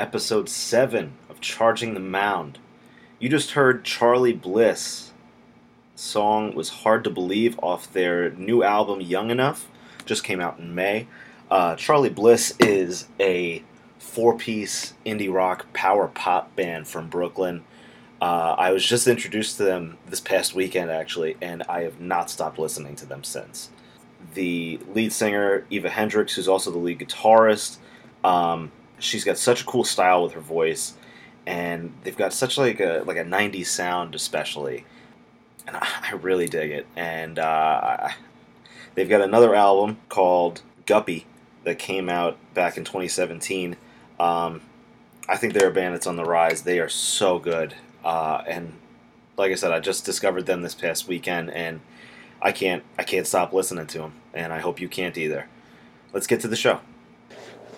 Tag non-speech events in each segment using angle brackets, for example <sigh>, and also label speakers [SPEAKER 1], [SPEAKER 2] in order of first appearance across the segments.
[SPEAKER 1] episode 7 of Charging the Mound. You just heard Charly Bliss. The song was Hard to Believe off their new album Young Enough, just came out in May. Uh, Charly Bliss is a four piece indie rock power pop band from Brooklyn. Uh, I was just introduced to them this past weekend, actually, and I have not stopped listening to them since. The lead singer, Eva Hendricks, who's also the lead guitarist, um, she's got such a cool style with her voice, and they've got such like a like a '90s sound, especially, and I, I really dig it. And uh, they've got another album called Guppy that came out back in 2017. Um, I think they're a band that's on the rise. They are so good, uh, and like I said, I just discovered them this past weekend, and I can't I can't stop listening to them, and I hope you can't either. Let's get to the show.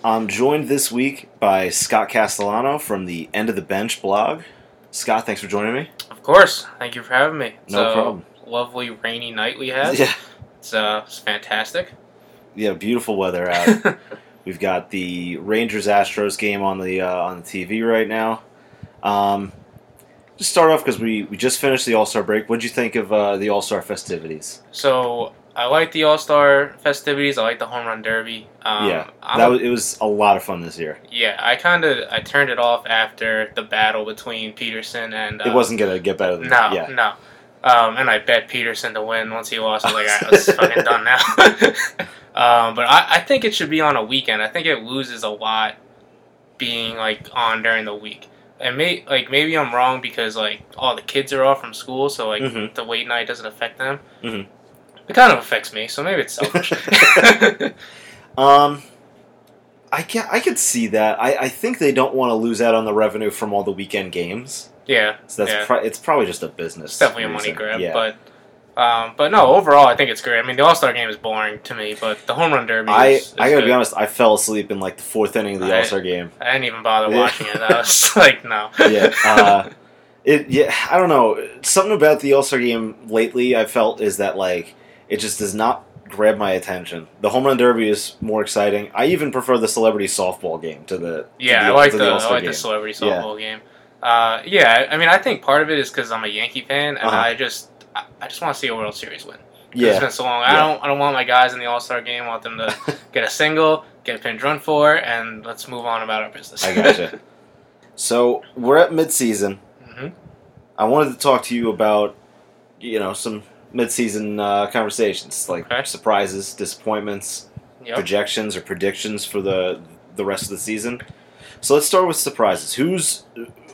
[SPEAKER 1] I'm joined this week by Scott Castellano from the End of the Bench blog. Scott, thanks for joining me.
[SPEAKER 2] Of course. Thank you for having me.
[SPEAKER 1] No
[SPEAKER 2] So,
[SPEAKER 1] problem.
[SPEAKER 2] Lovely rainy night we had.
[SPEAKER 1] Yeah,
[SPEAKER 2] It's, uh, it's fantastic.
[SPEAKER 1] yeah, beautiful weather out. <laughs> We've got the Rangers Astros game on the uh, on the TV right now. Um, just start off because we, we just finished the All Star break. What'd you think of uh, the All Star festivities?
[SPEAKER 2] so I like the All Star festivities. I like the home run derby. Um,
[SPEAKER 1] yeah,
[SPEAKER 2] I'm
[SPEAKER 1] that was, it was a lot of fun this year.
[SPEAKER 2] yeah. I kind of I turned it off after the battle between Pederson and. Uh,
[SPEAKER 1] it wasn't gonna get better than
[SPEAKER 2] No,
[SPEAKER 1] yeah.
[SPEAKER 2] no. Um, and I bet Pederson to win. Once he lost, I was like, right, let's <laughs> fucking done now. <laughs> um, but I, I think it should be on a weekend. I think it loses a lot being like on during the week. And may like maybe I'm wrong because like all the kids are off from school, so like
[SPEAKER 1] Mhm.
[SPEAKER 2] the late night doesn't affect them.
[SPEAKER 1] Mhm.
[SPEAKER 2] It kind of affects me, so maybe it's selfish. <laughs>
[SPEAKER 1] Um, I can I could see that. I, I think they don't want to lose out on the revenue from all the weekend games.
[SPEAKER 2] yeah,
[SPEAKER 1] So that's
[SPEAKER 2] Yeah.
[SPEAKER 1] pro- it's probably just a business.
[SPEAKER 2] it's definitely a money grab.
[SPEAKER 1] Yeah.
[SPEAKER 2] But um, but no, overall I think it's great. I mean, the All Star game is boring to me, but the home run derby.
[SPEAKER 1] I
[SPEAKER 2] is, is
[SPEAKER 1] I gotta
[SPEAKER 2] good.
[SPEAKER 1] be honest. I fell asleep in like the fourth inning of the All Star game.
[SPEAKER 2] I didn't even bother watching it. I was <laughs> like, no.
[SPEAKER 1] Yeah. Uh, it yeah. I don't know. Something about the All Star game lately. I felt is that like it just does not grab my attention. The home run derby is more exciting. I even prefer the celebrity softball game to the to
[SPEAKER 2] yeah,
[SPEAKER 1] the,
[SPEAKER 2] I like
[SPEAKER 1] to
[SPEAKER 2] the, I like
[SPEAKER 1] game.
[SPEAKER 2] the celebrity
[SPEAKER 1] Yeah.
[SPEAKER 2] softball game. Uh, yeah, I mean, I think part of it is because I'm a Yankee fan, and
[SPEAKER 1] Uh-huh.
[SPEAKER 2] I just I, just want to see a World Series win. 'Cause It's
[SPEAKER 1] Yeah.
[SPEAKER 2] been so long. I don't I don't want my guys in the All Star game. I want them to <laughs> get a single, get a pinch run for, and let's move on about our business.
[SPEAKER 1] I gotcha. <laughs> so we're at midseason.
[SPEAKER 2] hmm
[SPEAKER 1] I wanted to talk to you about, you know, some mid-season uh, conversations, like
[SPEAKER 2] Okay.
[SPEAKER 1] surprises, disappointments,
[SPEAKER 2] Yep.
[SPEAKER 1] projections, or predictions for the the rest of the season. So let's start with surprises. Who's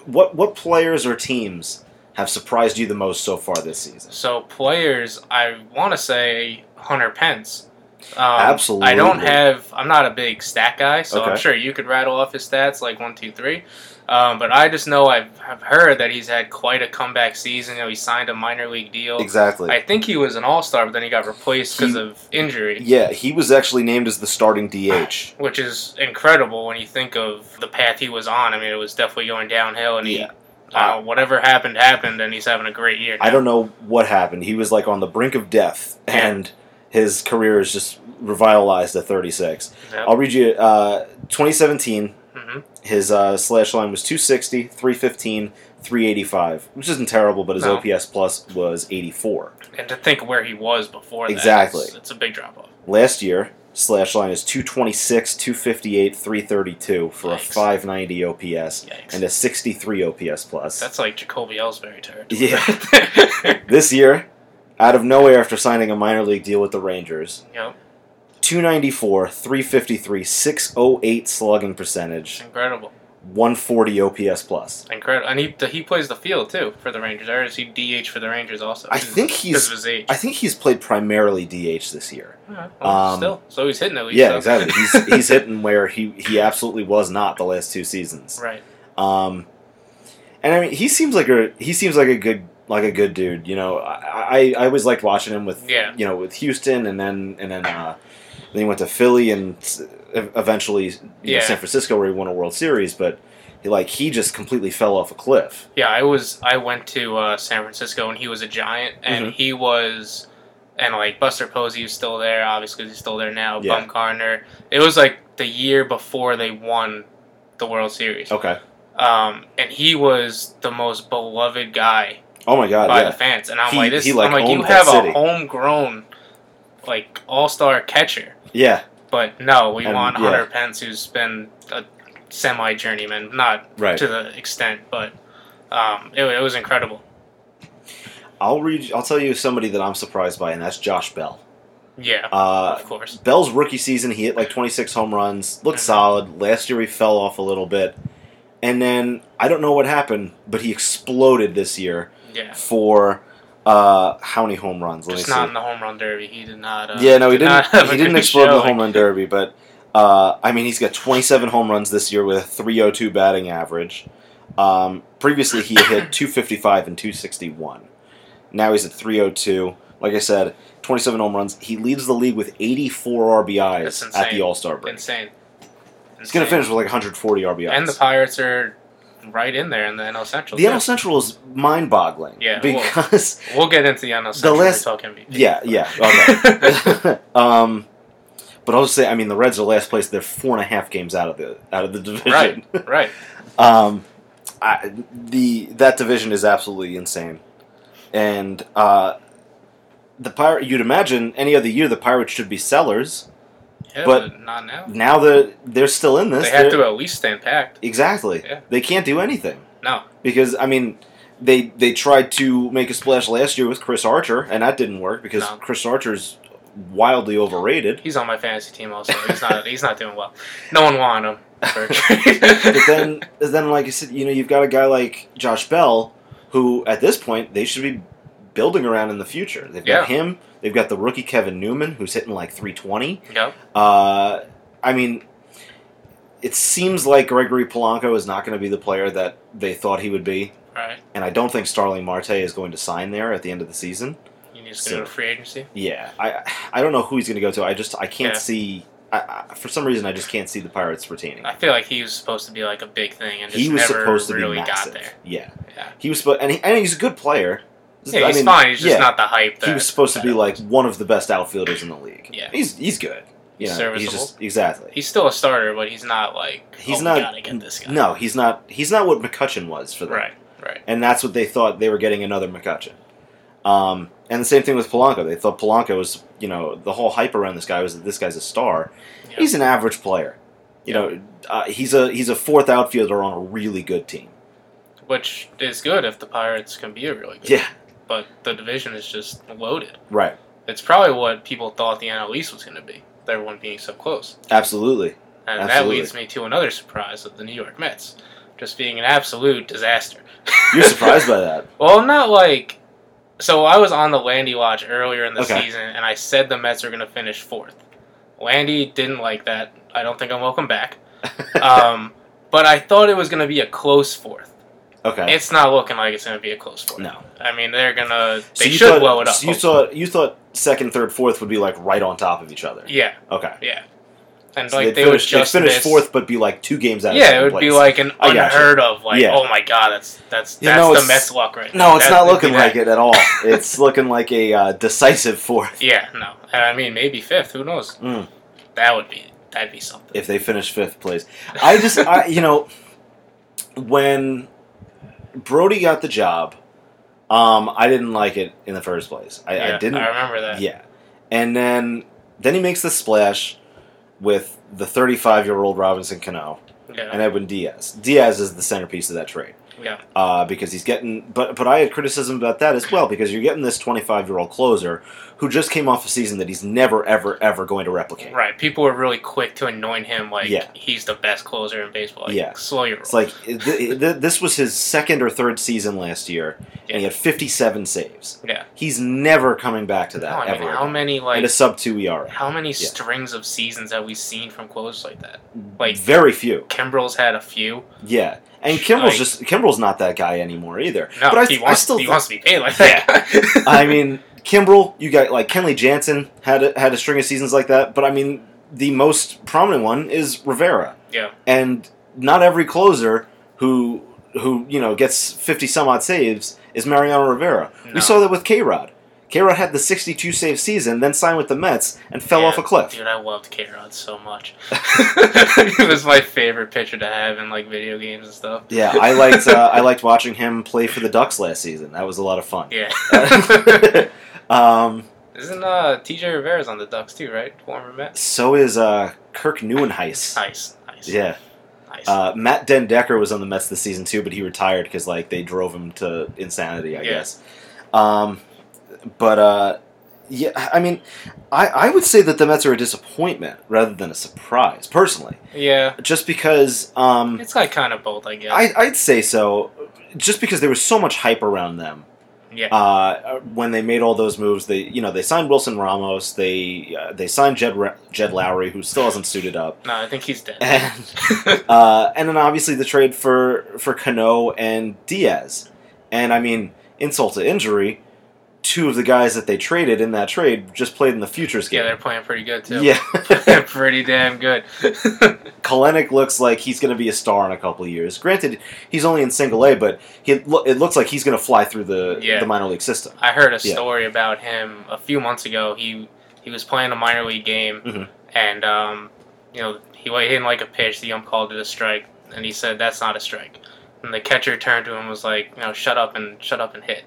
[SPEAKER 1] what? What players or teams have surprised you the most so far this season?
[SPEAKER 2] So players, I want to say Hunter Pence. Um,
[SPEAKER 1] Absolutely.
[SPEAKER 2] I don't have. I'm not a big stat guy, so I'm sure you could rattle off his stats like one, two, three. Um, but I just know I've, have heard that he's had quite a comeback season. You know, he signed a minor league deal.
[SPEAKER 1] Exactly.
[SPEAKER 2] I think he was an all star, but then he got replaced because of injury,
[SPEAKER 1] yeah, he was actually named as the starting DH. <sighs>
[SPEAKER 2] which is incredible when you think of the path he was on. I mean, it was definitely going downhill, and he,
[SPEAKER 1] Yeah.
[SPEAKER 2] uh, whatever happened happened, and he's having a great year.
[SPEAKER 1] I don't know what happened. He was like on the brink of death,
[SPEAKER 2] Yeah.
[SPEAKER 1] and his career is just revitalized at 36.
[SPEAKER 2] Yep.
[SPEAKER 1] I'll read you uh, 2017.
[SPEAKER 2] Mhm.
[SPEAKER 1] His uh, slash line was 260, 315, 385, which isn't terrible, but his
[SPEAKER 2] No.
[SPEAKER 1] OPS plus was 84.
[SPEAKER 2] And to think where he was before that,
[SPEAKER 1] Exactly.
[SPEAKER 2] it's, it's a big drop off.
[SPEAKER 1] Last year, slash line is 226, 258, 332 for a 590 OPS
[SPEAKER 2] Yikes.
[SPEAKER 1] and a 63 OPS plus.
[SPEAKER 2] That's like Jacoby Ellsbury territory.
[SPEAKER 1] Yeah. <laughs> this year, out of nowhere after signing a minor league deal with the Rangers,
[SPEAKER 2] yep.
[SPEAKER 1] 294, 353, 608 slugging percentage,
[SPEAKER 2] incredible.
[SPEAKER 1] 140 OPS plus.
[SPEAKER 2] Incredible. And he he plays the field too for the Rangers. Or is he DH for the Rangers also?
[SPEAKER 1] I think he's-
[SPEAKER 2] because of his age.
[SPEAKER 1] I think he's played primarily DH this year.
[SPEAKER 2] Alright, well,
[SPEAKER 1] um,
[SPEAKER 2] still, so he's hitting at least.
[SPEAKER 1] Yeah,
[SPEAKER 2] so.
[SPEAKER 1] exactly. <laughs> He's he's hitting where he he absolutely was not the last two seasons.
[SPEAKER 2] right.
[SPEAKER 1] Um, and I mean, he seems like a he seems like a good like a good dude. You know, I I, I always liked watching him with
[SPEAKER 2] Yeah.
[SPEAKER 1] you know with Houston, and then and then uh, then he went to Philly, and eventually you know, San Francisco, where he won a World Series. But he, like he just completely fell off a cliff.
[SPEAKER 2] Yeah, I was. I went to uh, San Francisco and he was a giant, and
[SPEAKER 1] Mhm.
[SPEAKER 2] he was, and like Buster Posey was still there, obviously he's still there now.
[SPEAKER 1] Yeah.
[SPEAKER 2] Bumgarner. It was like the year before they won the World Series.
[SPEAKER 1] Okay.
[SPEAKER 2] Um, and he was the most beloved guy
[SPEAKER 1] Oh my God.
[SPEAKER 2] by
[SPEAKER 1] yeah.
[SPEAKER 2] the fans. And I'm
[SPEAKER 1] He-
[SPEAKER 2] like, this.
[SPEAKER 1] he, like,
[SPEAKER 2] I'm like, you have a homegrown, like all star catcher,
[SPEAKER 1] Yeah.
[SPEAKER 2] but no, we
[SPEAKER 1] And,
[SPEAKER 2] want
[SPEAKER 1] yeah.
[SPEAKER 2] Hunter Pence, who's been a semi journeyman, not
[SPEAKER 1] Right.
[SPEAKER 2] to the extent, but um, it, it was incredible.
[SPEAKER 1] I'll read. I'll tell you somebody that I'm surprised by, and that's Josh Bell.
[SPEAKER 2] Yeah,
[SPEAKER 1] Uh,
[SPEAKER 2] of course.
[SPEAKER 1] Bell's rookie season, he hit like 26 home runs, looked
[SPEAKER 2] Mhm.
[SPEAKER 1] solid. Last year, he fell off a little bit, and then I don't know what happened, but he exploded this year
[SPEAKER 2] Yeah,
[SPEAKER 1] for uh, how many home runs? Let
[SPEAKER 2] just
[SPEAKER 1] me
[SPEAKER 2] not
[SPEAKER 1] see.
[SPEAKER 2] in the home run derby. He did not. Uh,
[SPEAKER 1] yeah, no, he
[SPEAKER 2] did
[SPEAKER 1] didn't.
[SPEAKER 2] not
[SPEAKER 1] He didn't explode in the home run derby, but uh, I mean, he's got 27 home runs this year with a 302 batting average. Um, previously, he hit <clears throat> 255 and 261. Now he's at 302. Like I said, 27 home runs. He leads the league with 84 RBIs at the. All Star break.
[SPEAKER 2] Insane.
[SPEAKER 1] He's going to finish with like 140 RBIs.
[SPEAKER 2] And the Pirates are right in there in the NL Central.
[SPEAKER 1] The
[SPEAKER 2] too.
[SPEAKER 1] NL Central is mind boggling.
[SPEAKER 2] Yeah,
[SPEAKER 1] Because, <laughs>
[SPEAKER 2] We'll get into the NL Central. The last- MVP.
[SPEAKER 1] yeah, yeah. <laughs> Okay. <laughs> um, but I'll just say, I mean, the Reds are last place. They're four and a half games out of the out of the division.
[SPEAKER 2] right, right.
[SPEAKER 1] Um, I, the that division is absolutely insane, and uh, the pirate. You'd imagine any other year the Pirates should be sellers.
[SPEAKER 2] Yeah,
[SPEAKER 1] But-
[SPEAKER 2] but, not now.
[SPEAKER 1] Now that they're still in this,
[SPEAKER 2] They have to at least stand packed.
[SPEAKER 1] exactly.
[SPEAKER 2] Yeah.
[SPEAKER 1] They can't do anything
[SPEAKER 2] No,
[SPEAKER 1] because I mean. They, they tried to make a splash last year with Chris Archer, and that didn't work because
[SPEAKER 2] No.
[SPEAKER 1] Chris Archer's wildly overrated.
[SPEAKER 2] he's on my fantasy team also. He's not. he's not doing well. No one wanted him for a trade.
[SPEAKER 1] But then, <laughs> then like I said, you know, you've got a guy like Josh Bell, who at this point they should be building around in the future. They've got him. They've got the rookie Kevin Newman, who's hitting like 320.
[SPEAKER 2] yep.
[SPEAKER 1] Uh, I mean, it seems like Gregory Polanco is not going to be the player that they thought he would be,
[SPEAKER 2] Right.
[SPEAKER 1] and I don't think Starling Marte is going to sign there at the end of the season.
[SPEAKER 2] You need to go to free agency.
[SPEAKER 1] Yeah, I I don't know who he's going to go to. I just I can't
[SPEAKER 2] Yeah.
[SPEAKER 1] see. I, I, for some reason, I just can't see the Pirates retaining.
[SPEAKER 2] I feel like he was supposed to be like a big thing and just
[SPEAKER 1] he was supposed to
[SPEAKER 2] really
[SPEAKER 1] be massive.
[SPEAKER 2] got there.
[SPEAKER 1] Yeah,
[SPEAKER 2] Yeah.
[SPEAKER 1] he was supposed, and, he, and he's a good player.
[SPEAKER 2] Yeah,
[SPEAKER 1] I
[SPEAKER 2] he's
[SPEAKER 1] mean,
[SPEAKER 2] fine. He's just
[SPEAKER 1] yeah,
[SPEAKER 2] not the hype. That,
[SPEAKER 1] He was supposed to be like one of the best outfielders in the league.
[SPEAKER 2] Yeah.
[SPEAKER 1] he's he's good. You
[SPEAKER 2] He's
[SPEAKER 1] know, he's
[SPEAKER 2] serviceable.
[SPEAKER 1] just exactly.
[SPEAKER 2] He's still a starter, but he's not like.
[SPEAKER 1] He's
[SPEAKER 2] oh,
[SPEAKER 1] not.
[SPEAKER 2] Gotta get this guy.
[SPEAKER 1] No, he's not. He's not what McCutchen was for them.
[SPEAKER 2] Right. Right.
[SPEAKER 1] and that's what they thought they were getting another McCutchen. Um, and the same thing with Polanco. They thought Polanco was, you know, the whole hype around this guy was that this guy's a star.
[SPEAKER 2] Yeah.
[SPEAKER 1] He's an average player. You know, uh, he's a he's a fourth outfielder on a really good team.
[SPEAKER 2] Which is good if the Pirates can be a really good.
[SPEAKER 1] Yeah,
[SPEAKER 2] But the division is just loaded.
[SPEAKER 1] right.
[SPEAKER 2] It's probably what people thought the NL East was going to be. with Everyone being so close.
[SPEAKER 1] Absolutely.
[SPEAKER 2] And
[SPEAKER 1] Absolutely.
[SPEAKER 2] that leads me to another surprise of the New York Mets. Just being an absolute disaster. <laughs>
[SPEAKER 1] You're surprised by that. <laughs>
[SPEAKER 2] Well, not like. So I was on the Landy watch earlier in the
[SPEAKER 1] Okay.
[SPEAKER 2] season, and I said the Mets are going to finish fourth. Landy didn't like that. I don't think I'm welcome back. <laughs> Um, but I thought it was going to be a close fourth.
[SPEAKER 1] Okay.
[SPEAKER 2] It's not looking like it's going to be a close one.
[SPEAKER 1] no.
[SPEAKER 2] I mean, they're gonna. They
[SPEAKER 1] you
[SPEAKER 2] should
[SPEAKER 1] thought,
[SPEAKER 2] blow it up.
[SPEAKER 1] So you
[SPEAKER 2] hopefully.
[SPEAKER 1] thought you thought second, third, fourth would be like right on top of each other.
[SPEAKER 2] Yeah,
[SPEAKER 1] Okay.
[SPEAKER 2] yeah. And
[SPEAKER 1] So
[SPEAKER 2] like
[SPEAKER 1] they'd finish,
[SPEAKER 2] would just
[SPEAKER 1] finish
[SPEAKER 2] miss-
[SPEAKER 1] fourth, but be like two games out. of
[SPEAKER 2] Yeah, it would
[SPEAKER 1] place.
[SPEAKER 2] be like an unheard of. Like,
[SPEAKER 1] Yeah.
[SPEAKER 2] oh my god, that's that's that's
[SPEAKER 1] know,
[SPEAKER 2] the Mets luck right now.
[SPEAKER 1] No, it's
[SPEAKER 2] That-
[SPEAKER 1] not looking like it at all. <laughs> it's looking like a uh, decisive fourth.
[SPEAKER 2] Yeah, no. And I mean, maybe fifth. Who knows?
[SPEAKER 1] Mm.
[SPEAKER 2] That would be that'd be something.
[SPEAKER 1] If they finish fifth place, I just, I, you know, when Brodie got the job, um, I didn't like it in the first place. I,
[SPEAKER 2] yeah,
[SPEAKER 1] I didn't.
[SPEAKER 2] I remember that.
[SPEAKER 1] Yeah, and then then he makes the splash with the 35 year old Robinson Cano
[SPEAKER 2] Yeah.
[SPEAKER 1] and Edwin Diaz. Diaz is the centerpiece of that trade.
[SPEAKER 2] Yeah.
[SPEAKER 1] uh, because he's getting. But but I had criticism about that as well because you're getting this 25 year old closer who just came off a season that he's never ever ever going to replicate.
[SPEAKER 2] Right. People were really quick to anoint him like
[SPEAKER 1] Yeah.
[SPEAKER 2] he's the best closer in baseball. Like,
[SPEAKER 1] Yeah.
[SPEAKER 2] Slow your
[SPEAKER 1] It's
[SPEAKER 2] roll.
[SPEAKER 1] like th- th- this was his second or third season last year, and he had 57 saves.
[SPEAKER 2] Yeah.
[SPEAKER 1] He's never coming back to that
[SPEAKER 2] No, I mean,
[SPEAKER 1] ever.
[SPEAKER 2] how
[SPEAKER 1] again.
[SPEAKER 2] many
[SPEAKER 1] and
[SPEAKER 2] like
[SPEAKER 1] a sub two ERA.
[SPEAKER 2] how many strings of seasons have we seen from closers like that? Like
[SPEAKER 1] Very few.
[SPEAKER 2] Kimbrel's had a few.
[SPEAKER 1] Yeah, and Kimbrel's
[SPEAKER 2] Like-
[SPEAKER 1] just Kimbrel's not that guy anymore either.
[SPEAKER 2] No,
[SPEAKER 1] but I,
[SPEAKER 2] he
[SPEAKER 1] I
[SPEAKER 2] wants
[SPEAKER 1] still
[SPEAKER 2] he
[SPEAKER 1] thi-
[SPEAKER 2] wants to be paid like that.
[SPEAKER 1] I <laughs> mean, Kimbrel, you got like Kenley Jansen had a, had a string of seasons like that, but I mean, the most prominent one is Rivera,
[SPEAKER 2] yeah.
[SPEAKER 1] and not every closer who who you know gets fifty some odd saves is Mariano Rivera.
[SPEAKER 2] No.
[SPEAKER 1] We saw that with K Rod. K Rod had the 62 save season, then signed with the Mets and fell
[SPEAKER 2] Yeah,
[SPEAKER 1] off a cliff.
[SPEAKER 2] Dude, I loved K Rod so much. <laughs> he was my favorite pitcher to have in like video games and stuff.
[SPEAKER 1] Yeah, I liked uh, I liked watching him play for the Ducks last season. That was a lot of fun.
[SPEAKER 2] Yeah. <laughs>
[SPEAKER 1] um,
[SPEAKER 2] Isn't uh TJ Rivera's on the Ducks too, right? Former Met.
[SPEAKER 1] so is uh, Kirk Nieuwenhuis.
[SPEAKER 2] Nice, nice.
[SPEAKER 1] Yeah,
[SPEAKER 2] Nice.
[SPEAKER 1] uh, Matt den Dekker was on the Mets this season too, but he retired because like they drove him to insanity, I
[SPEAKER 2] Yeah.
[SPEAKER 1] guess. Um, but uh, yeah, I mean, I I would say that the Mets are a disappointment rather than a surprise, personally,
[SPEAKER 2] yeah.
[SPEAKER 1] just because um,
[SPEAKER 2] It's like kind of both, I guess.
[SPEAKER 1] I I'd say so, just because there was so much hype around them.
[SPEAKER 2] yeah.
[SPEAKER 1] uh, when they made all those moves, they you know they signed Wilson Ramos, they uh, they signed Jed Ra- Jed Lowrie, who still hasn't suited up,
[SPEAKER 2] no, I think he's dead.
[SPEAKER 1] and <laughs> uh, and then obviously the trade for for Cano and Diaz, and I mean insult to injury, two of the guys that they traded in that trade just played in the futures game.
[SPEAKER 2] yeah, they're playing pretty good too.
[SPEAKER 1] Yeah, <laughs>
[SPEAKER 2] pretty damn good. <laughs>
[SPEAKER 1] Kelenic looks like he's going to be a star in a couple of years. Granted, he's only in single A, but he it looks like he's going to fly through the
[SPEAKER 2] Yeah.
[SPEAKER 1] the minor league system.
[SPEAKER 2] I heard a
[SPEAKER 1] Yeah.
[SPEAKER 2] story about him a few months ago. He he was playing a minor league game,
[SPEAKER 1] Mhm.
[SPEAKER 2] and um, you know he he didn't like a pitch. The ump called it a strike, and he said that's not a strike. And the catcher turned to him and was like, you know, shut up and shut up and hit.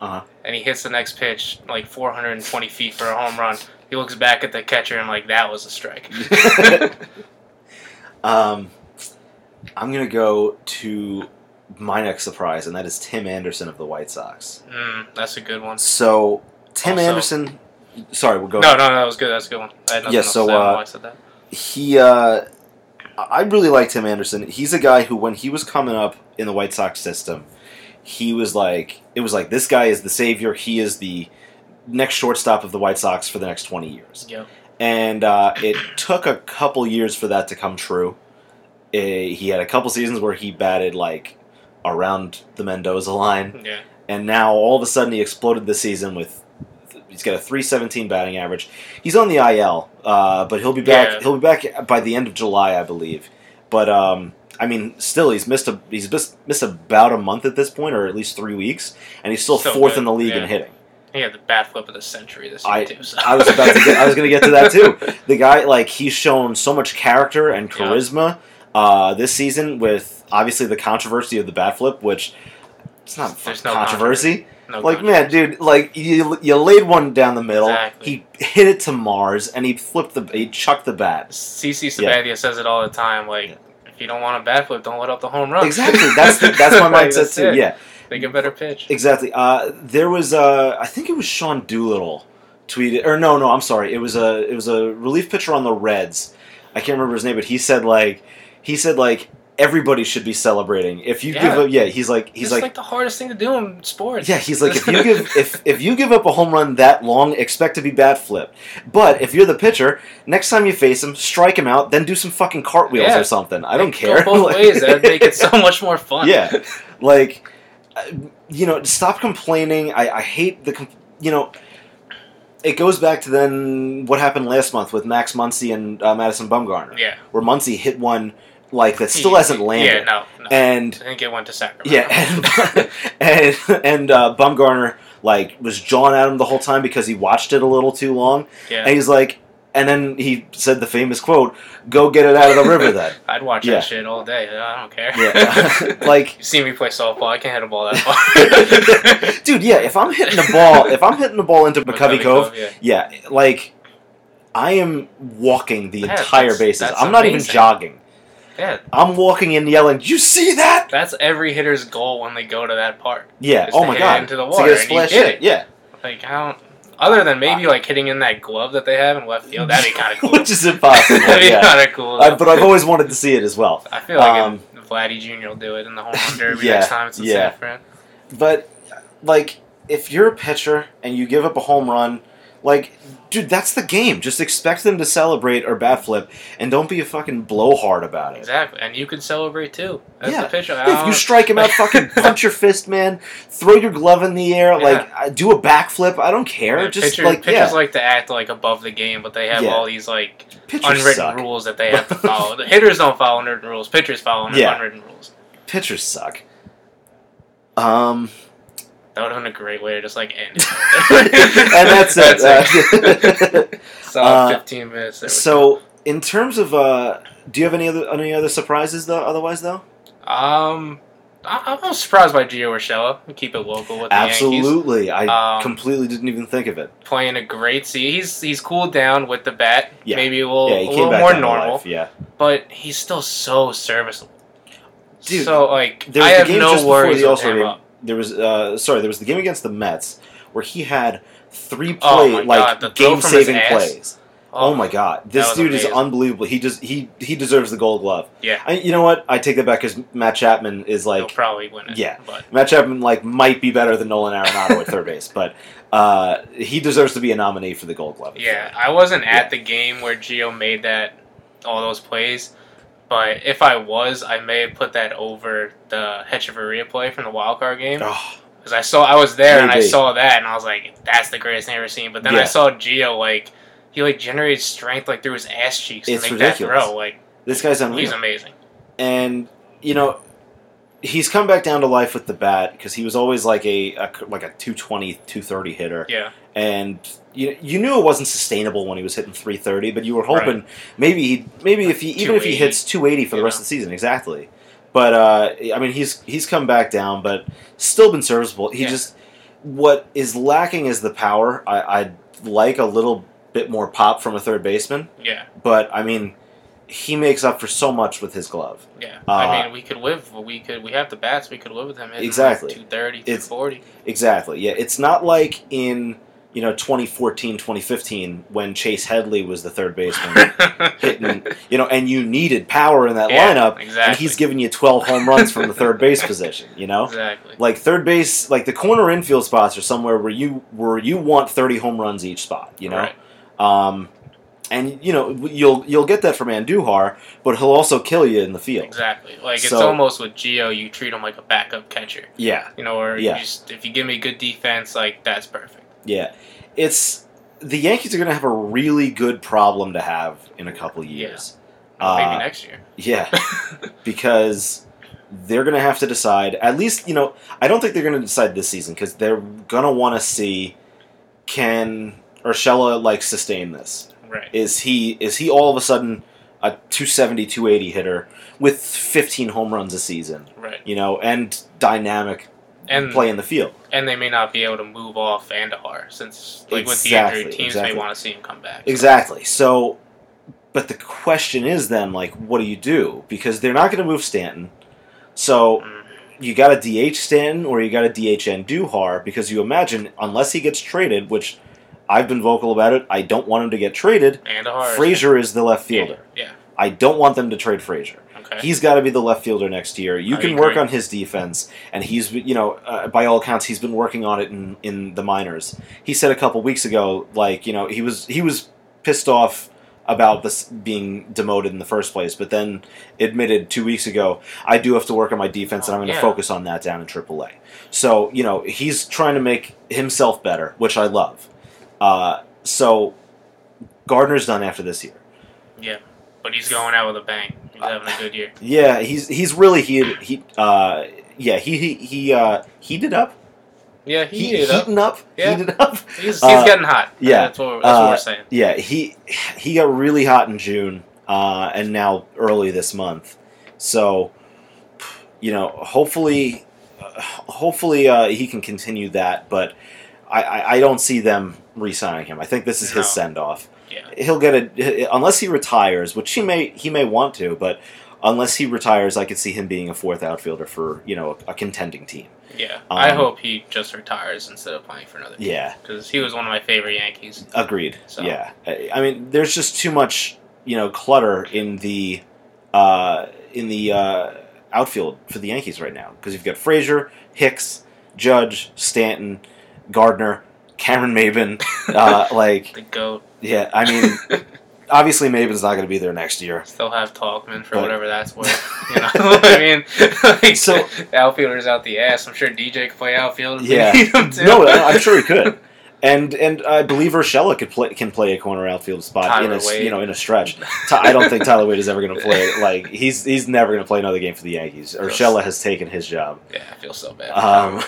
[SPEAKER 1] Uh-huh.
[SPEAKER 2] And he hits the next pitch like 420 feet for a home run. He looks back at the catcher and like that was a strike. <laughs> <laughs>
[SPEAKER 1] Um, I'm gonna go to my next surprise, and that is Tim Anderson of the White Sox.
[SPEAKER 2] mm, that's a good one.
[SPEAKER 1] So Tim
[SPEAKER 2] Also-
[SPEAKER 1] Anderson, sorry, we'll go.
[SPEAKER 2] No, no, no, that was good. That's a good one. I had
[SPEAKER 1] Yeah, so,
[SPEAKER 2] to say on
[SPEAKER 1] uh,
[SPEAKER 2] I said that.
[SPEAKER 1] He, uh, I really like Tim Anderson. He's a guy who, when he was coming up in the White Sox system, he was like, it was like this guy is the savior. He is the next shortstop of the White Sox for the next 20 years.
[SPEAKER 2] Yep.
[SPEAKER 1] and uh, it took a couple years for that to come true. Eh, he had a couple seasons where he batted like around the Mendoza line,
[SPEAKER 2] Yeah.
[SPEAKER 1] and now all of a sudden he exploded this season with. He's got a 317 batting average. He's on the IL, uh, but he'll be back.
[SPEAKER 2] Yeah.
[SPEAKER 1] He'll be back by the end of July, I believe. But um, I mean, still, he's missed a he's missed, missed about a month at this point, or at least three weeks, and he's still
[SPEAKER 2] Still
[SPEAKER 1] fourth
[SPEAKER 2] good,
[SPEAKER 1] in the league
[SPEAKER 2] yeah.
[SPEAKER 1] in hitting.
[SPEAKER 2] He had the bat flip of the century this year
[SPEAKER 1] I-
[SPEAKER 2] too. So.
[SPEAKER 1] I was about to get. I was going to get to that too. <laughs> The guy, like, he's shown so much character and
[SPEAKER 2] Yeah.
[SPEAKER 1] charisma uh, this season with obviously the controversy of the bat flip, which it's not
[SPEAKER 2] There's no
[SPEAKER 1] controversy.
[SPEAKER 2] No
[SPEAKER 1] Like, man, dude, like you, you laid one down the middle.
[SPEAKER 2] Exactly.
[SPEAKER 1] He hit it to Mars, and he flipped the, he chucked the bat.
[SPEAKER 2] CC
[SPEAKER 1] Yeah.
[SPEAKER 2] Sabathia says it all the time. Like, if you don't want a backflip, don't let up the home run.
[SPEAKER 1] Exactly. That's the, that's my <laughs> mindset
[SPEAKER 2] that's
[SPEAKER 1] too.
[SPEAKER 2] it.
[SPEAKER 1] Yeah.
[SPEAKER 2] Make a better pitch.
[SPEAKER 1] Exactly. Uh, there was, uh, I think it was Sean Doolittle tweeted, or no, no, I'm sorry. It was a, it was a relief pitcher on the Reds. I can't remember his name, but he said like, he said like everybody should be celebrating. If you give up, yeah, he's like, he's
[SPEAKER 2] it's
[SPEAKER 1] like,
[SPEAKER 2] like, the hardest thing to do in sports.
[SPEAKER 1] yeah, he's like, if you <laughs> give, if if you give up a home run that long, expect to be bat flipped. But if you're the pitcher, next time you face him, strike him out, then do some fucking cartwheels
[SPEAKER 2] Yeah.
[SPEAKER 1] or something. I don't
[SPEAKER 2] Go
[SPEAKER 1] care.
[SPEAKER 2] both <laughs>
[SPEAKER 1] Like-
[SPEAKER 2] ways. That'd make it so <laughs> much more fun.
[SPEAKER 1] yeah, like you know, stop complaining. I, I hate the com- you know. It goes back to then what happened last month with Max Muncy and uh, Madison Bumgarner,
[SPEAKER 2] Yeah.
[SPEAKER 1] where Muncy hit one like that still hasn't landed,
[SPEAKER 2] Yeah, no, no.
[SPEAKER 1] and
[SPEAKER 2] I think it went to Sacramento.
[SPEAKER 1] yeah, and <laughs> and, and uh, Bumgarner like was jawing at him the whole time because he watched it a little too long,
[SPEAKER 2] yeah.
[SPEAKER 1] and he's like, and then he said the famous quote, "Go get it out of the river." Then, <laughs>
[SPEAKER 2] I'd watch
[SPEAKER 1] Yeah.
[SPEAKER 2] that shit all day. I don't care.
[SPEAKER 1] yeah, <laughs> like
[SPEAKER 2] you see me play softball. I can't hit a ball that far.
[SPEAKER 1] Dude, yeah, if I'm hitting the ball, if I'm hitting the ball into McCovey Cove,
[SPEAKER 2] Yeah.
[SPEAKER 1] yeah, like I am walking the
[SPEAKER 2] Yeah,
[SPEAKER 1] entire
[SPEAKER 2] that's-
[SPEAKER 1] bases.
[SPEAKER 2] that's
[SPEAKER 1] I'm not even jogging.
[SPEAKER 2] Yeah.
[SPEAKER 1] I'm walking in yelling, "Did you see that?"
[SPEAKER 2] That's every hitter's goal when they go to that park.
[SPEAKER 1] Yeah. Oh my god.
[SPEAKER 2] into the water, and
[SPEAKER 1] splash
[SPEAKER 2] it.
[SPEAKER 1] Yeah.
[SPEAKER 2] Like how other than maybe like hitting in that glove that they have in left field, that'd be kind of <laughs> cool.
[SPEAKER 1] Which is impossible. <laughs>
[SPEAKER 2] that'd be
[SPEAKER 1] yeah.
[SPEAKER 2] kind of cool.
[SPEAKER 1] Uh, but I've always wanted to see it as well. <laughs>
[SPEAKER 2] I feel like
[SPEAKER 1] um,
[SPEAKER 2] Vladdy Jr. will do it in the home run derby
[SPEAKER 1] Yeah,
[SPEAKER 2] next time it's
[SPEAKER 1] yeah.
[SPEAKER 2] San Fran.
[SPEAKER 1] But like, if you're a pitcher and you give up a home run, like, dude, that's the game. Just expect them to celebrate or bat flip, and don't be a fucking blowhard about it.
[SPEAKER 2] Exactly, and you can celebrate too. As
[SPEAKER 1] Yeah.
[SPEAKER 2] the pitcher. I
[SPEAKER 1] Yeah, if you strike him out, fucking <laughs> punch your fist, man. Throw your glove in the air, like uh, do a backflip. I don't care.
[SPEAKER 2] Yeah,
[SPEAKER 1] Just
[SPEAKER 2] pitcher-
[SPEAKER 1] like
[SPEAKER 2] pitchers
[SPEAKER 1] yeah,
[SPEAKER 2] like to act like above the game, but they have
[SPEAKER 1] Yeah.
[SPEAKER 2] all these like
[SPEAKER 1] pitchers
[SPEAKER 2] unwritten
[SPEAKER 1] suck.
[SPEAKER 2] rules that they have to <laughs> follow. the hitters don't follow unwritten rules. Pitchers follow
[SPEAKER 1] Yeah.
[SPEAKER 2] unwritten rules.
[SPEAKER 1] Pitchers suck. Um,
[SPEAKER 2] That would have been a great way to just like end it. <laughs>
[SPEAKER 1] and that's it.
[SPEAKER 2] That's <laughs> Solid
[SPEAKER 1] Uh,
[SPEAKER 2] 15 minutes. there with
[SPEAKER 1] so, in terms of, uh, do you have any other any other surprises though? Otherwise, though,
[SPEAKER 2] Um, I, I'm surprised by Gio Urshela. We keep it local with the Yankees.
[SPEAKER 1] absolutely. I
[SPEAKER 2] Um,
[SPEAKER 1] completely didn't even think of it.
[SPEAKER 2] Playing a great season. He's he's cooled down with the bat.
[SPEAKER 1] Yeah.
[SPEAKER 2] Maybe a little,
[SPEAKER 1] Yeah,
[SPEAKER 2] a little more normal,
[SPEAKER 1] life. Yeah,
[SPEAKER 2] but he's still so serviceable.
[SPEAKER 1] Dude,
[SPEAKER 2] so like
[SPEAKER 1] there
[SPEAKER 2] I have no worries
[SPEAKER 1] the
[SPEAKER 2] with him
[SPEAKER 1] game. There was uh, sorry, there was the game against the Mets where he had three play
[SPEAKER 2] Oh
[SPEAKER 1] like
[SPEAKER 2] God, the throw
[SPEAKER 1] game saving plays. Oh, my god, this dude is unbelievable. He just he he deserves the Gold Glove.
[SPEAKER 2] Yeah,
[SPEAKER 1] I, you know what? I take that back because Matt Chapman is
[SPEAKER 2] he'll
[SPEAKER 1] like
[SPEAKER 2] probably win it.
[SPEAKER 1] yeah.
[SPEAKER 2] but
[SPEAKER 1] Matt Chapman like might be better than Nolan Arenado at third base, but uh, he deserves to be a nominee for the Gold Glove.
[SPEAKER 2] yeah, I wasn't
[SPEAKER 1] Yeah.
[SPEAKER 2] at the game where Gio made that all those plays. But if I was, I may have put that over the Hechavarria play from the wild card game. Ah.
[SPEAKER 1] Oh,
[SPEAKER 2] Because I saw, I was there and I saw that, and I was like, "That's the greatest thing I've ever seen." But then I saw Gio like he like generated strength like through his ass cheeks
[SPEAKER 1] It's
[SPEAKER 2] to make
[SPEAKER 1] ridiculous.
[SPEAKER 2] that throw. Like
[SPEAKER 1] this guy's
[SPEAKER 2] he's amazing.
[SPEAKER 1] and you know he's come back down to life with the bat because he was always like a, a like a 220 230 hitter
[SPEAKER 2] Yeah,
[SPEAKER 1] and you, you knew it wasn't sustainable when he was hitting 330 but you were hoping maybe he maybe if he even if he hits 280 for the rest
[SPEAKER 2] know.
[SPEAKER 1] of the season exactly but uh, I mean he's he's come back down but still been serviceable he
[SPEAKER 2] Yeah.
[SPEAKER 1] just what is lacking is the power I, I'd like a little bit more pop from a third baseman
[SPEAKER 2] yeah,
[SPEAKER 1] but I mean he makes up for so much with his glove
[SPEAKER 2] yeah.
[SPEAKER 1] Uh,
[SPEAKER 2] I mean, we could live. We could. We have the bats. We could live with him.
[SPEAKER 1] Exactly.
[SPEAKER 2] 230,
[SPEAKER 1] It's-
[SPEAKER 2] 240.
[SPEAKER 1] Exactly. Yeah, it's not like in you know 2014, 2015 when Chase Headley was the third baseman <laughs> hitting, you know, and you needed power in that
[SPEAKER 2] Yeah,
[SPEAKER 1] lineup,
[SPEAKER 2] exactly.
[SPEAKER 1] and he's giving you 12 home runs from the third base position. You know,
[SPEAKER 2] exactly.
[SPEAKER 1] like third base, like the corner infield spots are somewhere where you where you want 30 home runs each spot. You know,
[SPEAKER 2] Right.
[SPEAKER 1] um, and you know you'll you'll get that from Andujar, but he'll also kill you in the field.
[SPEAKER 2] Exactly. Like it's almost with Gio, you treat him like a backup catcher.
[SPEAKER 1] Yeah.
[SPEAKER 2] You know, or
[SPEAKER 1] Yeah.
[SPEAKER 2] you just if you give me good defense, like that's perfect.
[SPEAKER 1] Yeah, it's the Yankees are going to have a really good problem to have in a couple years.
[SPEAKER 2] Maybe
[SPEAKER 1] Uh,
[SPEAKER 2] next year.
[SPEAKER 1] Yeah, <laughs> because they're going to have to decide. At least you know, I don't think they're going to decide this season because they're going to want to see can Urshela like sustain this.
[SPEAKER 2] right.
[SPEAKER 1] Is he is he all of a sudden a 270 280 hitter with 15 home runs a season?
[SPEAKER 2] Right.
[SPEAKER 1] You know, and dynamic
[SPEAKER 2] And
[SPEAKER 1] play in the field.
[SPEAKER 2] and they may not be able to move off Andujar since like with the
[SPEAKER 1] Exactly,
[SPEAKER 2] injury, teams
[SPEAKER 1] exactly.
[SPEAKER 2] may want to see him come back.
[SPEAKER 1] Exactly. So, but the question is then, like, what do you do? Because they're not going to move Stanton. So
[SPEAKER 2] Mm.
[SPEAKER 1] you got to DH Stanton or you got to DH Andujar because you imagine unless he gets traded, which I've been vocal about it, I don't want him to get traded.
[SPEAKER 2] Andujar.
[SPEAKER 1] Frazier is the left fielder.
[SPEAKER 2] Yeah.
[SPEAKER 1] I don't want them to trade Frazier.
[SPEAKER 2] Yeah. Okay.
[SPEAKER 1] He's got to be the left fielder next year. You
[SPEAKER 2] I
[SPEAKER 1] can work on his defense, and he's you know uh, by all accounts he's been working on it in in the minors. He said a couple weeks ago, like you know he was he was pissed off about this being demoted in the first place, but then admitted two weeks ago, I do have to work on my defense, and I'm going to
[SPEAKER 2] Yeah.
[SPEAKER 1] focus on that down in AAA. So you know he's trying to make himself better, which I love. Uh, so Gardner's done after this year.
[SPEAKER 2] But he's going out with a bang. He's having a good year.
[SPEAKER 1] Yeah, he's he's really he he uh yeah he he he uh heated up
[SPEAKER 2] Yeah, he,
[SPEAKER 1] he,
[SPEAKER 2] heated up.
[SPEAKER 1] heating up
[SPEAKER 2] Yeah.
[SPEAKER 1] heated up
[SPEAKER 2] He's, he's
[SPEAKER 1] Uh,
[SPEAKER 2] getting hot.
[SPEAKER 1] yeah,
[SPEAKER 2] that's what, that's what
[SPEAKER 1] uh,
[SPEAKER 2] we're saying.
[SPEAKER 1] yeah he he got really hot in June uh and now early this month so you know hopefully uh, hopefully uh, he can continue that but I, I I don't see them re-signing him I think this is
[SPEAKER 2] No.
[SPEAKER 1] his send off
[SPEAKER 2] Yeah.
[SPEAKER 1] he'll get a unless he retires, which he may he may want to, but unless he retires, I could see him being a fourth outfielder for you know a, a contending team.
[SPEAKER 2] Yeah. I
[SPEAKER 1] Um,
[SPEAKER 2] hope he just retires instead of playing for another team.
[SPEAKER 1] Yeah,
[SPEAKER 2] Because he was one of my favorite Yankees.
[SPEAKER 1] agreed.
[SPEAKER 2] So-
[SPEAKER 1] Yeah, I I mean, there's just too much you know clutter in the uh, in the uh, outfield for the Yankees right now because you've got Frazier, Hicks, Judge, Stanton, Gardner, Cameron Maybin. <laughs> Uh, like,
[SPEAKER 2] The GOAT.
[SPEAKER 1] Yeah, I mean, <laughs> obviously Maybin's not going to be there next year.
[SPEAKER 2] Still have Tauchman for
[SPEAKER 1] But-
[SPEAKER 2] whatever that's worth. <laughs> You know what <laughs> I mean? like,
[SPEAKER 1] So-
[SPEAKER 2] outfielders out the ass. I'm sure DJ could play outfield if we
[SPEAKER 1] Yeah.
[SPEAKER 2] need him to.
[SPEAKER 1] No, I- I'm sure he could. And and I believe Urshela could play can play a corner outfield spot in
[SPEAKER 2] Tyler
[SPEAKER 1] a
[SPEAKER 2] Wade.
[SPEAKER 1] you know in a stretch. I don't think Tyler Wade is ever going to play. Like he's he's never going to play another game for the Yankees. Urshela has taken his job.
[SPEAKER 2] Yeah, I feel so bad.
[SPEAKER 1] Um,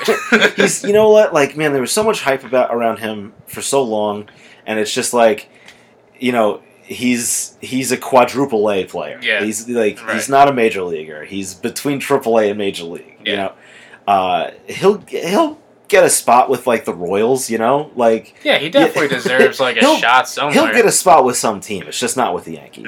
[SPEAKER 1] he's you know what like man there was so much hype about around him for so long and it's just like you know he's he's a quadruple A player
[SPEAKER 2] Yeah.
[SPEAKER 1] he's like
[SPEAKER 2] Right.
[SPEAKER 1] he's not a major leaguer he's between triple A and major league you
[SPEAKER 2] Yeah.
[SPEAKER 1] know uh, he'll he'll get a spot with like the Royals you know like
[SPEAKER 2] yeah, he definitely
[SPEAKER 1] Yeah.
[SPEAKER 2] deserves like a shot somewhere.
[SPEAKER 1] he'll get a spot with some team it's just not with the Yankees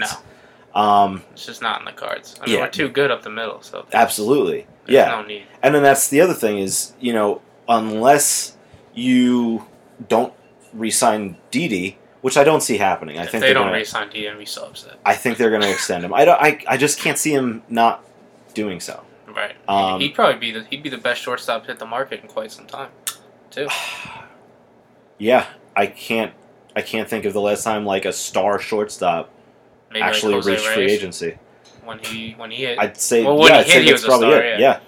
[SPEAKER 2] No.
[SPEAKER 1] um
[SPEAKER 2] It's just not in the cards. I mean,
[SPEAKER 1] Yeah.
[SPEAKER 2] we're too good up the middle, so
[SPEAKER 1] absolutely yeah
[SPEAKER 2] no.
[SPEAKER 1] And then that's the other thing is, you know, unless you don't re-sign Didi, which I don't see happening. I
[SPEAKER 2] if
[SPEAKER 1] think
[SPEAKER 2] they don't
[SPEAKER 1] gonna,
[SPEAKER 2] re-sign D, and we so upset.
[SPEAKER 1] I think they're going to extend him. I don't. I, I just can't see him not doing so.
[SPEAKER 2] Right.
[SPEAKER 1] Um,
[SPEAKER 2] he'd probably be the he'd be the best shortstop to hit the market in quite some time, too. <sighs>
[SPEAKER 1] yeah, I can't. I can't think of the last time like a star shortstop
[SPEAKER 2] Maybe
[SPEAKER 1] actually
[SPEAKER 2] like
[SPEAKER 1] reached free agency.
[SPEAKER 2] when he when he hit.
[SPEAKER 1] I'd say
[SPEAKER 2] Well, when
[SPEAKER 1] yeah,
[SPEAKER 2] he
[SPEAKER 1] I'd
[SPEAKER 2] hit,
[SPEAKER 1] say
[SPEAKER 2] he
[SPEAKER 1] that's probably
[SPEAKER 2] star,
[SPEAKER 1] it.
[SPEAKER 2] yeah.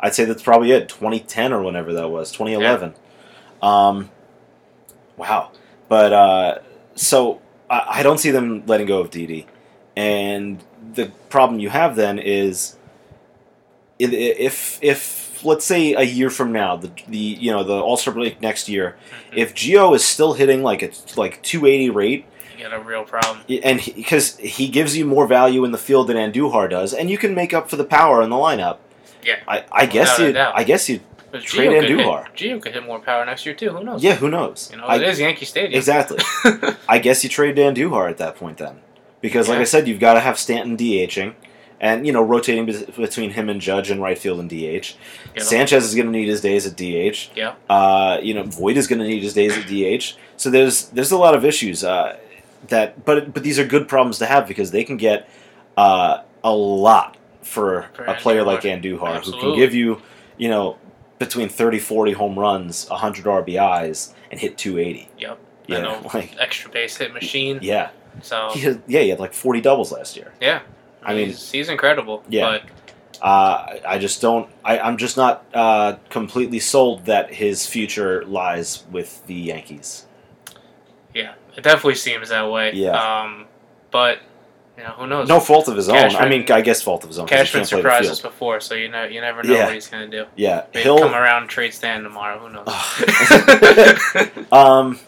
[SPEAKER 1] I'd say that's probably it. 2010 or whenever that was, 2011. Um, wow. But uh, so I, I don't see them letting go of Didi, and the problem you have then is if if let's say a year from now the the you know the All Star break next year,
[SPEAKER 2] Mhm.
[SPEAKER 1] if Gio is still hitting like it's like 280 rate
[SPEAKER 2] you got a real problem.
[SPEAKER 1] and because he, gives you more value in the field than Andujar does, and you can make up for the power in the lineup.
[SPEAKER 2] Yeah.
[SPEAKER 1] I, I guess you. I guess you.
[SPEAKER 2] But
[SPEAKER 1] Trade
[SPEAKER 2] Gio could hit-
[SPEAKER 1] Andujar.
[SPEAKER 2] Gio could hit more power next year too. Who knows?
[SPEAKER 1] Yeah, who knows?
[SPEAKER 2] You know,
[SPEAKER 1] I-
[SPEAKER 2] it is Yankee Stadium.
[SPEAKER 1] exactly. <laughs> I guess you trade Andujar at that point then, because like
[SPEAKER 2] Yeah.
[SPEAKER 1] I said, you've got to have Stanton DHing, and you know rotating be- between him and Judge in right field and DH. Sanchez is going to need his days at DH.
[SPEAKER 2] Yeah.
[SPEAKER 1] Uh, you know, Voit is going to need his days at DH. So there's there's a lot of issues uh, that, but but these are good problems to have because they can get uh, a lot for,
[SPEAKER 2] For
[SPEAKER 1] a player
[SPEAKER 2] Andujar.
[SPEAKER 1] like Andujar, who can give you, you know, between 30, 40 home runs, 100 RBIs, and hit 280.
[SPEAKER 2] Yep.
[SPEAKER 1] You <laughs> know, like
[SPEAKER 2] Extra base hit machine.
[SPEAKER 1] yeah,
[SPEAKER 2] So
[SPEAKER 1] he had, yeah, he had like 40 doubles last year.
[SPEAKER 2] yeah.
[SPEAKER 1] I mean-
[SPEAKER 2] he's, he's incredible.
[SPEAKER 1] Yeah.
[SPEAKER 2] But
[SPEAKER 1] Uh, I- just don't. I, I'm just not uh, completely sold that his future lies with the Yankees.
[SPEAKER 2] yeah, it definitely seems that way.
[SPEAKER 1] Yeah.
[SPEAKER 2] Um, but know, who knows?
[SPEAKER 1] No fault of his own. I mean, I guess fault of his own.
[SPEAKER 2] Cashman
[SPEAKER 1] can't play the
[SPEAKER 2] surprised us before, so you know you never know
[SPEAKER 1] Yeah.
[SPEAKER 2] what he's gonna do.
[SPEAKER 1] Yeah,
[SPEAKER 2] Maybe
[SPEAKER 1] he'll.
[SPEAKER 2] come around trade Stan tomorrow. Who knows? <laughs>
[SPEAKER 1] Um,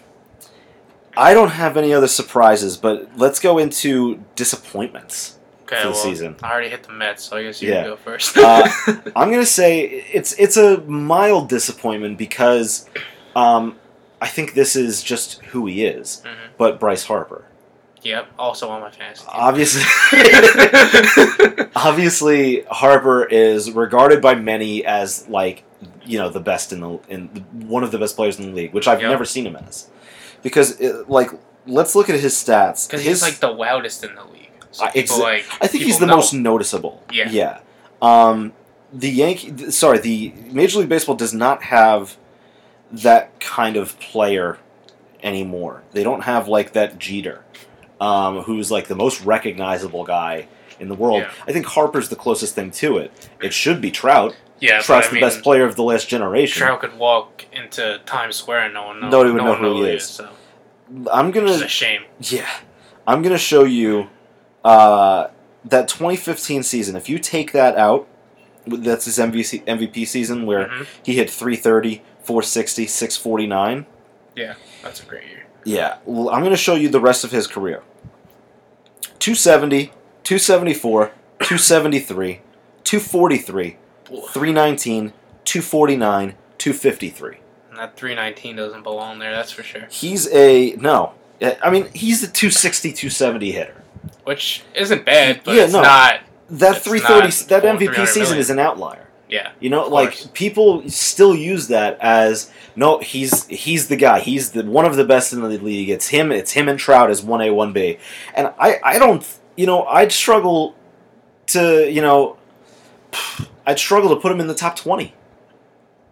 [SPEAKER 1] I don't have any other surprises, but let's go into disappointments.
[SPEAKER 2] okay,
[SPEAKER 1] For the
[SPEAKER 2] well,
[SPEAKER 1] season.
[SPEAKER 2] I already hit the Mets, so I guess you
[SPEAKER 1] Yeah.
[SPEAKER 2] can go first.
[SPEAKER 1] Uh, <laughs> I'm gonna say it's it's a mild disappointment because um, I think this is just who he is.
[SPEAKER 2] Mhm.
[SPEAKER 1] But Bryce Harper,
[SPEAKER 2] Yep, also on my fantasy. team.
[SPEAKER 1] obviously, <laughs> obviously Harper is regarded by many as like you know the best in the in one of the best players in the league, which I've
[SPEAKER 2] Yep.
[SPEAKER 1] never seen him as. Because it, like let's look at his stats.
[SPEAKER 2] Because he's like the wildest in the league. So
[SPEAKER 1] Uh,
[SPEAKER 2] people
[SPEAKER 1] exa-
[SPEAKER 2] like
[SPEAKER 1] I think he's the
[SPEAKER 2] know.
[SPEAKER 1] most noticeable.
[SPEAKER 2] Yeah.
[SPEAKER 1] Yeah. Um, the Yankee, th- sorry, the Major League Baseball does not have that kind of player anymore. They don't have like that Jeter, um, who's like the most recognizable guy in the world.
[SPEAKER 2] Yeah.
[SPEAKER 1] I think Harper's the closest thing to it. It should be Trout.
[SPEAKER 2] Yeah,
[SPEAKER 1] Trout's the
[SPEAKER 2] mean,
[SPEAKER 1] best player of the last generation.
[SPEAKER 2] Trout could walk into Times Square and no one know.
[SPEAKER 1] Nobody would
[SPEAKER 2] no
[SPEAKER 1] know who he is.
[SPEAKER 2] So
[SPEAKER 1] I'm gonna
[SPEAKER 2] a shame.
[SPEAKER 1] Yeah. I'm going to show you uh, that 2015 season. If you take that out, that's his MVP, MVP season where
[SPEAKER 2] Mhm.
[SPEAKER 1] he hit 330, 460, 649.
[SPEAKER 2] Yeah, That's a great year.
[SPEAKER 1] Yeah. Well, I'm going to show you the rest of his career 270, 274, 273, 243, 319, 249, 253.
[SPEAKER 2] And that 319 doesn't belong there, that's for sure.
[SPEAKER 1] He's a. No. I mean, he's a 260, 270 hitter.
[SPEAKER 2] Which isn't bad, but
[SPEAKER 1] Yeah,
[SPEAKER 2] it's
[SPEAKER 1] no.
[SPEAKER 2] not.
[SPEAKER 1] That
[SPEAKER 2] It's
[SPEAKER 1] 330,
[SPEAKER 2] not
[SPEAKER 1] that MVP season
[SPEAKER 2] million.
[SPEAKER 1] is an outlier.
[SPEAKER 2] Yeah.
[SPEAKER 1] You know, like
[SPEAKER 2] course.
[SPEAKER 1] people still use that as no, he's he's the guy. He's the one of the best in the league. It's him. It's him and Trout as one A one B. And I I don't you know I'd struggle to you know I'd struggle to put him in the top twenty.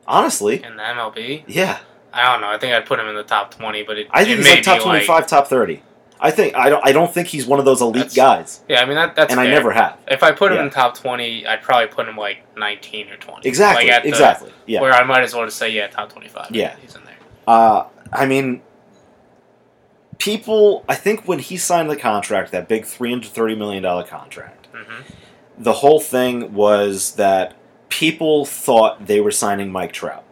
[SPEAKER 1] Honestly,
[SPEAKER 2] In the MLB,
[SPEAKER 1] yeah,
[SPEAKER 2] I don't know. I think I'd put him in the top 20, but it,
[SPEAKER 1] I
[SPEAKER 2] it
[SPEAKER 1] think he's
[SPEAKER 2] may
[SPEAKER 1] like top twenty five, top thirty. I think I don't I don't think he's one of those elite
[SPEAKER 2] That's-
[SPEAKER 1] guys,
[SPEAKER 2] Yeah, I mean that that's
[SPEAKER 1] and I never have.
[SPEAKER 2] If I put him
[SPEAKER 1] Yeah.
[SPEAKER 2] in top 20, I'd probably put him like 19 or 20.
[SPEAKER 1] Exactly,
[SPEAKER 2] Like the-
[SPEAKER 1] exactly. Yeah.
[SPEAKER 2] Where I might as well just say yeah, top 25.
[SPEAKER 1] Yeah.
[SPEAKER 2] he's in there.
[SPEAKER 1] Uh, I mean, people. I think when he signed the contract, that big three hundred thirty million dollar contract,
[SPEAKER 2] hmm
[SPEAKER 1] the whole thing was that people thought they were signing Mike Trout.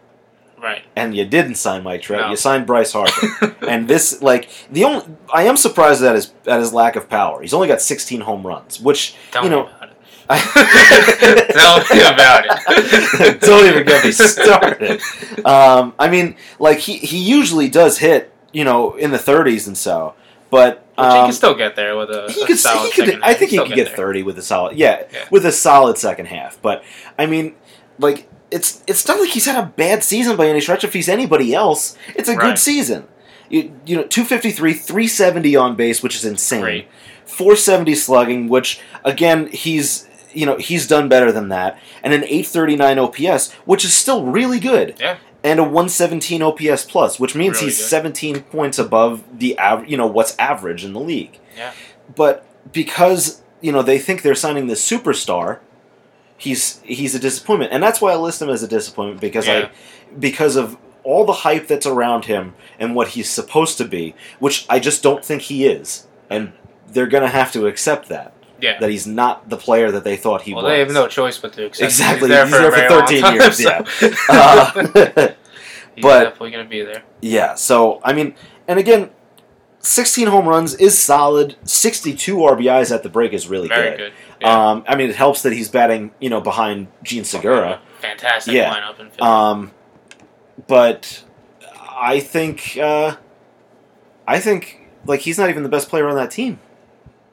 [SPEAKER 2] Right.
[SPEAKER 1] and you didn't sign Mike Trout.
[SPEAKER 2] No.
[SPEAKER 1] You signed Bryce Harper, <laughs> and this like the only I am surprised at his at his lack of power. He's only got 16 home runs, which
[SPEAKER 2] Tell
[SPEAKER 1] you know.
[SPEAKER 2] about it. <laughs> Tell me about it. <laughs>
[SPEAKER 1] Don't even get me started. Um, I mean, like he he usually does hit you know in the 30s and so, but
[SPEAKER 2] Which he
[SPEAKER 1] um,
[SPEAKER 2] can still get there with a,
[SPEAKER 1] he
[SPEAKER 2] a
[SPEAKER 1] could,
[SPEAKER 2] solid
[SPEAKER 1] he could
[SPEAKER 2] second
[SPEAKER 1] I think he
[SPEAKER 2] still
[SPEAKER 1] could get
[SPEAKER 2] there.
[SPEAKER 1] 30 with a solid yeah,
[SPEAKER 2] Yeah.
[SPEAKER 1] with a solid second half. But I mean, like it's it's not like he's had a bad season by any stretch. If he's anybody else, it's a good season. You, you know, 253, 370 on base, which is insane.
[SPEAKER 2] Great.
[SPEAKER 1] 470 slugging, which again he's you know he's done better than that, and an 839 OPS, which is still really good.
[SPEAKER 2] Yeah.
[SPEAKER 1] And a 117 OPS plus, which means
[SPEAKER 2] Really
[SPEAKER 1] he's
[SPEAKER 2] good.
[SPEAKER 1] 17 points above the average, you know, what's average in the league.
[SPEAKER 2] Yeah.
[SPEAKER 1] But because you know they think they're signing this superstar, he's he's a disappointment, and that's why I list him as a disappointment because
[SPEAKER 2] Yeah.
[SPEAKER 1] I because of all the hype that's around him and what he's supposed to be, which I just don't think he is, and they're gonna have to accept that
[SPEAKER 2] Yeah.
[SPEAKER 1] that he's not the player that they thought he
[SPEAKER 2] well,
[SPEAKER 1] was.
[SPEAKER 2] they have no choice but to accept.
[SPEAKER 1] Exactly,
[SPEAKER 2] He's there
[SPEAKER 1] he's
[SPEAKER 2] for,
[SPEAKER 1] there for
[SPEAKER 2] very long
[SPEAKER 1] 13
[SPEAKER 2] time,
[SPEAKER 1] years,
[SPEAKER 2] so-
[SPEAKER 1] yeah. <laughs> Uh, <laughs> <laughs>
[SPEAKER 2] He's
[SPEAKER 1] but-
[SPEAKER 2] definitely gonna be there.
[SPEAKER 1] yeah, so I mean, and again, 16 home runs is solid. 62 RBIs at the break is really
[SPEAKER 2] Very
[SPEAKER 1] good.
[SPEAKER 2] good. Yeah.
[SPEAKER 1] Um, I mean, it helps that he's batting, you know, behind Jean Segura.
[SPEAKER 2] Fantastic
[SPEAKER 1] yeah.
[SPEAKER 2] lineup in Philly.
[SPEAKER 1] Um, but I think, uh, I think, like, he's not even the best player on that team.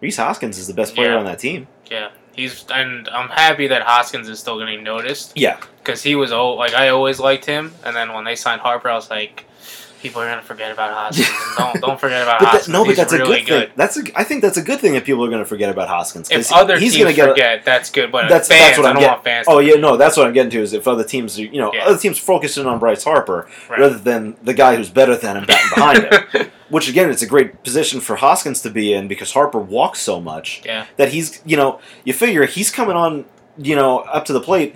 [SPEAKER 1] Rhys Hoskins is the best player
[SPEAKER 2] Yeah.
[SPEAKER 1] on that team.
[SPEAKER 2] yeah. He's and I'm happy that Hoskins is still getting noticed
[SPEAKER 1] Yeah,
[SPEAKER 2] because he was old. Like I always liked him, and then when they signed Harper, I was like, people are gonna forget about <laughs> Hoskins. don't don't forget about
[SPEAKER 1] but that,
[SPEAKER 2] Hoskins.
[SPEAKER 1] no, but
[SPEAKER 2] He's
[SPEAKER 1] that's
[SPEAKER 2] really
[SPEAKER 1] a good, thing. That's a, I think that's a good thing that people are going to forget about Hoskins.
[SPEAKER 2] If other
[SPEAKER 1] he's
[SPEAKER 2] teams
[SPEAKER 1] gonna get.
[SPEAKER 2] forget, that's good. But
[SPEAKER 1] That's-
[SPEAKER 2] fans,
[SPEAKER 1] that's what
[SPEAKER 2] I
[SPEAKER 1] I'm
[SPEAKER 2] don't
[SPEAKER 1] get-
[SPEAKER 2] want fans.
[SPEAKER 1] Oh yeah, no, that's what I'm getting to. Is if other teams, are, you know,
[SPEAKER 2] Yeah.
[SPEAKER 1] other teams focusing on Bryce Harper
[SPEAKER 2] Right.
[SPEAKER 1] rather than the guy who's better than him batting behind him. <laughs> Which again, it's a great position for Hoskins to be in because Harper walks so much
[SPEAKER 2] yeah,
[SPEAKER 1] that he's, you know, you figure he's coming on, you know, up to the plate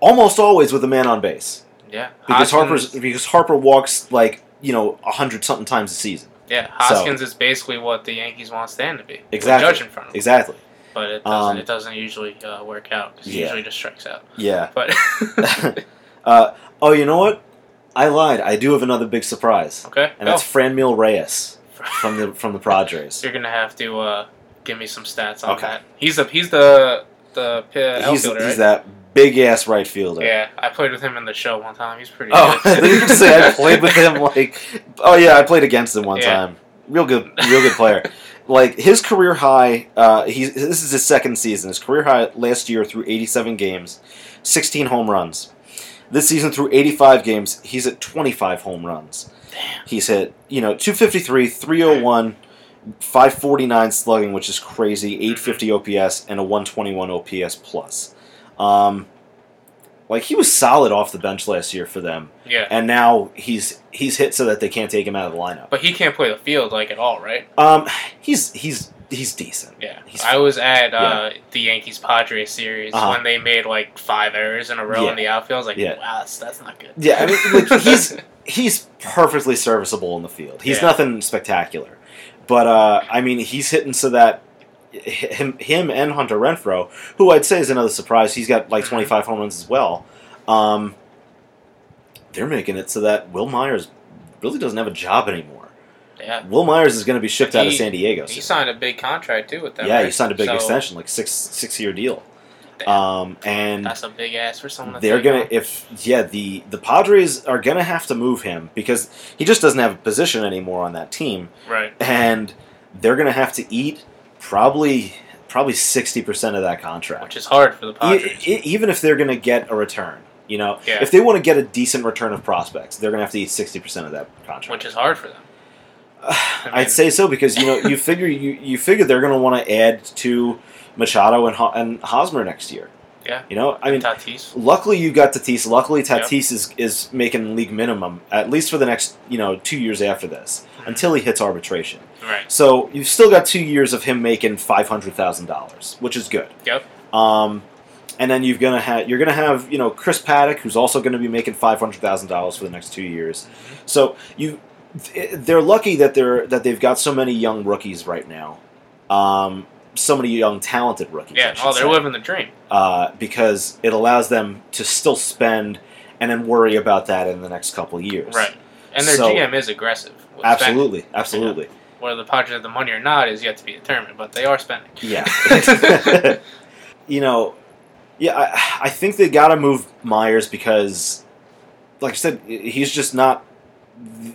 [SPEAKER 1] almost always with a man on base
[SPEAKER 2] yeah.
[SPEAKER 1] because
[SPEAKER 2] Hoskins-
[SPEAKER 1] Harper's because Harper walks like you know a hundred something times a season.
[SPEAKER 2] Yeah, Hoskins is basically what the Yankees want Stan to be.
[SPEAKER 1] Exactly.
[SPEAKER 2] Judge in front of him.
[SPEAKER 1] Exactly.
[SPEAKER 2] But it doesn't.
[SPEAKER 1] Um,
[SPEAKER 2] it doesn't usually uh, work out. 'cause he
[SPEAKER 1] Yeah.
[SPEAKER 2] usually just strikes out.
[SPEAKER 1] Yeah.
[SPEAKER 2] But <laughs> <laughs>
[SPEAKER 1] uh, oh, you know what? I lied. I do have another big surprise,
[SPEAKER 2] okay,
[SPEAKER 1] and
[SPEAKER 2] go.
[SPEAKER 1] that's Franmil Reyes from the from the Padres. <laughs>
[SPEAKER 2] You're gonna have to uh, give me some stats on
[SPEAKER 1] Okay.
[SPEAKER 2] that. He's the he's the the uh,
[SPEAKER 1] he's,
[SPEAKER 2] outfielder,
[SPEAKER 1] he's
[SPEAKER 2] right?
[SPEAKER 1] that big ass right fielder.
[SPEAKER 2] Yeah, I played with him in the show one time. He's pretty
[SPEAKER 1] Oh,
[SPEAKER 2] good. <laughs>
[SPEAKER 1] I you say I played with him <laughs> like. Oh yeah, I played against him one
[SPEAKER 2] Yeah.
[SPEAKER 1] time. Real good, real good player. <laughs> like his career high, uh, he's this is his second season. His career high last year through 87 games, 16 home runs. This season through 85 games, he's at 25 home runs.
[SPEAKER 2] Damn.
[SPEAKER 1] He's hit you know 253, 301. 549 slugging, which is crazy, 850 OPS, and a 121 OPS plus. Um, like he was solid off the bench last year for them,
[SPEAKER 2] Yeah,
[SPEAKER 1] and now he's he's hit so that they can't take him out of the lineup.
[SPEAKER 2] but he can't play the field like at all, right?
[SPEAKER 1] Um, he's he's he's decent.
[SPEAKER 2] Yeah,
[SPEAKER 1] He's-
[SPEAKER 2] I was at uh, the Yankees Padres series
[SPEAKER 1] Uh-huh.
[SPEAKER 2] when they made like five errors in a row
[SPEAKER 1] Yeah.
[SPEAKER 2] in the outfield. I was like,
[SPEAKER 1] Yeah.
[SPEAKER 2] wow, that's, that's not good.
[SPEAKER 1] Yeah, I mean, like, <laughs> he's he's perfectly serviceable in the field. He's nothing spectacular, but uh, I mean, he's hitting so that him him and Hunter Renfroe, who I'd say is another surprise, he's got like
[SPEAKER 2] Mhm.
[SPEAKER 1] 25 home runs as well. Um, they're making it so that Wil Myers really doesn't have a job anymore.
[SPEAKER 2] yeah.
[SPEAKER 1] Wil Myers is going to be shipped out of San Diego.
[SPEAKER 2] He
[SPEAKER 1] soon.
[SPEAKER 2] signed a big contract too with them.
[SPEAKER 1] yeah, he signed a big
[SPEAKER 2] So,
[SPEAKER 1] extension, like six six year deal. Um, and
[SPEAKER 2] that's a big ass for someone. To
[SPEAKER 1] they're gonna
[SPEAKER 2] on.
[SPEAKER 1] if yeah the the Padres are gonna have to move him because he just doesn't have a position anymore on that team,
[SPEAKER 2] right.
[SPEAKER 1] and they're gonna have to eat probably probably sixty percent of that contract.
[SPEAKER 2] Which is hard for the Padres.
[SPEAKER 1] e- even if they're gonna get a return, you know,
[SPEAKER 2] Yeah.
[SPEAKER 1] if they want to get a decent return of prospects, they're gonna have to eat sixty percent of that contract.
[SPEAKER 2] which is hard for them. <sighs> I
[SPEAKER 1] I'd say so because you know you figure you, you figure they're going to want to add to Machado and Ho- and Hosmer next year.
[SPEAKER 2] Yeah.
[SPEAKER 1] you know, I mean,
[SPEAKER 2] Tatis.
[SPEAKER 1] luckily you got Tatis. Luckily
[SPEAKER 2] Yep.
[SPEAKER 1] Tatis is is making league minimum at least for the next you know two years after this until he hits arbitration.
[SPEAKER 2] Right.
[SPEAKER 1] So you've still got two years of him making five hundred thousand dollars, which is good.
[SPEAKER 2] Yep.
[SPEAKER 1] Um, and then you're gonna have you're gonna have you know Chris Paddack, who's also going to be making five hundred thousand dollars for the next two years.
[SPEAKER 2] Mm-hmm.
[SPEAKER 1] So you they're lucky that they're that they've got so many young rookies right now. Um, so many young talented rookies.
[SPEAKER 2] Yeah, oh, they're
[SPEAKER 1] say.
[SPEAKER 2] living the dream.
[SPEAKER 1] uh, because it allows them to still spend and then worry about that in the next couple of years.
[SPEAKER 2] Right. And their
[SPEAKER 1] So-
[SPEAKER 2] GM is aggressive. with spending.
[SPEAKER 1] Absolutely, absolutely.
[SPEAKER 2] Whether the Padres have the money or not is yet to be determined, but they are spending.
[SPEAKER 1] Yeah. <laughs> <laughs> you know, yeah, I, I think they got to move Myers because, like I said, he's just not.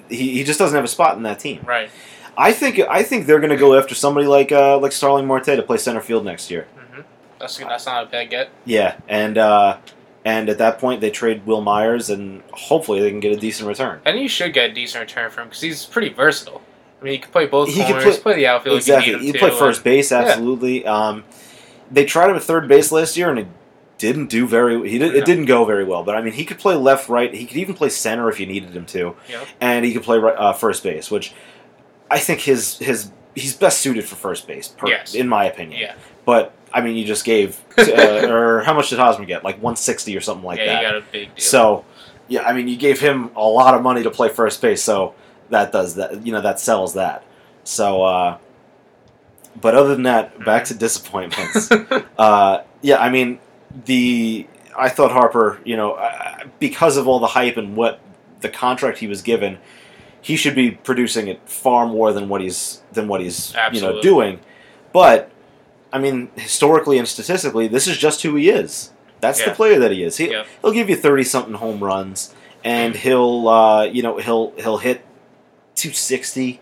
[SPEAKER 1] He, he just doesn't have a spot in that team.
[SPEAKER 2] Right.
[SPEAKER 1] I think I think they're going to go after somebody like uh, like Starling Marte to play center field next year.
[SPEAKER 2] hmm That's that's not a bad get.
[SPEAKER 1] Yeah, and uh, and at that point they trade Wil Myers and hopefully they can get a decent return.
[SPEAKER 2] And you should get a decent return from him because he's pretty versatile. I mean, he can play both
[SPEAKER 1] He can
[SPEAKER 2] corners,
[SPEAKER 1] play-
[SPEAKER 2] play, the outfield.
[SPEAKER 1] exactly.
[SPEAKER 2] If you
[SPEAKER 1] He
[SPEAKER 2] him
[SPEAKER 1] played first base, absolutely. Um, they tried him at third base last year, and it didn't do very. He did,
[SPEAKER 2] No.
[SPEAKER 1] it didn't go very well. But I mean, he could play left, right. He could even play center if you needed him to,
[SPEAKER 2] Yep.
[SPEAKER 1] and he could play right, uh, first base, which I think his his he's best suited for first base, per,
[SPEAKER 2] Yes.
[SPEAKER 1] in my opinion.
[SPEAKER 2] Yeah.
[SPEAKER 1] But I mean, you just gave, <laughs> uh, or how much did Hosmer get? Like one sixty or something like
[SPEAKER 2] yeah,
[SPEAKER 1] that.
[SPEAKER 2] you got a big deal.
[SPEAKER 1] So, yeah, I mean, you gave him a lot of money to play first base, so that does that. You know, that sells that. So, uh, but other than that, back to disappointments. <laughs> uh, yeah, I mean, the I thought Harper, you know, uh, because of all the hype and what the contract he was given, he should be producing it far more than what he's than what he's you know doing. But I mean, historically and statistically, this is just who he is. That's the player that he is. He. He'll give you thirty something home runs, and he'll uh, you know he'll he'll hit two sixty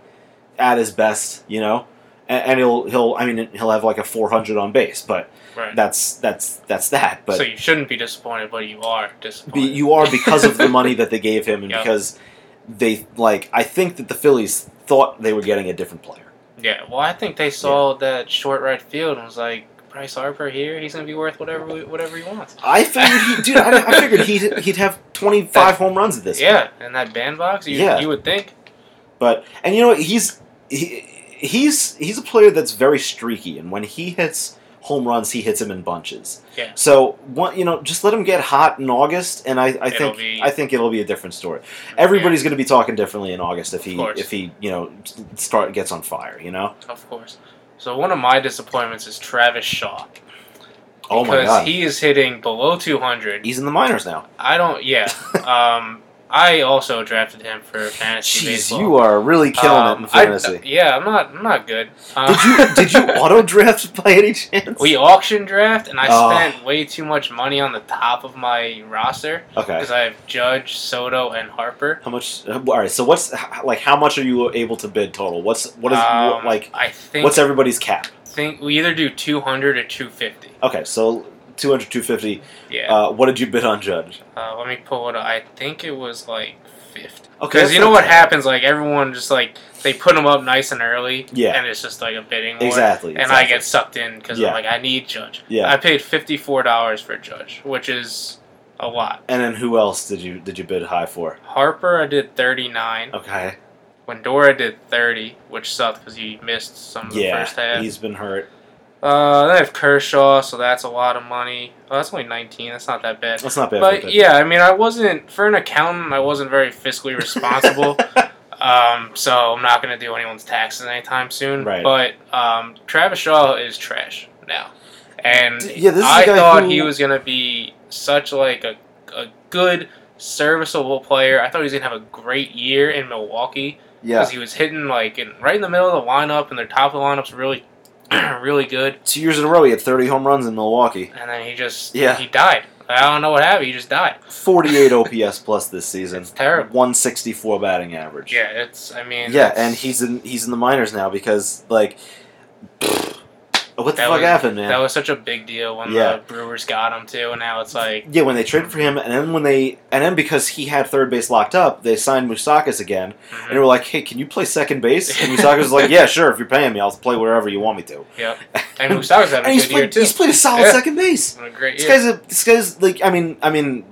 [SPEAKER 1] at his best, you know, and, and he'll he'll I mean he'll have like a four hundred on base, but
[SPEAKER 2] right.
[SPEAKER 1] that's that's that's that. But
[SPEAKER 2] so you shouldn't be disappointed, but you are
[SPEAKER 1] be,
[SPEAKER 2] disappointed.
[SPEAKER 1] you are because of the money that they gave him, and <laughs>
[SPEAKER 2] Yep.
[SPEAKER 1] because they like I think that the Phillies thought they were getting a different player.
[SPEAKER 2] Yeah, well, I think they saw that short right field and was like, Bryce Harper here, he's gonna be worth whatever whatever he wants.
[SPEAKER 1] I figured he, dude. I, I figured he'd he'd have twenty five home runs at this. point.
[SPEAKER 2] Yeah, and that bandbox, you,
[SPEAKER 1] Yeah.
[SPEAKER 2] you would think.
[SPEAKER 1] But and you know what? He's he, he's he's a player that's very streaky, and when he hits home runs, he hits them in bunches.
[SPEAKER 2] Yeah.
[SPEAKER 1] So one, you know, just let him get hot in August, and I, I think
[SPEAKER 2] be-
[SPEAKER 1] I think it'll be a different story. Everybody's going to be talking differently in August if he if he you know start gets on fire. You know.
[SPEAKER 2] Of course. So one of my disappointments is Travis Shaw.
[SPEAKER 1] Oh my
[SPEAKER 2] because
[SPEAKER 1] god.
[SPEAKER 2] he is hitting below 200.
[SPEAKER 1] He's in the minors now.
[SPEAKER 2] I don't. Yeah. <laughs> um, I also drafted him for fantasy
[SPEAKER 1] Jeez,
[SPEAKER 2] baseball.
[SPEAKER 1] you are really killing
[SPEAKER 2] Um,
[SPEAKER 1] it in
[SPEAKER 2] I-
[SPEAKER 1] fantasy.
[SPEAKER 2] yeah, I'm not. I'm not good. Um,
[SPEAKER 1] did you did you <laughs> auto draft by any chance?
[SPEAKER 2] We auction draft, and I
[SPEAKER 1] Oh.
[SPEAKER 2] spent way too much money on the top of my roster
[SPEAKER 1] okay.
[SPEAKER 2] because I have Judge, Soto, and Harper.
[SPEAKER 1] How much? uh, All right. So what's like? How much are you able to bid total? What's what is
[SPEAKER 2] Um,
[SPEAKER 1] like?
[SPEAKER 2] I think.
[SPEAKER 1] What's everybody's cap?
[SPEAKER 2] think we either do 200 or 250.
[SPEAKER 1] Okay, so 200, 250.
[SPEAKER 2] Yeah.
[SPEAKER 1] Uh, what did you bid on Judge?
[SPEAKER 2] Uh, let me pull it up. I think it was like 50.
[SPEAKER 1] Okay,
[SPEAKER 2] Because you know what
[SPEAKER 1] bad.
[SPEAKER 2] happens? Like everyone just like they put them up nice and early.
[SPEAKER 1] Yeah.
[SPEAKER 2] And it's just like a bidding war.
[SPEAKER 1] Exactly.
[SPEAKER 2] And I get sucked in because
[SPEAKER 1] Yeah.
[SPEAKER 2] I'm like I need Judge.
[SPEAKER 1] Yeah.
[SPEAKER 2] I paid fifty four dollars for Judge, which is a lot.
[SPEAKER 1] And then who else did you did you bid high for?
[SPEAKER 2] Harper, I did thirty nine.
[SPEAKER 1] Okay.
[SPEAKER 2] Lindora did thirty, which sucked because he missed some of the first half.
[SPEAKER 1] he's been hurt.
[SPEAKER 2] Uh, then I have Kershaw, so that's a lot of money. Oh, that's only nineteen. That's not that bad.
[SPEAKER 1] That's not bad.
[SPEAKER 2] But yeah, I mean, I wasn't for an accountant. I wasn't very fiscally responsible. <laughs> um, so I'm not going to do anyone's taxes anytime soon.
[SPEAKER 1] Right.
[SPEAKER 2] But um, Travis Shaw is trash now, and
[SPEAKER 1] Yeah, this is
[SPEAKER 2] I thought
[SPEAKER 1] who-
[SPEAKER 2] he was going to be such like a a good serviceable player. I thought he was going to have a great year in Milwaukee
[SPEAKER 1] yeah.
[SPEAKER 2] because he was hitting like in, right in the middle of the lineup, and their top of the lineup's really <clears throat> really good.
[SPEAKER 1] Two years in a row, he had 30 home runs in Milwaukee.
[SPEAKER 2] And then he just
[SPEAKER 1] Yeah.
[SPEAKER 2] he died. I don't know what happened. He just died.
[SPEAKER 1] 48 <laughs> OPS plus this season.
[SPEAKER 2] It's terrible.
[SPEAKER 1] 164 batting average.
[SPEAKER 2] Yeah, it's. I mean.
[SPEAKER 1] Yeah, and he's in he's in the minors now because like, what the
[SPEAKER 2] That
[SPEAKER 1] fuck
[SPEAKER 2] was-
[SPEAKER 1] happened, man?
[SPEAKER 2] that was such a big deal when
[SPEAKER 1] Yeah.
[SPEAKER 2] the Brewers got him too, and now it's like
[SPEAKER 1] Yeah, when they traded for him, and then when they, and then because he had third base locked up, they signed Moustakas again,
[SPEAKER 2] mhm.
[SPEAKER 1] and they were like, "Hey, can you play second base?" And <laughs> Moustakas was like, "Yeah, sure. If you're paying me, I'll play wherever you want me to."
[SPEAKER 2] Yeah, <laughs> And Moustakas having
[SPEAKER 1] And
[SPEAKER 2] a
[SPEAKER 1] he's
[SPEAKER 2] good year
[SPEAKER 1] played,
[SPEAKER 2] too.
[SPEAKER 1] he's played a solid
[SPEAKER 2] Yeah.
[SPEAKER 1] second base.
[SPEAKER 2] Having a great
[SPEAKER 1] This
[SPEAKER 2] year.
[SPEAKER 1] guy's a, this guy's like, I mean, I mean,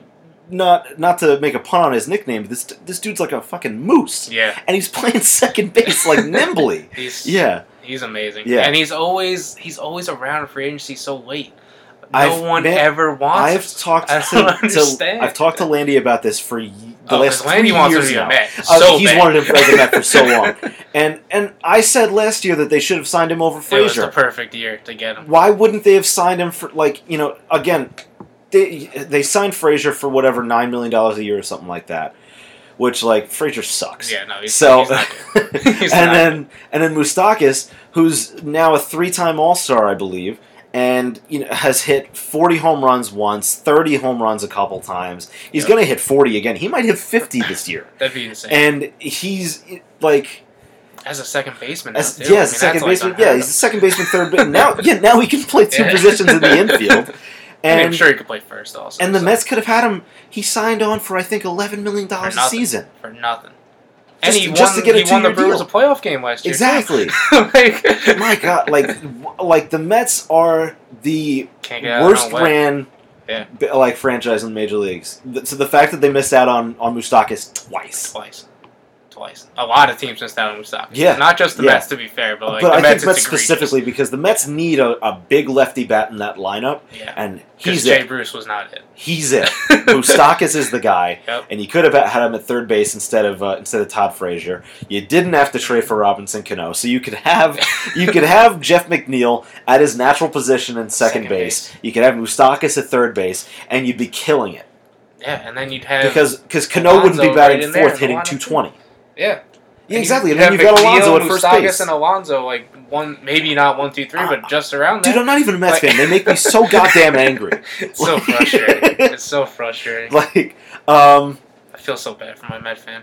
[SPEAKER 1] not not to make a pun on his nickname, but this this dude's like a fucking moose,
[SPEAKER 2] Yeah,
[SPEAKER 1] and he's playing <laughs> second base like nimbly.
[SPEAKER 2] he's
[SPEAKER 1] Yeah,
[SPEAKER 2] he's amazing.
[SPEAKER 1] Yeah.
[SPEAKER 2] and he's always he's always around free agency so late. No
[SPEAKER 1] I've-
[SPEAKER 2] one
[SPEAKER 1] man,
[SPEAKER 2] ever wants.
[SPEAKER 1] I've talked <laughs>
[SPEAKER 2] I
[SPEAKER 1] to,
[SPEAKER 2] don't
[SPEAKER 1] to
[SPEAKER 2] understand.
[SPEAKER 1] I've talked to Landy about this for the
[SPEAKER 2] Oh,
[SPEAKER 1] last
[SPEAKER 2] Landy
[SPEAKER 1] three
[SPEAKER 2] wants
[SPEAKER 1] years
[SPEAKER 2] to be a
[SPEAKER 1] now.
[SPEAKER 2] Met.
[SPEAKER 1] Uh, he's
[SPEAKER 2] bad.
[SPEAKER 1] wanted him as a Met for so <laughs> long, and and I said last year that they should have signed him over
[SPEAKER 2] It was the perfect year to get him.
[SPEAKER 1] Why wouldn't they have signed him for like you know again? They they signed Frazier for whatever nine million dollars a year or something like that, which like Frazier sucks.
[SPEAKER 2] Yeah, no, he's,
[SPEAKER 1] So
[SPEAKER 2] he's not good. <laughs> <laughs> He's
[SPEAKER 1] and then and then Moustakas, who's now a three-time All-Star, I believe, and you know has hit 40 home runs once, 30 home runs a couple times. He's
[SPEAKER 2] Yep.
[SPEAKER 1] going to hit 40 again. He might hit 50 this year. <laughs>
[SPEAKER 2] That'd be insane.
[SPEAKER 1] And he's like
[SPEAKER 2] as a second baseman, now,
[SPEAKER 1] as,
[SPEAKER 2] too.
[SPEAKER 1] yeah,
[SPEAKER 2] I mean,
[SPEAKER 1] second
[SPEAKER 2] that's, like,
[SPEAKER 1] baseman. yeah, he's a second baseman, third base. Now, yeah, now he can play two
[SPEAKER 2] Yeah.
[SPEAKER 1] positions in the infield.
[SPEAKER 2] I mean, I'm
[SPEAKER 1] And
[SPEAKER 2] sure he could play first also.
[SPEAKER 1] and the
[SPEAKER 2] so,
[SPEAKER 1] Mets could have had him. He signed on for I think 11 million dollars a season.
[SPEAKER 2] for nothing. And
[SPEAKER 1] Just-
[SPEAKER 2] he
[SPEAKER 1] just
[SPEAKER 2] won,
[SPEAKER 1] to get a
[SPEAKER 2] he won the Brewers
[SPEAKER 1] deal.
[SPEAKER 2] a playoff game last year.
[SPEAKER 1] Exactly. <laughs>
[SPEAKER 2] like, <laughs>
[SPEAKER 1] My God, like like the Mets are the
[SPEAKER 2] Can't get out of
[SPEAKER 1] worst
[SPEAKER 2] their own way.
[SPEAKER 1] ran
[SPEAKER 2] Yeah.
[SPEAKER 1] like franchise in the major leagues. So the fact that they missed out on on Moustakas twice.
[SPEAKER 2] twice. Twice. A lot of teams missed out on Mustafa.
[SPEAKER 1] Yeah.
[SPEAKER 2] Not just the
[SPEAKER 1] Yeah.
[SPEAKER 2] Mets, to be fair, but like
[SPEAKER 1] but
[SPEAKER 2] the
[SPEAKER 1] I
[SPEAKER 2] Mets,
[SPEAKER 1] think Mets specifically because the Mets need a, a big lefty bat in that lineup,
[SPEAKER 2] Yeah.
[SPEAKER 1] and he's
[SPEAKER 2] Jay
[SPEAKER 1] it.
[SPEAKER 2] Bruce was not it.
[SPEAKER 1] He's it. <laughs> Moustakas is the guy,
[SPEAKER 2] Yep.
[SPEAKER 1] and you could have had him at third base instead of uh, instead of Todd Frazier. You didn't have to trade for Robinson Cano, so you could have you could <laughs> have Jeff McNeil at his natural position in second,
[SPEAKER 2] Second
[SPEAKER 1] base. You could have Moustakas at third base, and you'd be killing it
[SPEAKER 2] Yeah, and then you'd have
[SPEAKER 1] because because Cano wouldn't be batting
[SPEAKER 2] right
[SPEAKER 1] fourth, hitting two twenty.
[SPEAKER 2] Yeah.
[SPEAKER 1] Yeah, exactly. And then you've got Alonso at first
[SPEAKER 2] Moustakas,
[SPEAKER 1] base.
[SPEAKER 2] and Alonso like one, maybe not one, two, three, but just around
[SPEAKER 1] Dude. I'm not even a Mets
[SPEAKER 2] Like-
[SPEAKER 1] fan. They make me so <laughs> goddamn angry.
[SPEAKER 2] it's so frustrating. <laughs> It's so frustrating.
[SPEAKER 1] Like, um,
[SPEAKER 2] I feel so bad for my Met fan.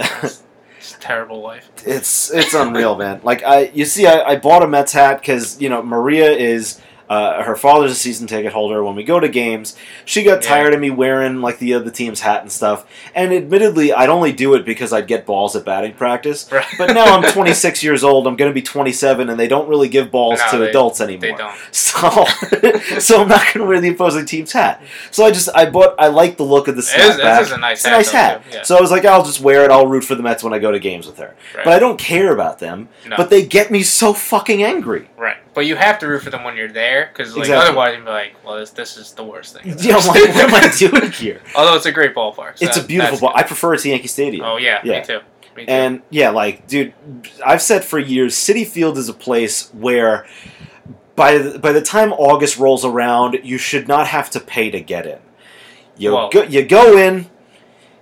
[SPEAKER 2] It's a terrible life.
[SPEAKER 1] it's it's unreal, man. Like, I you see, I, I bought a Mets hat because you know Maria is. Uh, her father's a season ticket holder. When we go to games, she got
[SPEAKER 2] Yeah.
[SPEAKER 1] tired of me wearing like the other team's hat and stuff. And admittedly, I'd only do it because I'd get balls at batting practice.
[SPEAKER 2] Right.
[SPEAKER 1] But now I'm <laughs> 26 years old. I'm going to be 27, and they don't really give balls
[SPEAKER 2] No,
[SPEAKER 1] to
[SPEAKER 2] they-
[SPEAKER 1] adults anymore.
[SPEAKER 2] They don't. <laughs>
[SPEAKER 1] So, <laughs> so I'm not going to wear the opposing team's hat. So I just I bought I like the look of the
[SPEAKER 2] It is,
[SPEAKER 1] snapback.
[SPEAKER 2] this is a nice
[SPEAKER 1] It's a
[SPEAKER 2] hat.
[SPEAKER 1] nice hat.
[SPEAKER 2] Yeah.
[SPEAKER 1] So I was like, I'll just wear it. I'll root for the Mets when I go to games with her.
[SPEAKER 2] Right.
[SPEAKER 1] But I don't care about them.
[SPEAKER 2] No.
[SPEAKER 1] But they get me so fucking angry.
[SPEAKER 2] Right, but you have to root for them when you're there, because like
[SPEAKER 1] Exactly.
[SPEAKER 2] otherwise you'd be like, well, this this is the worst thing. <laughs>
[SPEAKER 1] Yeah, I'm like, what am I doing here? <laughs>
[SPEAKER 2] Although it's a great ballpark. so
[SPEAKER 1] It's a beautiful ball.
[SPEAKER 2] good.
[SPEAKER 1] I prefer it to Yankee Stadium.
[SPEAKER 2] Oh yeah,
[SPEAKER 1] Yeah.
[SPEAKER 2] me too. Me too.
[SPEAKER 1] And yeah, like, dude, I've said for years, Citi Field is a place where by the, by the time August rolls around, you should not have to pay to get in. You go, you go in,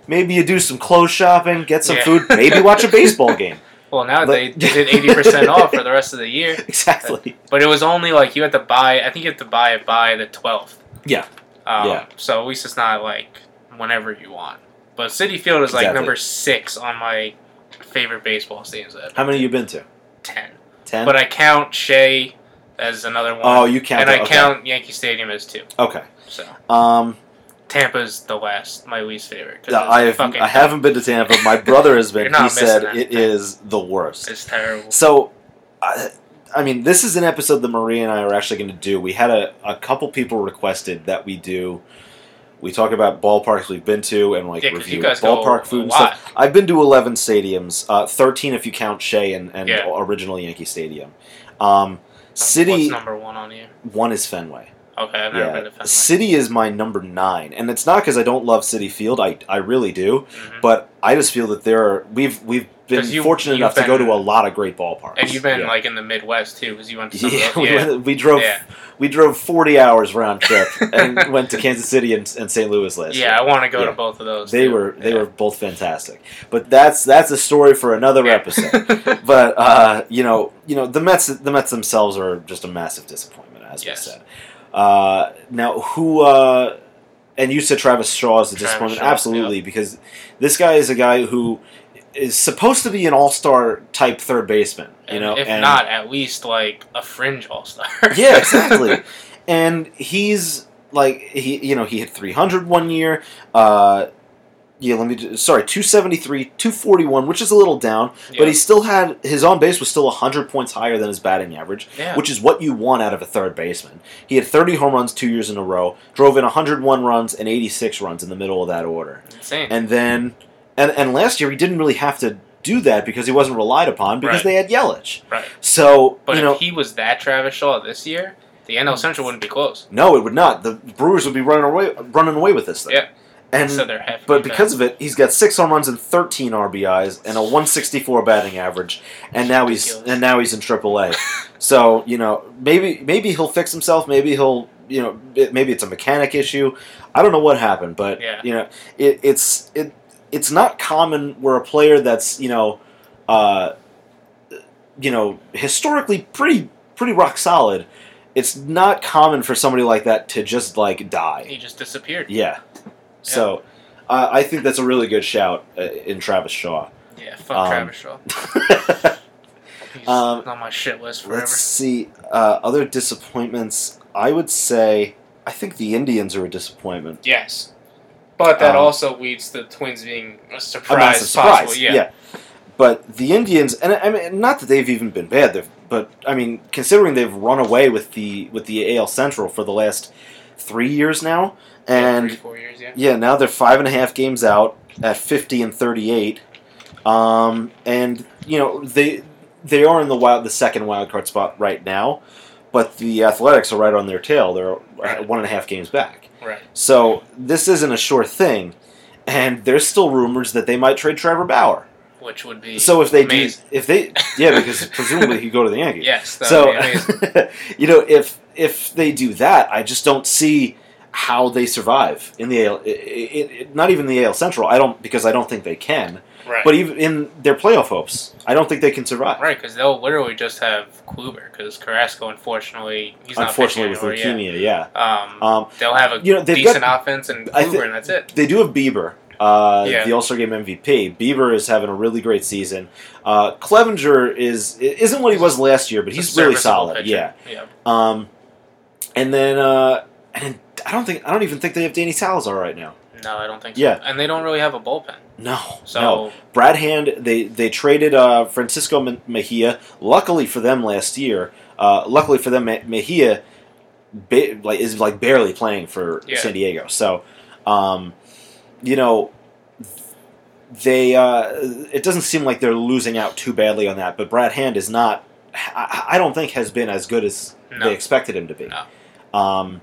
[SPEAKER 1] maybe you do some clothes shopping, get some
[SPEAKER 2] Yeah.
[SPEAKER 1] food, maybe watch a baseball <laughs> game.
[SPEAKER 2] Well, now
[SPEAKER 1] but-
[SPEAKER 2] they, they did eighty percent off for the rest of the year, <laughs>
[SPEAKER 1] Exactly.
[SPEAKER 2] but it was only like you had to buy. I think you had to buy it by the twelfth.
[SPEAKER 1] Yeah.
[SPEAKER 2] Um,
[SPEAKER 1] Yeah.
[SPEAKER 2] So at least it's not like whenever you want. But Citi Field is like
[SPEAKER 1] Exactly.
[SPEAKER 2] number six on my favorite baseball stadiums.
[SPEAKER 1] How many you been to?
[SPEAKER 2] ten.
[SPEAKER 1] Ten.
[SPEAKER 2] But I count Shea as another one.
[SPEAKER 1] oh, you count.
[SPEAKER 2] and I
[SPEAKER 1] okay.
[SPEAKER 2] count Yankee Stadium as two.
[SPEAKER 1] Okay.
[SPEAKER 2] So
[SPEAKER 1] Um,
[SPEAKER 2] Tampa's the last, my least favorite.
[SPEAKER 1] yeah, I have,
[SPEAKER 2] fucking
[SPEAKER 1] I haven't been to Tampa. My brother has been. <laughs> He said it is the worst.
[SPEAKER 2] It's terrible.
[SPEAKER 1] So, I, I mean, this is an episode that Maria and I are actually going to do. We had a, a couple people requested that we do. We talk about ballparks we've been to and like
[SPEAKER 2] Yeah,
[SPEAKER 1] review
[SPEAKER 2] you
[SPEAKER 1] ballpark food and stuff. I've been to eleven stadiums, uh, thirteen if you count Shea and, and
[SPEAKER 2] Yeah.
[SPEAKER 1] original Yankee Stadium. Um,
[SPEAKER 2] What's
[SPEAKER 1] City
[SPEAKER 2] number one on here?
[SPEAKER 1] one is Fenway.
[SPEAKER 2] Okay, I've never
[SPEAKER 1] Yeah,
[SPEAKER 2] been to Fenway.
[SPEAKER 1] Citi is my number nine, and it's not because I don't love Citi Field. I I really do,
[SPEAKER 2] Mhm.
[SPEAKER 1] but I just feel that there are we've we've been
[SPEAKER 2] you-
[SPEAKER 1] fortunate enough to go to a lot of great ballparks.
[SPEAKER 2] And you've been
[SPEAKER 1] Yeah.
[SPEAKER 2] like in the Midwest too, because you went to some
[SPEAKER 1] Yeah,
[SPEAKER 2] of those.
[SPEAKER 1] we,
[SPEAKER 2] Yeah,
[SPEAKER 1] went- we drove we drove forty hours round trip <laughs> and went to Kansas City and, and St. Louis last year.
[SPEAKER 2] yeah. I want to go to both of those.
[SPEAKER 1] They
[SPEAKER 2] too.
[SPEAKER 1] were they were both fantastic, but that's that's a story for another episode. <laughs> But uh, you know you know the Mets the Mets themselves are just a massive disappointment, as
[SPEAKER 2] Yes.
[SPEAKER 1] we said. Uh, now who uh, and you said Travis Shaw is a
[SPEAKER 2] Travis
[SPEAKER 1] disappointment,
[SPEAKER 2] Shaw,
[SPEAKER 1] absolutely, because this guy is a guy who is supposed to be an all star type third baseman. You
[SPEAKER 2] And
[SPEAKER 1] know,
[SPEAKER 2] if
[SPEAKER 1] and-
[SPEAKER 2] not, at least like a fringe all star. <laughs>
[SPEAKER 1] yeah, exactly. and he's like he, you know, he hit 300 one year. Uh, yeah, let me. ju- Sorry, 273, 241, which is a little down,
[SPEAKER 2] Yeah.
[SPEAKER 1] but he still had his on base was still 100 points higher than his batting average,
[SPEAKER 2] yeah.
[SPEAKER 1] which is what you want out of a third baseman. He had 30 home runs two years in a row, drove in 101 runs and 86 runs in the middle of that order,
[SPEAKER 2] insane.
[SPEAKER 1] and then and and last year he didn't really have to do that because he wasn't relied upon because
[SPEAKER 2] Right.
[SPEAKER 1] they had Yelich.
[SPEAKER 2] right.
[SPEAKER 1] So
[SPEAKER 2] But
[SPEAKER 1] you
[SPEAKER 2] if
[SPEAKER 1] know,
[SPEAKER 2] he was that Travis Shaw this year, the NL Central wouldn't be close.
[SPEAKER 1] No, it would not. The Brewers would be running away, running away with this thing.
[SPEAKER 2] Yeah.
[SPEAKER 1] And
[SPEAKER 2] so they're half.
[SPEAKER 1] but because of it, he's got six home runs and 13 RBIs and a 164 batting average, and now he's and now he's in AAA. <laughs> so you know maybe maybe he'll fix himself. Maybe he'll you know it, maybe it's a mechanic issue. I don't know what happened, but
[SPEAKER 2] Yeah.
[SPEAKER 1] you know it, it's it it's not common where a player that's you know uh, you know historically pretty pretty rock solid. It's not common for somebody like that to just like die.
[SPEAKER 2] he just disappeared.
[SPEAKER 1] Yeah. So uh, I think that's a really good shout uh, in Travis Shaw.
[SPEAKER 2] Yeah, fuck
[SPEAKER 1] Um,
[SPEAKER 2] Travis Shaw. <laughs> He's
[SPEAKER 1] Um,
[SPEAKER 2] on my shit list forever.
[SPEAKER 1] Let's see. Uh, other disappointments. I would say I think the Indians are a disappointment.
[SPEAKER 2] Yes, but that
[SPEAKER 1] Um,
[SPEAKER 2] also leads to the Twins being a
[SPEAKER 1] A
[SPEAKER 2] surprise.
[SPEAKER 1] massive surprise.
[SPEAKER 2] possible. Yeah.
[SPEAKER 1] But the Indians, and I mean, not that they've even been bad, they've- but I mean, considering they've run away with the with the AL Central for the last three years now, and
[SPEAKER 2] three, four years. Yeah.
[SPEAKER 1] Yeah, now they're five and a half games out at fifty and thirty-eight, um, and you know they they are in the wild the second wild card spot right now, but the Athletics are right on their tail. They're
[SPEAKER 2] Right.
[SPEAKER 1] one and a half games back.
[SPEAKER 2] Right.
[SPEAKER 1] So this isn't a sure thing, and there's still rumors that they might trade Trevor Bauer.
[SPEAKER 2] Which would be
[SPEAKER 1] So if they
[SPEAKER 2] amazing.
[SPEAKER 1] do, if they yeah, <laughs> because presumably he'd go to the Yankees.
[SPEAKER 2] Yes,
[SPEAKER 1] So
[SPEAKER 2] would be amazing. <laughs>
[SPEAKER 1] you know if if they do that, I just don't see how they survive in the AL. i i i not even the AL Central. I don't because I don't think they can.
[SPEAKER 2] Right.
[SPEAKER 1] But even in their playoff hopes, I don't think they can survive.
[SPEAKER 2] Right, because they'll literally just have Kluber, because Carrasco, unfortunately, he's not
[SPEAKER 1] Unfortunately, with leukemia, yeah.
[SPEAKER 2] yeah. Um,
[SPEAKER 1] Um,
[SPEAKER 2] they'll have a
[SPEAKER 1] you know,
[SPEAKER 2] decent
[SPEAKER 1] got-
[SPEAKER 2] offense and Kluber,
[SPEAKER 1] thi-
[SPEAKER 2] and that's it.
[SPEAKER 1] they do have Bieber, uh,
[SPEAKER 2] Yeah.
[SPEAKER 1] the All Star Game MVP. Bieber is having a really great season. Uh, Clevinger is isn't what he was last year, but
[SPEAKER 2] He's
[SPEAKER 1] he's really solid.
[SPEAKER 2] pitcher.
[SPEAKER 1] Yeah.
[SPEAKER 2] yeah.
[SPEAKER 1] Um, and then uh, and I don't think I don't even think they have Danny Salazar right now.
[SPEAKER 2] No, I don't think so.
[SPEAKER 1] Yeah.
[SPEAKER 2] And they don't really have a bullpen.
[SPEAKER 1] No,
[SPEAKER 2] So,
[SPEAKER 1] no. Brad Hand, they they traded uh, Francisco Mejia. Luckily for them, last year, uh, luckily for them, Mejia ba- like is like barely playing for
[SPEAKER 2] Yeah.
[SPEAKER 1] San Diego. So, um, you know, they uh, it doesn't seem like they're losing out too badly on that. But Brad Hand is not. I, I don't think has been as good as
[SPEAKER 2] no.
[SPEAKER 1] they expected him to be.
[SPEAKER 2] No.
[SPEAKER 1] Um,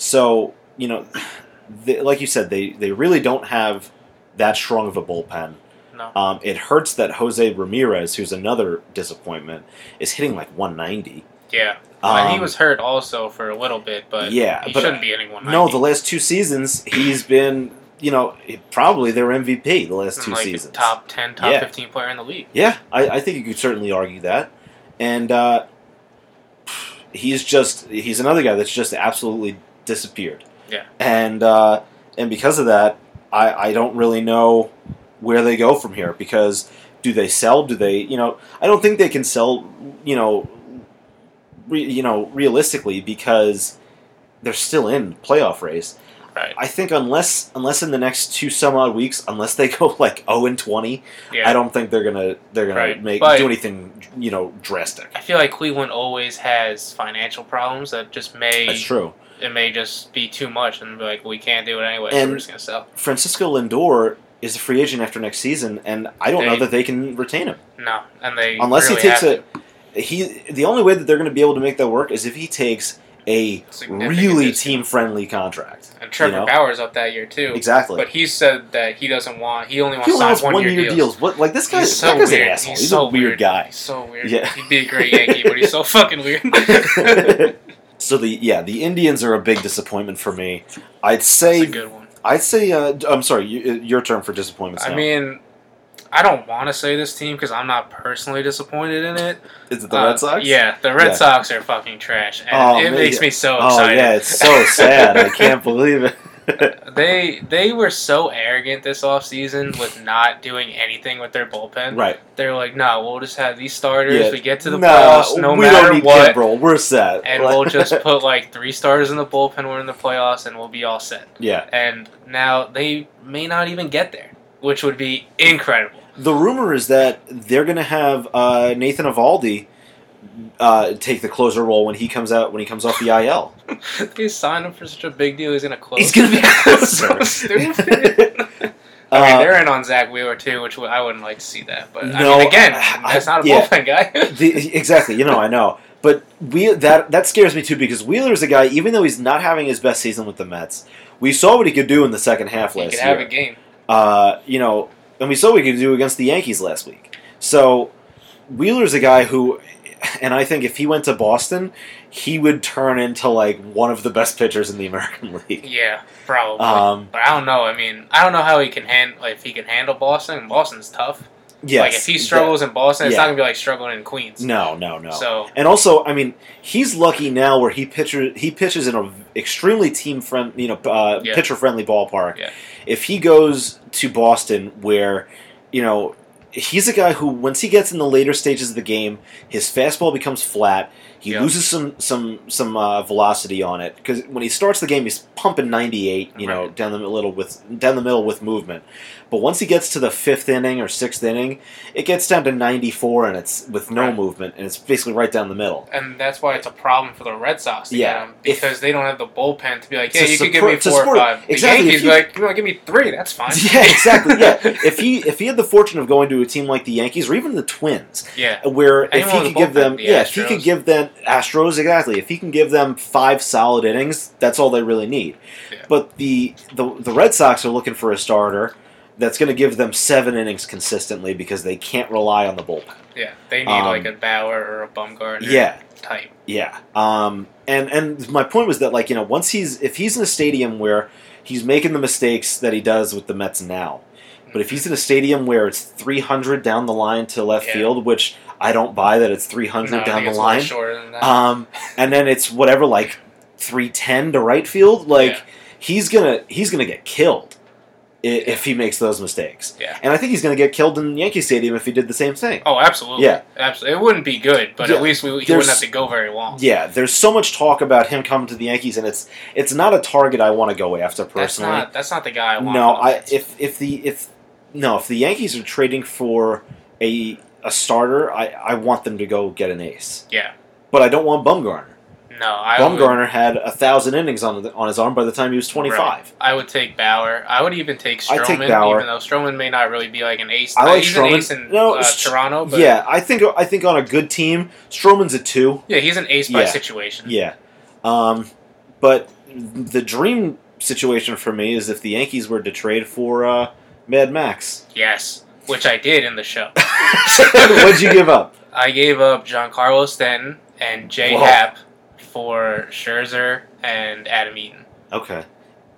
[SPEAKER 1] so you know, they, like you said, they they really don't have that strong of a bullpen.
[SPEAKER 2] No.
[SPEAKER 1] Um, it hurts that Jose Ramirez, who's another disappointment, is hitting like 190.
[SPEAKER 2] Yeah. he
[SPEAKER 1] Um,
[SPEAKER 2] was hurt also for a little bit, but
[SPEAKER 1] Yeah,
[SPEAKER 2] he
[SPEAKER 1] but,
[SPEAKER 2] shouldn't be anyone.
[SPEAKER 1] No, the last two seasons he's been, you know, probably their MVP the last two
[SPEAKER 2] like
[SPEAKER 1] seasons.
[SPEAKER 2] top 10, top
[SPEAKER 1] Yeah.
[SPEAKER 2] 15 player in the league.
[SPEAKER 1] Yeah, I, I think you could certainly argue that. And uh, he's just he's another guy that's just absolutely disappeared.
[SPEAKER 2] Yeah.
[SPEAKER 1] And uh, and because of that, I, I don't really know where they go from here because do they sell? Do they you know I don't think they can sell you know re, you know realistically because they're still in playoff race.
[SPEAKER 2] Right.
[SPEAKER 1] I think unless unless in the next two some odd weeks, unless they <laughs> go like zero and twenty,
[SPEAKER 2] Yeah.
[SPEAKER 1] I don't think they're gonna they're gonna
[SPEAKER 2] Right.
[SPEAKER 1] make
[SPEAKER 2] But-
[SPEAKER 1] do anything you know drastic.
[SPEAKER 2] I feel like Cleveland always has financial problems that just may
[SPEAKER 1] That's true.
[SPEAKER 2] It may just be too much and be like we can't do it anyway, so
[SPEAKER 1] And-
[SPEAKER 2] we're just gonna sell.
[SPEAKER 1] Francisco Lindor is a free agent after next season, and I don't know that they can retain him
[SPEAKER 2] No, and they
[SPEAKER 1] unless
[SPEAKER 2] really
[SPEAKER 1] he takes a he. The only way that they're going to be able to make that work is if he takes a really team friendly contract.
[SPEAKER 2] and Trevor
[SPEAKER 1] you know?
[SPEAKER 2] Bauer's up that year too.
[SPEAKER 1] Exactly.
[SPEAKER 2] But he said that he doesn't want. He only wants
[SPEAKER 1] he
[SPEAKER 2] to sign
[SPEAKER 1] wants
[SPEAKER 2] one, year,
[SPEAKER 1] deals.
[SPEAKER 2] deals.
[SPEAKER 1] What like this guy?
[SPEAKER 2] He's
[SPEAKER 1] that
[SPEAKER 2] so
[SPEAKER 1] guy's
[SPEAKER 2] weird.
[SPEAKER 1] an asshole.
[SPEAKER 2] He's,
[SPEAKER 1] He's,
[SPEAKER 2] so
[SPEAKER 1] a weird, guy.
[SPEAKER 2] He's so weird.
[SPEAKER 1] Yeah.
[SPEAKER 2] He'd be a great Yankee, but he's so <laughs> fucking weird. <laughs>
[SPEAKER 1] so the yeah the Indians are a big disappointment for me. I'd
[SPEAKER 2] That's
[SPEAKER 1] say
[SPEAKER 2] a good one.
[SPEAKER 1] I'd say uh, I'm sorry you, your term for disappointments.
[SPEAKER 2] I mean, I don't want to say this team because I'm not personally disappointed in it.
[SPEAKER 1] is it the
[SPEAKER 2] Uh,
[SPEAKER 1] Red Sox?
[SPEAKER 2] Yeah, the Red
[SPEAKER 1] Yeah.
[SPEAKER 2] Sox are fucking trash, and
[SPEAKER 1] Oh,
[SPEAKER 2] it
[SPEAKER 1] man,
[SPEAKER 2] makes
[SPEAKER 1] yeah.
[SPEAKER 2] me so
[SPEAKER 1] Oh yeah, it's so sad. I can't <laughs> believe it.
[SPEAKER 2] They they were so arrogant this offseason with not doing anything with their bullpen.
[SPEAKER 1] right.
[SPEAKER 2] They're like, no, we'll just have these starters.
[SPEAKER 1] Yeah.
[SPEAKER 2] We get to the
[SPEAKER 1] Nah,
[SPEAKER 2] playoffs no
[SPEAKER 1] we
[SPEAKER 2] matter
[SPEAKER 1] don't need
[SPEAKER 2] what,
[SPEAKER 1] Kimbrel. We're set.
[SPEAKER 2] and we'll just <laughs> put like three starters in the bullpen. We're in the playoffs, and we'll be all set.
[SPEAKER 1] yeah.
[SPEAKER 2] And now they may not even get there, which would be incredible.
[SPEAKER 1] The rumor is that they're going to have uh, Nathan Eovaldi uh, take the closer role when he comes out when he comes off the IL. <laughs>
[SPEAKER 2] they signed him for such a big deal. He's gonna close.
[SPEAKER 1] He's going to be <laughs> closer.
[SPEAKER 2] so stupid. I mean,
[SPEAKER 1] Uh,
[SPEAKER 2] they're in on Zack Wheeler too, which I wouldn't like to see that. But I
[SPEAKER 1] No,
[SPEAKER 2] mean, again,
[SPEAKER 1] I-
[SPEAKER 2] that's not a
[SPEAKER 1] yeah.
[SPEAKER 2] bullpen guy.
[SPEAKER 1] the, exactly. You know, I know, But we that that scares me too because Wheeler's a guy. Even though he's not having his best season with the Mets, we saw what he could do in the second half
[SPEAKER 2] He
[SPEAKER 1] last
[SPEAKER 2] could
[SPEAKER 1] year.
[SPEAKER 2] have a game.
[SPEAKER 1] Uh, you know, and we saw what he could do against the Yankees last week. So Wheeler's a guy who, and I think if he went to Boston, he would turn into like one of the best pitchers in the American <laughs> League.
[SPEAKER 2] Yeah, probably.
[SPEAKER 1] Um,
[SPEAKER 2] but I don't know. I mean, I don't know how he can handle like, if he can handle Boston. Boston's tough.
[SPEAKER 1] yes,
[SPEAKER 2] like if he struggles in Boston, it's
[SPEAKER 1] Yeah.
[SPEAKER 2] not gonna be like struggling in Queens.
[SPEAKER 1] no, no, no.
[SPEAKER 2] So
[SPEAKER 1] And also, I mean, he's lucky now where he pitcher he pitches in a extremely team friend, you know, uh,
[SPEAKER 2] Yeah.
[SPEAKER 1] pitcher friendly ballpark.
[SPEAKER 2] Yeah.
[SPEAKER 1] If he goes to Boston, where you know he's a guy who once he gets in the later stages of the game, his fastball becomes flat. He
[SPEAKER 2] Yeah.
[SPEAKER 1] loses some some some uh, velocity on it because when he starts the game, he's pumping ninety eight, you know, down the middle with down the middle with movement. But once he gets to the fifth inning or sixth inning, it gets down to ninety four, and it's with no
[SPEAKER 2] Right.
[SPEAKER 1] movement, and it's basically right down the middle.
[SPEAKER 2] and that's why it's a problem for the Red Sox to
[SPEAKER 1] Yeah.
[SPEAKER 2] get him because they don't have the bullpen to be like, yeah, you could give me
[SPEAKER 1] support-
[SPEAKER 2] four or five. The
[SPEAKER 1] exactly,
[SPEAKER 2] Yankees
[SPEAKER 1] you-
[SPEAKER 2] like, you want to give me three? That's fine. <laughs>
[SPEAKER 1] Yeah, exactly. Yeah, <laughs> if he if he had the fortune of going to a team like the Yankees or even the Twins,
[SPEAKER 2] yeah.
[SPEAKER 1] where if he could give them,
[SPEAKER 2] the
[SPEAKER 1] yeah, if he could give them Astros exactly, if he can give them five solid innings, that's all they really need.
[SPEAKER 2] Yeah.
[SPEAKER 1] But the, the the Red Sox are looking for a starter that's going to give them seven innings consistently because they can't rely on the bullpen.
[SPEAKER 2] Yeah, they need
[SPEAKER 1] Um,
[SPEAKER 2] like a Bauer or a Bumgarner
[SPEAKER 1] Yeah,
[SPEAKER 2] type.
[SPEAKER 1] Yeah. Um, and and my point was that like you know once he's if he's in a stadium where he's making the mistakes that he does with the Mets now, but if he's in a stadium where it's 300 down the line to left
[SPEAKER 2] Yeah.
[SPEAKER 1] field, which I don't buy that it's 300
[SPEAKER 2] No,
[SPEAKER 1] down the line,
[SPEAKER 2] shorter than that.
[SPEAKER 1] um, and then it's whatever like 310 to right field, like
[SPEAKER 2] Yeah.
[SPEAKER 1] he's gonna he's gonna get killed if he makes those mistakes.
[SPEAKER 2] Yeah.
[SPEAKER 1] And I think he's gonna get killed in Yankee Stadium if he did the same thing.
[SPEAKER 2] oh, absolutely.
[SPEAKER 1] yeah.
[SPEAKER 2] absolutely. It wouldn't be good, but
[SPEAKER 1] Yeah,
[SPEAKER 2] at least we, he
[SPEAKER 1] there's-
[SPEAKER 2] wouldn't have to go very long.
[SPEAKER 1] Yeah, there's so much talk about him coming to the Yankees, and it's it's not a target I want to go after
[SPEAKER 2] That's
[SPEAKER 1] personally.
[SPEAKER 2] not that's not the guy I want.
[SPEAKER 1] no, I if if the if no if the Yankees are trading for a a starter, I I want them to go get an ace,
[SPEAKER 2] yeah.
[SPEAKER 1] but I don't want Bumgarner.
[SPEAKER 2] No, I would,
[SPEAKER 1] Bumgarner had a thousand innings on on his arm by the time he was 25.
[SPEAKER 2] Right. I would take Bauer. I would even take Stroman,
[SPEAKER 1] take Bauer.
[SPEAKER 2] even though Stroman may not really be like an ace.
[SPEAKER 1] I like
[SPEAKER 2] he's
[SPEAKER 1] Stroman.
[SPEAKER 2] an ace in
[SPEAKER 1] No,
[SPEAKER 2] uh,
[SPEAKER 1] St-
[SPEAKER 2] Toronto, but
[SPEAKER 1] yeah, I think I think on a good team, Stroman's a two.
[SPEAKER 2] yeah, he's an ace by
[SPEAKER 1] Yeah.
[SPEAKER 2] situation.
[SPEAKER 1] Yeah, um, but the dream situation for me is if the Yankees were to trade for uh, Mad Max.
[SPEAKER 2] Yes, which I did in the show. <laughs>
[SPEAKER 1] What'd you give up? <laughs>
[SPEAKER 2] I gave up Giancarlo Stanton and Jay
[SPEAKER 1] Whoa.
[SPEAKER 2] Happ for Scherzer and Adam Eaton.
[SPEAKER 1] Okay.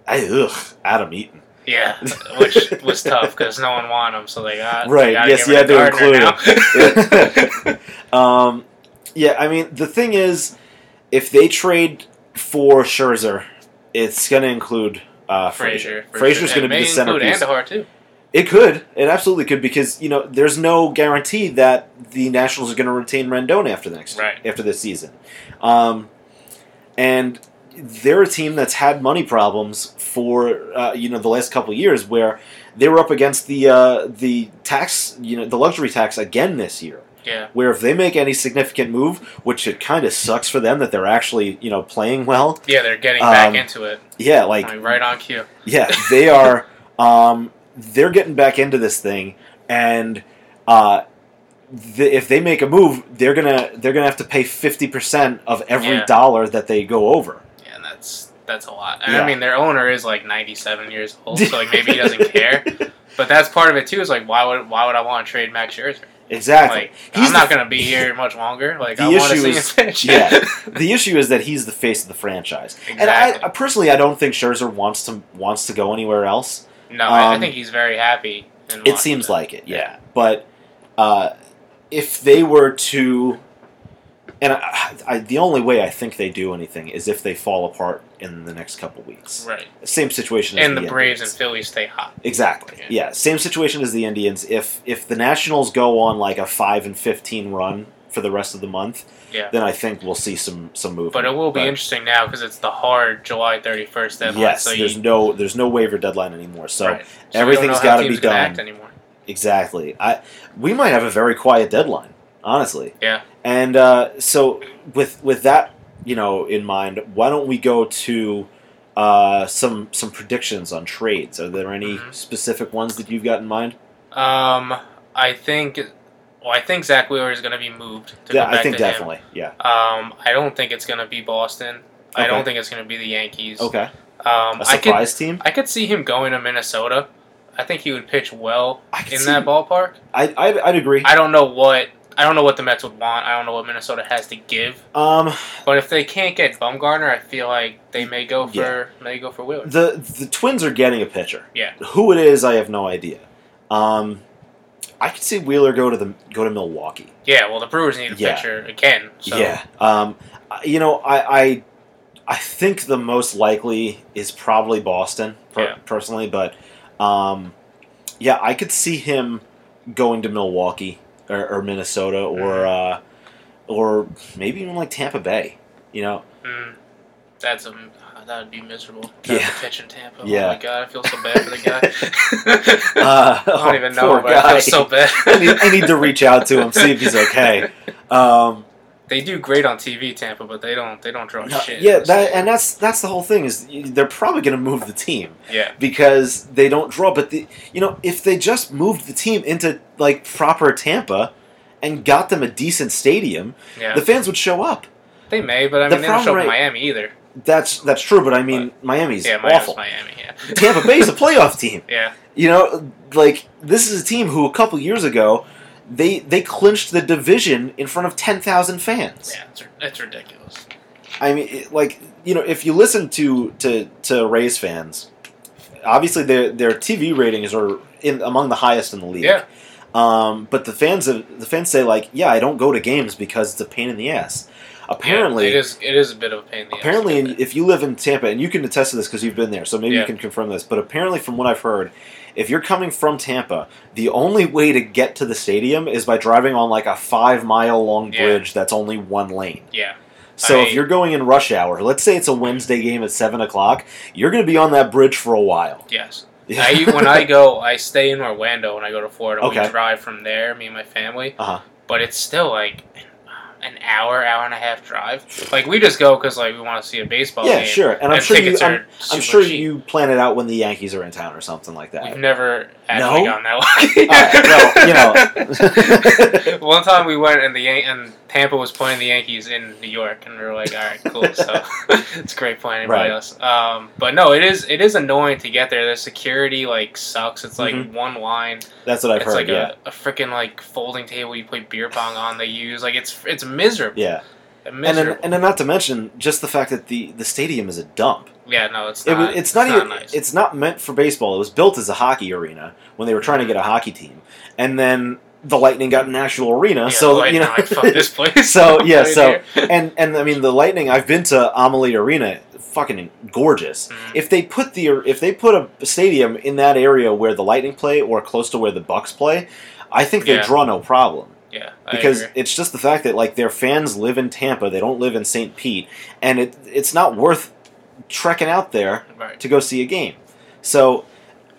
[SPEAKER 1] I, ugh, Adam Eaton.
[SPEAKER 2] Yeah, <laughs> which was tough because no one wanted him, so they got
[SPEAKER 1] Right,
[SPEAKER 2] They
[SPEAKER 1] yes, you had to
[SPEAKER 2] Gardner now. <laughs>
[SPEAKER 1] um, yeah, I mean, the thing is, if they trade for Scherzer, it's going to include uh, Frazier.
[SPEAKER 2] Frazier.
[SPEAKER 1] Frazier's going to be the
[SPEAKER 2] include
[SPEAKER 1] centerpiece.
[SPEAKER 2] Andujar too.
[SPEAKER 1] It could. It absolutely could because you know there's no guarantee that the Nationals are going to retain Rendon after the next
[SPEAKER 2] Right.
[SPEAKER 1] after this season, um, and they're a team that's had money problems for uh, you know the last couple of years where they were up against the uh, the tax you know the luxury tax again this year.
[SPEAKER 2] Yeah,
[SPEAKER 1] Where if they make any significant move, which it kind of sucks for them that they're actually you know playing well.
[SPEAKER 2] yeah, they're getting back
[SPEAKER 1] Um,
[SPEAKER 2] into it.
[SPEAKER 1] Yeah, like
[SPEAKER 2] Like, right on cue. <laughs>
[SPEAKER 1] yeah, they are. Um, they're getting back into this thing, and uh, the, if they make a move, they're gonna they're gonna have to pay fifty percent of every
[SPEAKER 2] Yeah.
[SPEAKER 1] dollar that they go over.
[SPEAKER 2] Yeah, and that's that's a lot. And
[SPEAKER 1] Yeah.
[SPEAKER 2] I mean, their owner is like 97 years old, so like maybe he doesn't <laughs> care. But that's part of it too. Is like why would why would I want to trade Max Scherzer?
[SPEAKER 1] Exactly.
[SPEAKER 2] Like
[SPEAKER 1] He's
[SPEAKER 2] I'm not gonna be here much longer. Like
[SPEAKER 1] The
[SPEAKER 2] I want to
[SPEAKER 1] issue
[SPEAKER 2] see
[SPEAKER 1] is- <laughs> yeah. <laughs> the issue is that he's the face of the franchise, and I,
[SPEAKER 2] Exactly.
[SPEAKER 1] I personally I don't think Scherzer wants to wants to go anywhere else.
[SPEAKER 2] no, I, I
[SPEAKER 1] Um,
[SPEAKER 2] think he's very happy.
[SPEAKER 1] It seems like it, yeah. But uh, if they were to, and I, I, the only way I think they do anything is if they fall apart in the next couple weeks.
[SPEAKER 2] right.
[SPEAKER 1] Same situation as
[SPEAKER 2] And the Braves and Phillies stay hot.
[SPEAKER 1] Exactly.
[SPEAKER 2] Yeah.
[SPEAKER 1] Yeah. Same situation as the Indians. If if the Nationals go on like a five and fifteen run for the rest of the month,
[SPEAKER 2] Yeah.
[SPEAKER 1] then I think we'll see some some movement.
[SPEAKER 2] But it will be interesting now because it's the hard July 31st deadline.
[SPEAKER 1] Yes,
[SPEAKER 2] so you,
[SPEAKER 1] there's no there's no waiver deadline anymore. So
[SPEAKER 2] right. So
[SPEAKER 1] everything's
[SPEAKER 2] how
[SPEAKER 1] gotta be done. Exactly. I we might have a very quiet deadline, honestly.
[SPEAKER 2] Yeah.
[SPEAKER 1] And uh, so with with that you know in mind, why don't we go to uh, some some predictions on trades? Are there any
[SPEAKER 2] Mhm.
[SPEAKER 1] specific ones that you've got in mind?
[SPEAKER 2] Um, I think Well, I think Zack Wheeler is going to be moved. To
[SPEAKER 1] Yeah, I think
[SPEAKER 2] to him.
[SPEAKER 1] definitely. Yeah.
[SPEAKER 2] Um, I don't think it's going to be Boston. I don't think it's going to be the Yankees.
[SPEAKER 1] Okay.
[SPEAKER 2] Um,
[SPEAKER 1] A
[SPEAKER 2] I could
[SPEAKER 1] surprise team.
[SPEAKER 2] I could see him going to Minnesota. I think he would pitch well
[SPEAKER 1] I
[SPEAKER 2] in
[SPEAKER 1] see-
[SPEAKER 2] that ballpark.
[SPEAKER 1] I I'd, I'd agree.
[SPEAKER 2] I don't know what I don't know what the Mets would want. I don't know what Minnesota has to give.
[SPEAKER 1] Um,
[SPEAKER 2] But if they can't get Bumgarner, I feel like they may go for
[SPEAKER 1] Yeah.
[SPEAKER 2] may go for Wheeler.
[SPEAKER 1] the the Twins are getting a pitcher.
[SPEAKER 2] Yeah.
[SPEAKER 1] Who it is, I have no idea. Um, I could see Wheeler go to the go to Milwaukee.
[SPEAKER 2] Yeah, well the Brewers need a
[SPEAKER 1] Yeah.
[SPEAKER 2] pitcher again. So
[SPEAKER 1] Yeah. Um, you know, I, I I think the most likely is probably Boston, per-
[SPEAKER 2] Yeah.
[SPEAKER 1] personally, but um, yeah, I could see him going to Milwaukee or, or Minnesota or
[SPEAKER 2] Mm-hmm.
[SPEAKER 1] uh, or maybe even like Tampa Bay. You know,
[SPEAKER 2] mm, that's a that would be miserable. To
[SPEAKER 1] Yeah.
[SPEAKER 2] have to pitch in Tampa.
[SPEAKER 1] Yeah.
[SPEAKER 2] Oh my god, I feel so bad for the guy. <laughs> <laughs>
[SPEAKER 1] uh,
[SPEAKER 2] I don't even <laughs> know,
[SPEAKER 1] poor
[SPEAKER 2] but I feel so bad.
[SPEAKER 1] I, need, I need to reach out to him, see if he's okay. Um,
[SPEAKER 2] They do great on TV, Tampa, but they don't. They don't draw
[SPEAKER 1] no,
[SPEAKER 2] shit.
[SPEAKER 1] yeah, that, and that's that's the whole thing is they're probably going to move the team.
[SPEAKER 2] yeah,
[SPEAKER 1] because they don't draw. But the you know if they just moved the team into like proper Tampa and got them a decent stadium,
[SPEAKER 2] yeah.
[SPEAKER 1] the fans would show up.
[SPEAKER 2] they may, but I
[SPEAKER 1] the
[SPEAKER 2] mean, they don't show up in
[SPEAKER 1] right-
[SPEAKER 2] Miami either.
[SPEAKER 1] That's that's true. But I mean, Miami's
[SPEAKER 2] yeah, Miami's
[SPEAKER 1] awful.
[SPEAKER 2] Miami. Yeah,
[SPEAKER 1] Tampa Bay's a <laughs> playoff team.
[SPEAKER 2] yeah,
[SPEAKER 1] You know, like this is a team who a couple years ago. They, they clinched the division in front of ten thousand fans.
[SPEAKER 2] yeah. It's, it's ridiculous.
[SPEAKER 1] I mean, it, like you know, if you listen to to to Rays fans, obviously their their TV ratings are in among the highest in the league.
[SPEAKER 2] Yeah,
[SPEAKER 1] Um, but the fans of the fans say like, yeah, I don't go to games because it's a pain in the ass. Apparently,
[SPEAKER 2] yeah, it is. It is a bit of a pain in the
[SPEAKER 1] apparently,
[SPEAKER 2] ass.
[SPEAKER 1] if you live in Tampa, and you can attest to this because you've been there, so maybe you can confirm this. But apparently, from what I've heard, if you're coming from Tampa, the only way to get to the stadium is by driving on like a five mile long
[SPEAKER 2] Yeah.
[SPEAKER 1] bridge that's only one lane.
[SPEAKER 2] yeah,
[SPEAKER 1] So
[SPEAKER 2] I-
[SPEAKER 1] if you're going in rush hour, let's say it's a Wednesday game at seven o'clock, you're going to be on that bridge for a while.
[SPEAKER 2] yes. I, <laughs> when I go, I stay in Orlando when I go to Florida.
[SPEAKER 1] Okay.
[SPEAKER 2] We drive from there, me and my family.
[SPEAKER 1] Uh-huh.
[SPEAKER 2] But it's still like an hour, hour and a half drive. Like we just go because like we want to see a baseball
[SPEAKER 1] yeah,
[SPEAKER 2] game.
[SPEAKER 1] sure, and I'm
[SPEAKER 2] And
[SPEAKER 1] sure you. I'm, I'm sure
[SPEAKER 2] cheap.
[SPEAKER 1] you plan it out when the Yankees are in town or something like that.
[SPEAKER 2] We've never actually
[SPEAKER 1] No?
[SPEAKER 2] that way.
[SPEAKER 1] Alright, well, you know. <laughs>
[SPEAKER 2] One time we went and the Yan- and Tampa was playing the Yankees in New York, and we were like, all right, cool. So <laughs> it's great playing anybody
[SPEAKER 1] Right.
[SPEAKER 2] else. Um, but no, it is it is annoying to get there. The security like sucks. It's like
[SPEAKER 1] Mhm.
[SPEAKER 2] one line.
[SPEAKER 1] That's what I've
[SPEAKER 2] it's
[SPEAKER 1] heard.
[SPEAKER 2] like
[SPEAKER 1] yeah,
[SPEAKER 2] a, a freaking like folding table you play beer pong on. They use like it's it's miserable.
[SPEAKER 1] yeah, and then and then not to mention just the fact that the the stadium is a dump.
[SPEAKER 2] Yeah, no, it's
[SPEAKER 1] It
[SPEAKER 2] not.
[SPEAKER 1] was, it's not even.
[SPEAKER 2] nice.
[SPEAKER 1] It's not meant for baseball. It was built as a hockey arena when they were trying to get a hockey team, and then the Lightning got an actual arena.
[SPEAKER 2] yeah,
[SPEAKER 1] so you know,
[SPEAKER 2] like, this <laughs> place.
[SPEAKER 1] So, <laughs> yeah, so- and and I mean the Lightning. I've been to Amalie Arena, fucking gorgeous.
[SPEAKER 2] Mhm.
[SPEAKER 1] If they put the if they put a stadium in that area where the Lightning play or close to where the Bucs play, I think they
[SPEAKER 2] Yeah.
[SPEAKER 1] draw no problem
[SPEAKER 2] yeah, I
[SPEAKER 1] because
[SPEAKER 2] agree.
[SPEAKER 1] it's just the fact that like their fans live in Tampa, they don't live in St. Pete, and it it's not worth trekking out there
[SPEAKER 2] right.
[SPEAKER 1] to go see a game. So,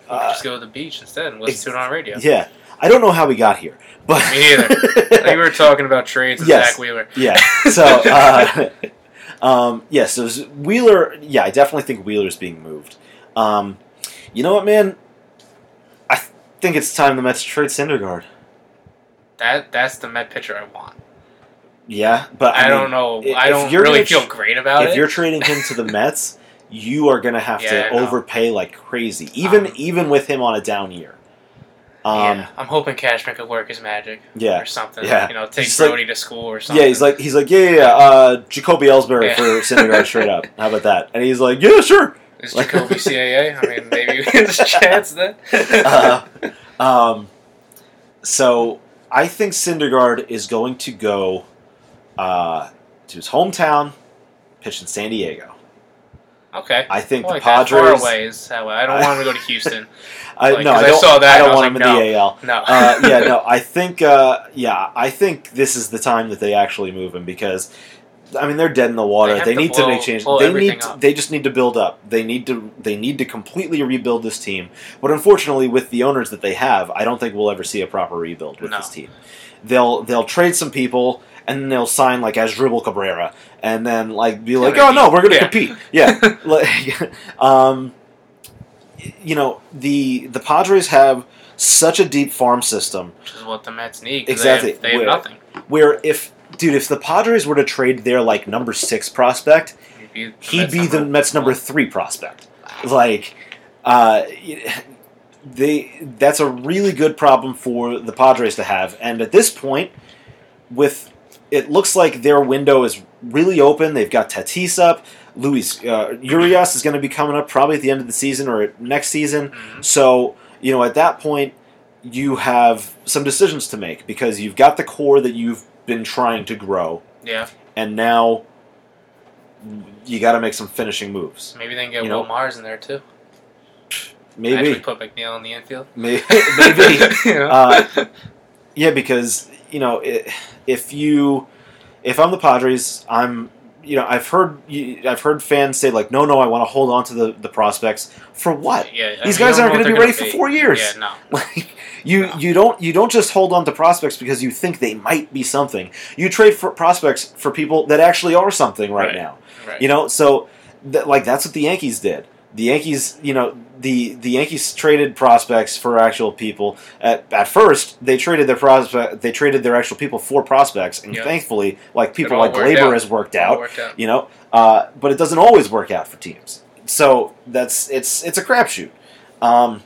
[SPEAKER 1] uh,
[SPEAKER 2] just go to the beach instead and listen to it on radio.
[SPEAKER 1] yeah, I don't know how we got here, but
[SPEAKER 2] Me think <laughs> we were talking about trades and
[SPEAKER 1] Yes.
[SPEAKER 2] Zack Wheeler.
[SPEAKER 1] yeah. So, <laughs> uh, <laughs> um, yeah. So Wheeler, yeah, I definitely think Wheeler's being moved. Um, you know what, man? I think it's time the Mets trade Syndergaard.
[SPEAKER 2] That that's the Met pitcher I want.
[SPEAKER 1] Yeah, but I,
[SPEAKER 2] I,
[SPEAKER 1] mean,
[SPEAKER 2] don't know.
[SPEAKER 1] if
[SPEAKER 2] I don't really feel great about
[SPEAKER 1] if
[SPEAKER 2] it.
[SPEAKER 1] If you're trading him to the <laughs> Mets, you are going to have
[SPEAKER 2] Yeah,
[SPEAKER 1] to overpay like crazy, even
[SPEAKER 2] Um,
[SPEAKER 1] even with him on a down year. Um,
[SPEAKER 2] yeah, I'm hoping Cashman could work his magic
[SPEAKER 1] yeah,
[SPEAKER 2] or something.
[SPEAKER 1] Yeah.
[SPEAKER 2] You know, take
[SPEAKER 1] Just like-
[SPEAKER 2] to school or something.
[SPEAKER 1] yeah. He's like he's like yeah, yeah, yeah uh, Jacoby Ellsbury
[SPEAKER 2] Yeah.
[SPEAKER 1] for Syndergaard straight up. <laughs> How about that? And he's like, yeah, sure.
[SPEAKER 2] is Jacoby CAA? I mean, maybe <laughs> there's a chance then.
[SPEAKER 1] uh, um, so I think Syndergaard is going to go uh, to his hometown, pitch in San Diego.
[SPEAKER 2] okay.
[SPEAKER 1] I think
[SPEAKER 2] I like
[SPEAKER 1] the
[SPEAKER 2] that far
[SPEAKER 1] Padres.
[SPEAKER 2] away is I don't want him to go to Houston. <laughs>
[SPEAKER 1] I,
[SPEAKER 2] Like,
[SPEAKER 1] no, I
[SPEAKER 2] I
[SPEAKER 1] don't.
[SPEAKER 2] saw that
[SPEAKER 1] I don't
[SPEAKER 2] I
[SPEAKER 1] want him
[SPEAKER 2] like,
[SPEAKER 1] in the AL.
[SPEAKER 2] No.
[SPEAKER 1] uh, yeah, no, <laughs> I think, uh, yeah, I think this is the time that they actually move him because, I mean, they're dead in the water.
[SPEAKER 2] They
[SPEAKER 1] They,
[SPEAKER 2] to
[SPEAKER 1] need
[SPEAKER 2] blow-
[SPEAKER 1] to make changes. They need, to, they just need to build up. They need to, they need to completely rebuild this team. But unfortunately, with the owners that they have, I don't think we'll ever see a proper rebuild with
[SPEAKER 2] No.
[SPEAKER 1] this team. They'll, they'll trade some people. And then they'll sign like Asdrubal Cabrera, and then like be like,
[SPEAKER 2] Yeah,
[SPEAKER 1] "Oh no, we're going to
[SPEAKER 2] yeah.
[SPEAKER 1] compete." Yeah, <laughs> like, <laughs> um, you know the the Padres have such a deep farm system
[SPEAKER 2] which is what the Mets need.
[SPEAKER 1] Exactly.
[SPEAKER 2] They have, they have
[SPEAKER 1] Where-
[SPEAKER 2] nothing.
[SPEAKER 1] where if dude, if the Padres were to trade their like number six prospect,
[SPEAKER 2] He'd be the,
[SPEAKER 1] he'd
[SPEAKER 2] Mets
[SPEAKER 1] be the
[SPEAKER 2] number
[SPEAKER 1] Mets number three prospect. Like, uh, they that's a really good problem for the Padres to have. And at this point, with it looks like their window is really open. They've got Tatis up. Luis uh, Urias is going to be coming up probably at the end of the season or next season.
[SPEAKER 2] Mhm.
[SPEAKER 1] So, you know, at that point, you have some decisions to make because you've got the core that you've been trying to grow,
[SPEAKER 2] Yeah,
[SPEAKER 1] and now you got to make some finishing moves.
[SPEAKER 2] maybe they can get
[SPEAKER 1] You
[SPEAKER 2] Will
[SPEAKER 1] know,
[SPEAKER 2] Mars in there too.
[SPEAKER 1] Maybe,
[SPEAKER 2] Actually, put McNeil in the infield. <laughs>
[SPEAKER 1] maybe, maybe. <laughs>
[SPEAKER 2] You know?
[SPEAKER 1] Uh, yeah, because you know, i if you, if I'm the Padres, I'm, you know, I've heard, you- I've heard fans say like, no, no, I want to hold on to the the prospects for what?
[SPEAKER 2] yeah,
[SPEAKER 1] These guys aren't going to be ready for four years.
[SPEAKER 2] Yeah, no. <laughs>
[SPEAKER 1] Like you,
[SPEAKER 2] No.
[SPEAKER 1] you don't you don't just hold on to prospects because you think they might be something. You trade for prospects for people that actually are something right,
[SPEAKER 2] Right.
[SPEAKER 1] now.
[SPEAKER 2] Right.
[SPEAKER 1] You know, so th- like that's what the Yankees did. The Yankees, you know, the the Yankees traded prospects for actual people. At at first, they traded their prospect, they traded their actual people for prospects, and
[SPEAKER 2] Yeah.
[SPEAKER 1] thankfully, like people like Gleyber
[SPEAKER 2] out.
[SPEAKER 1] has worked out.
[SPEAKER 2] worked out.
[SPEAKER 1] You know, uh, but it doesn't always work out for teams. So that's it's it's a crapshoot. Um,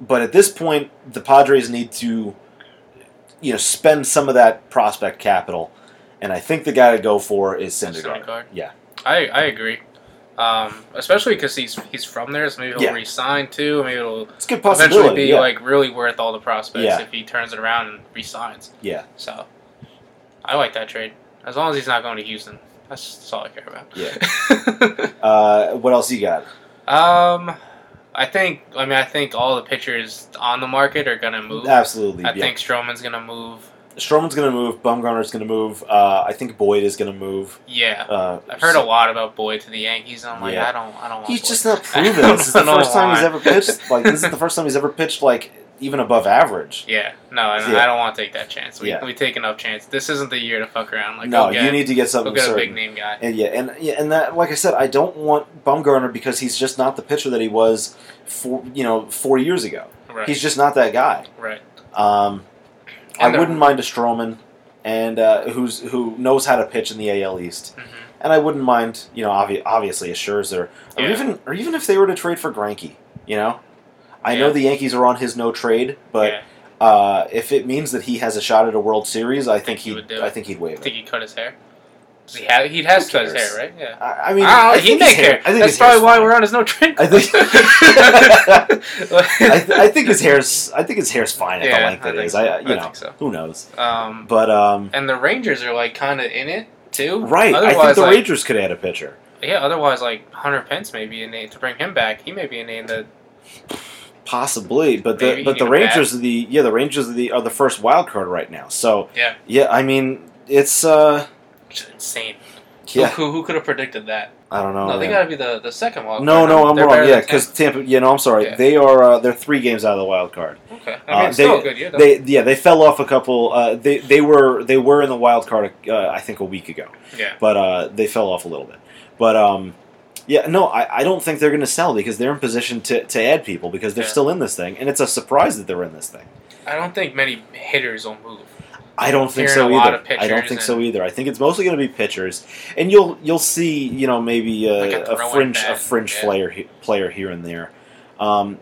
[SPEAKER 1] but at this point, the Padres need to, you know, spend some of that prospect capital, and I think the guy to go for is Syndergaard.
[SPEAKER 2] Syndergaard.
[SPEAKER 1] Yeah.
[SPEAKER 2] I I agree. Um, especially because he's he's from there, so maybe he'll
[SPEAKER 1] Yeah.
[SPEAKER 2] resign too. Maybe it'll
[SPEAKER 1] It's good
[SPEAKER 2] eventually be
[SPEAKER 1] yeah.
[SPEAKER 2] like really worth all the prospects
[SPEAKER 1] Yeah.
[SPEAKER 2] if he turns it around and resigns.
[SPEAKER 1] yeah,
[SPEAKER 2] So I like that trade as long as he's not going to Houston. That's, that's all I care about.
[SPEAKER 1] Yeah. <laughs> Uh, what else you got?
[SPEAKER 2] um, I think. I mean, I think all the pitchers on the market are gonna move.
[SPEAKER 1] Absolutely.
[SPEAKER 2] I
[SPEAKER 1] yeah.
[SPEAKER 2] think Stroman's gonna move.
[SPEAKER 1] Stroman's going to move. Bumgarner's going to move. Uh, I think Boyd is going to move.
[SPEAKER 2] Yeah.
[SPEAKER 1] Uh,
[SPEAKER 2] I've heard a lot about Boyd to the Yankees, and I'm like,
[SPEAKER 1] Yeah.
[SPEAKER 2] I don't, I don't want.
[SPEAKER 1] He's
[SPEAKER 2] Boyd.
[SPEAKER 1] just not proven. <laughs> This is the first time he's ever pitched. Like this is the first time he's ever pitched like even above average. <laughs>
[SPEAKER 2] Yeah, no, I,
[SPEAKER 1] Yeah.
[SPEAKER 2] I don't want to take that chance. We,
[SPEAKER 1] Yeah.
[SPEAKER 2] we take enough chance. This isn't the year to fuck around. Like,
[SPEAKER 1] no,
[SPEAKER 2] get,
[SPEAKER 1] you need to get
[SPEAKER 2] go
[SPEAKER 1] something
[SPEAKER 2] get a big name guy.
[SPEAKER 1] And yeah, and yeah, and that, like I said, I don't want Bumgarner because he's just not the pitcher that he was four, you know, four years ago.
[SPEAKER 2] Right,
[SPEAKER 1] He's just not that guy.
[SPEAKER 2] right.
[SPEAKER 1] Um,
[SPEAKER 2] And
[SPEAKER 1] I wouldn't mind a Stroman, and uh, who's who knows how to pitch in the AL East,
[SPEAKER 2] hmm
[SPEAKER 1] and I wouldn't mind, you know, obvi- obviously a Scherzer, or
[SPEAKER 2] Yeah.
[SPEAKER 1] even or even if they were to trade for Greinke, you know. I know the Yankees are on his no trade, but
[SPEAKER 2] yeah,
[SPEAKER 1] uh, if it means that he has a shot at a World Series, I think
[SPEAKER 2] think he
[SPEAKER 1] he
[SPEAKER 2] would do
[SPEAKER 1] I think he'd
[SPEAKER 2] I think
[SPEAKER 1] it.
[SPEAKER 2] he cut his hair. He have, he has his hair, right? Yeah.
[SPEAKER 1] I, I mean,
[SPEAKER 2] I,
[SPEAKER 1] I
[SPEAKER 2] he may
[SPEAKER 1] hair.
[SPEAKER 2] care.
[SPEAKER 1] I think
[SPEAKER 2] That's probably why
[SPEAKER 1] fine.
[SPEAKER 2] we're on his no trade.
[SPEAKER 1] I think- <laughs> I, th- I think his hair's I think his hair's fine at the length
[SPEAKER 2] I
[SPEAKER 1] it is.
[SPEAKER 2] so.
[SPEAKER 1] I you know
[SPEAKER 2] think so.
[SPEAKER 1] who knows,
[SPEAKER 2] um,
[SPEAKER 1] but um,
[SPEAKER 2] and the Rangers are like kind of in it too.
[SPEAKER 1] right. I think
[SPEAKER 2] Otherwise,
[SPEAKER 1] the
[SPEAKER 2] like,
[SPEAKER 1] Rangers could add a pitcher.
[SPEAKER 2] Yeah. Otherwise, like Hunter Pence may be a name to bring him back. He may be a name that.
[SPEAKER 1] Possibly, but the but the
[SPEAKER 2] you need a bat.
[SPEAKER 1] Rangers are the yeah the Rangers are the are the first wild card right now. So
[SPEAKER 2] Yeah.
[SPEAKER 1] yeah, I mean it's uh
[SPEAKER 2] Which is insane.
[SPEAKER 1] yeah
[SPEAKER 2] Who, who could have predicted that?
[SPEAKER 1] I don't know.
[SPEAKER 2] no, they got to be the, the second wild
[SPEAKER 1] no
[SPEAKER 2] card.
[SPEAKER 1] no I'm
[SPEAKER 2] They're
[SPEAKER 1] wrong yeah because
[SPEAKER 2] Tampa.
[SPEAKER 1] Tampa yeah no I'm sorry
[SPEAKER 2] Yeah.
[SPEAKER 1] they are uh, they're three games out of the wild card.
[SPEAKER 2] Okay. I
[SPEAKER 1] Uh,
[SPEAKER 2] mean, it's still
[SPEAKER 1] they-
[SPEAKER 2] a good year, though.
[SPEAKER 1] They yeah they fell off a couple. Uh, they they were they were in the wild card uh, I think a week ago.
[SPEAKER 2] yeah.
[SPEAKER 1] but uh, they fell off a little bit. But um, yeah, no, I, I don't think they're going to sell because they're in position to, to add people because they're
[SPEAKER 2] Yeah.
[SPEAKER 1] still in this thing, and it's a surprise that they're in this thing.
[SPEAKER 2] I don't think many hitters will move.
[SPEAKER 1] I don't think so
[SPEAKER 2] a
[SPEAKER 1] either. I don't think so either. I think it's mostly going to be pitchers, and you'll you'll see you know maybe
[SPEAKER 2] Like
[SPEAKER 1] a,
[SPEAKER 2] a
[SPEAKER 1] a
[SPEAKER 2] throwing
[SPEAKER 1] fringe a fringe
[SPEAKER 2] yeah.
[SPEAKER 1] player player here and there. Um,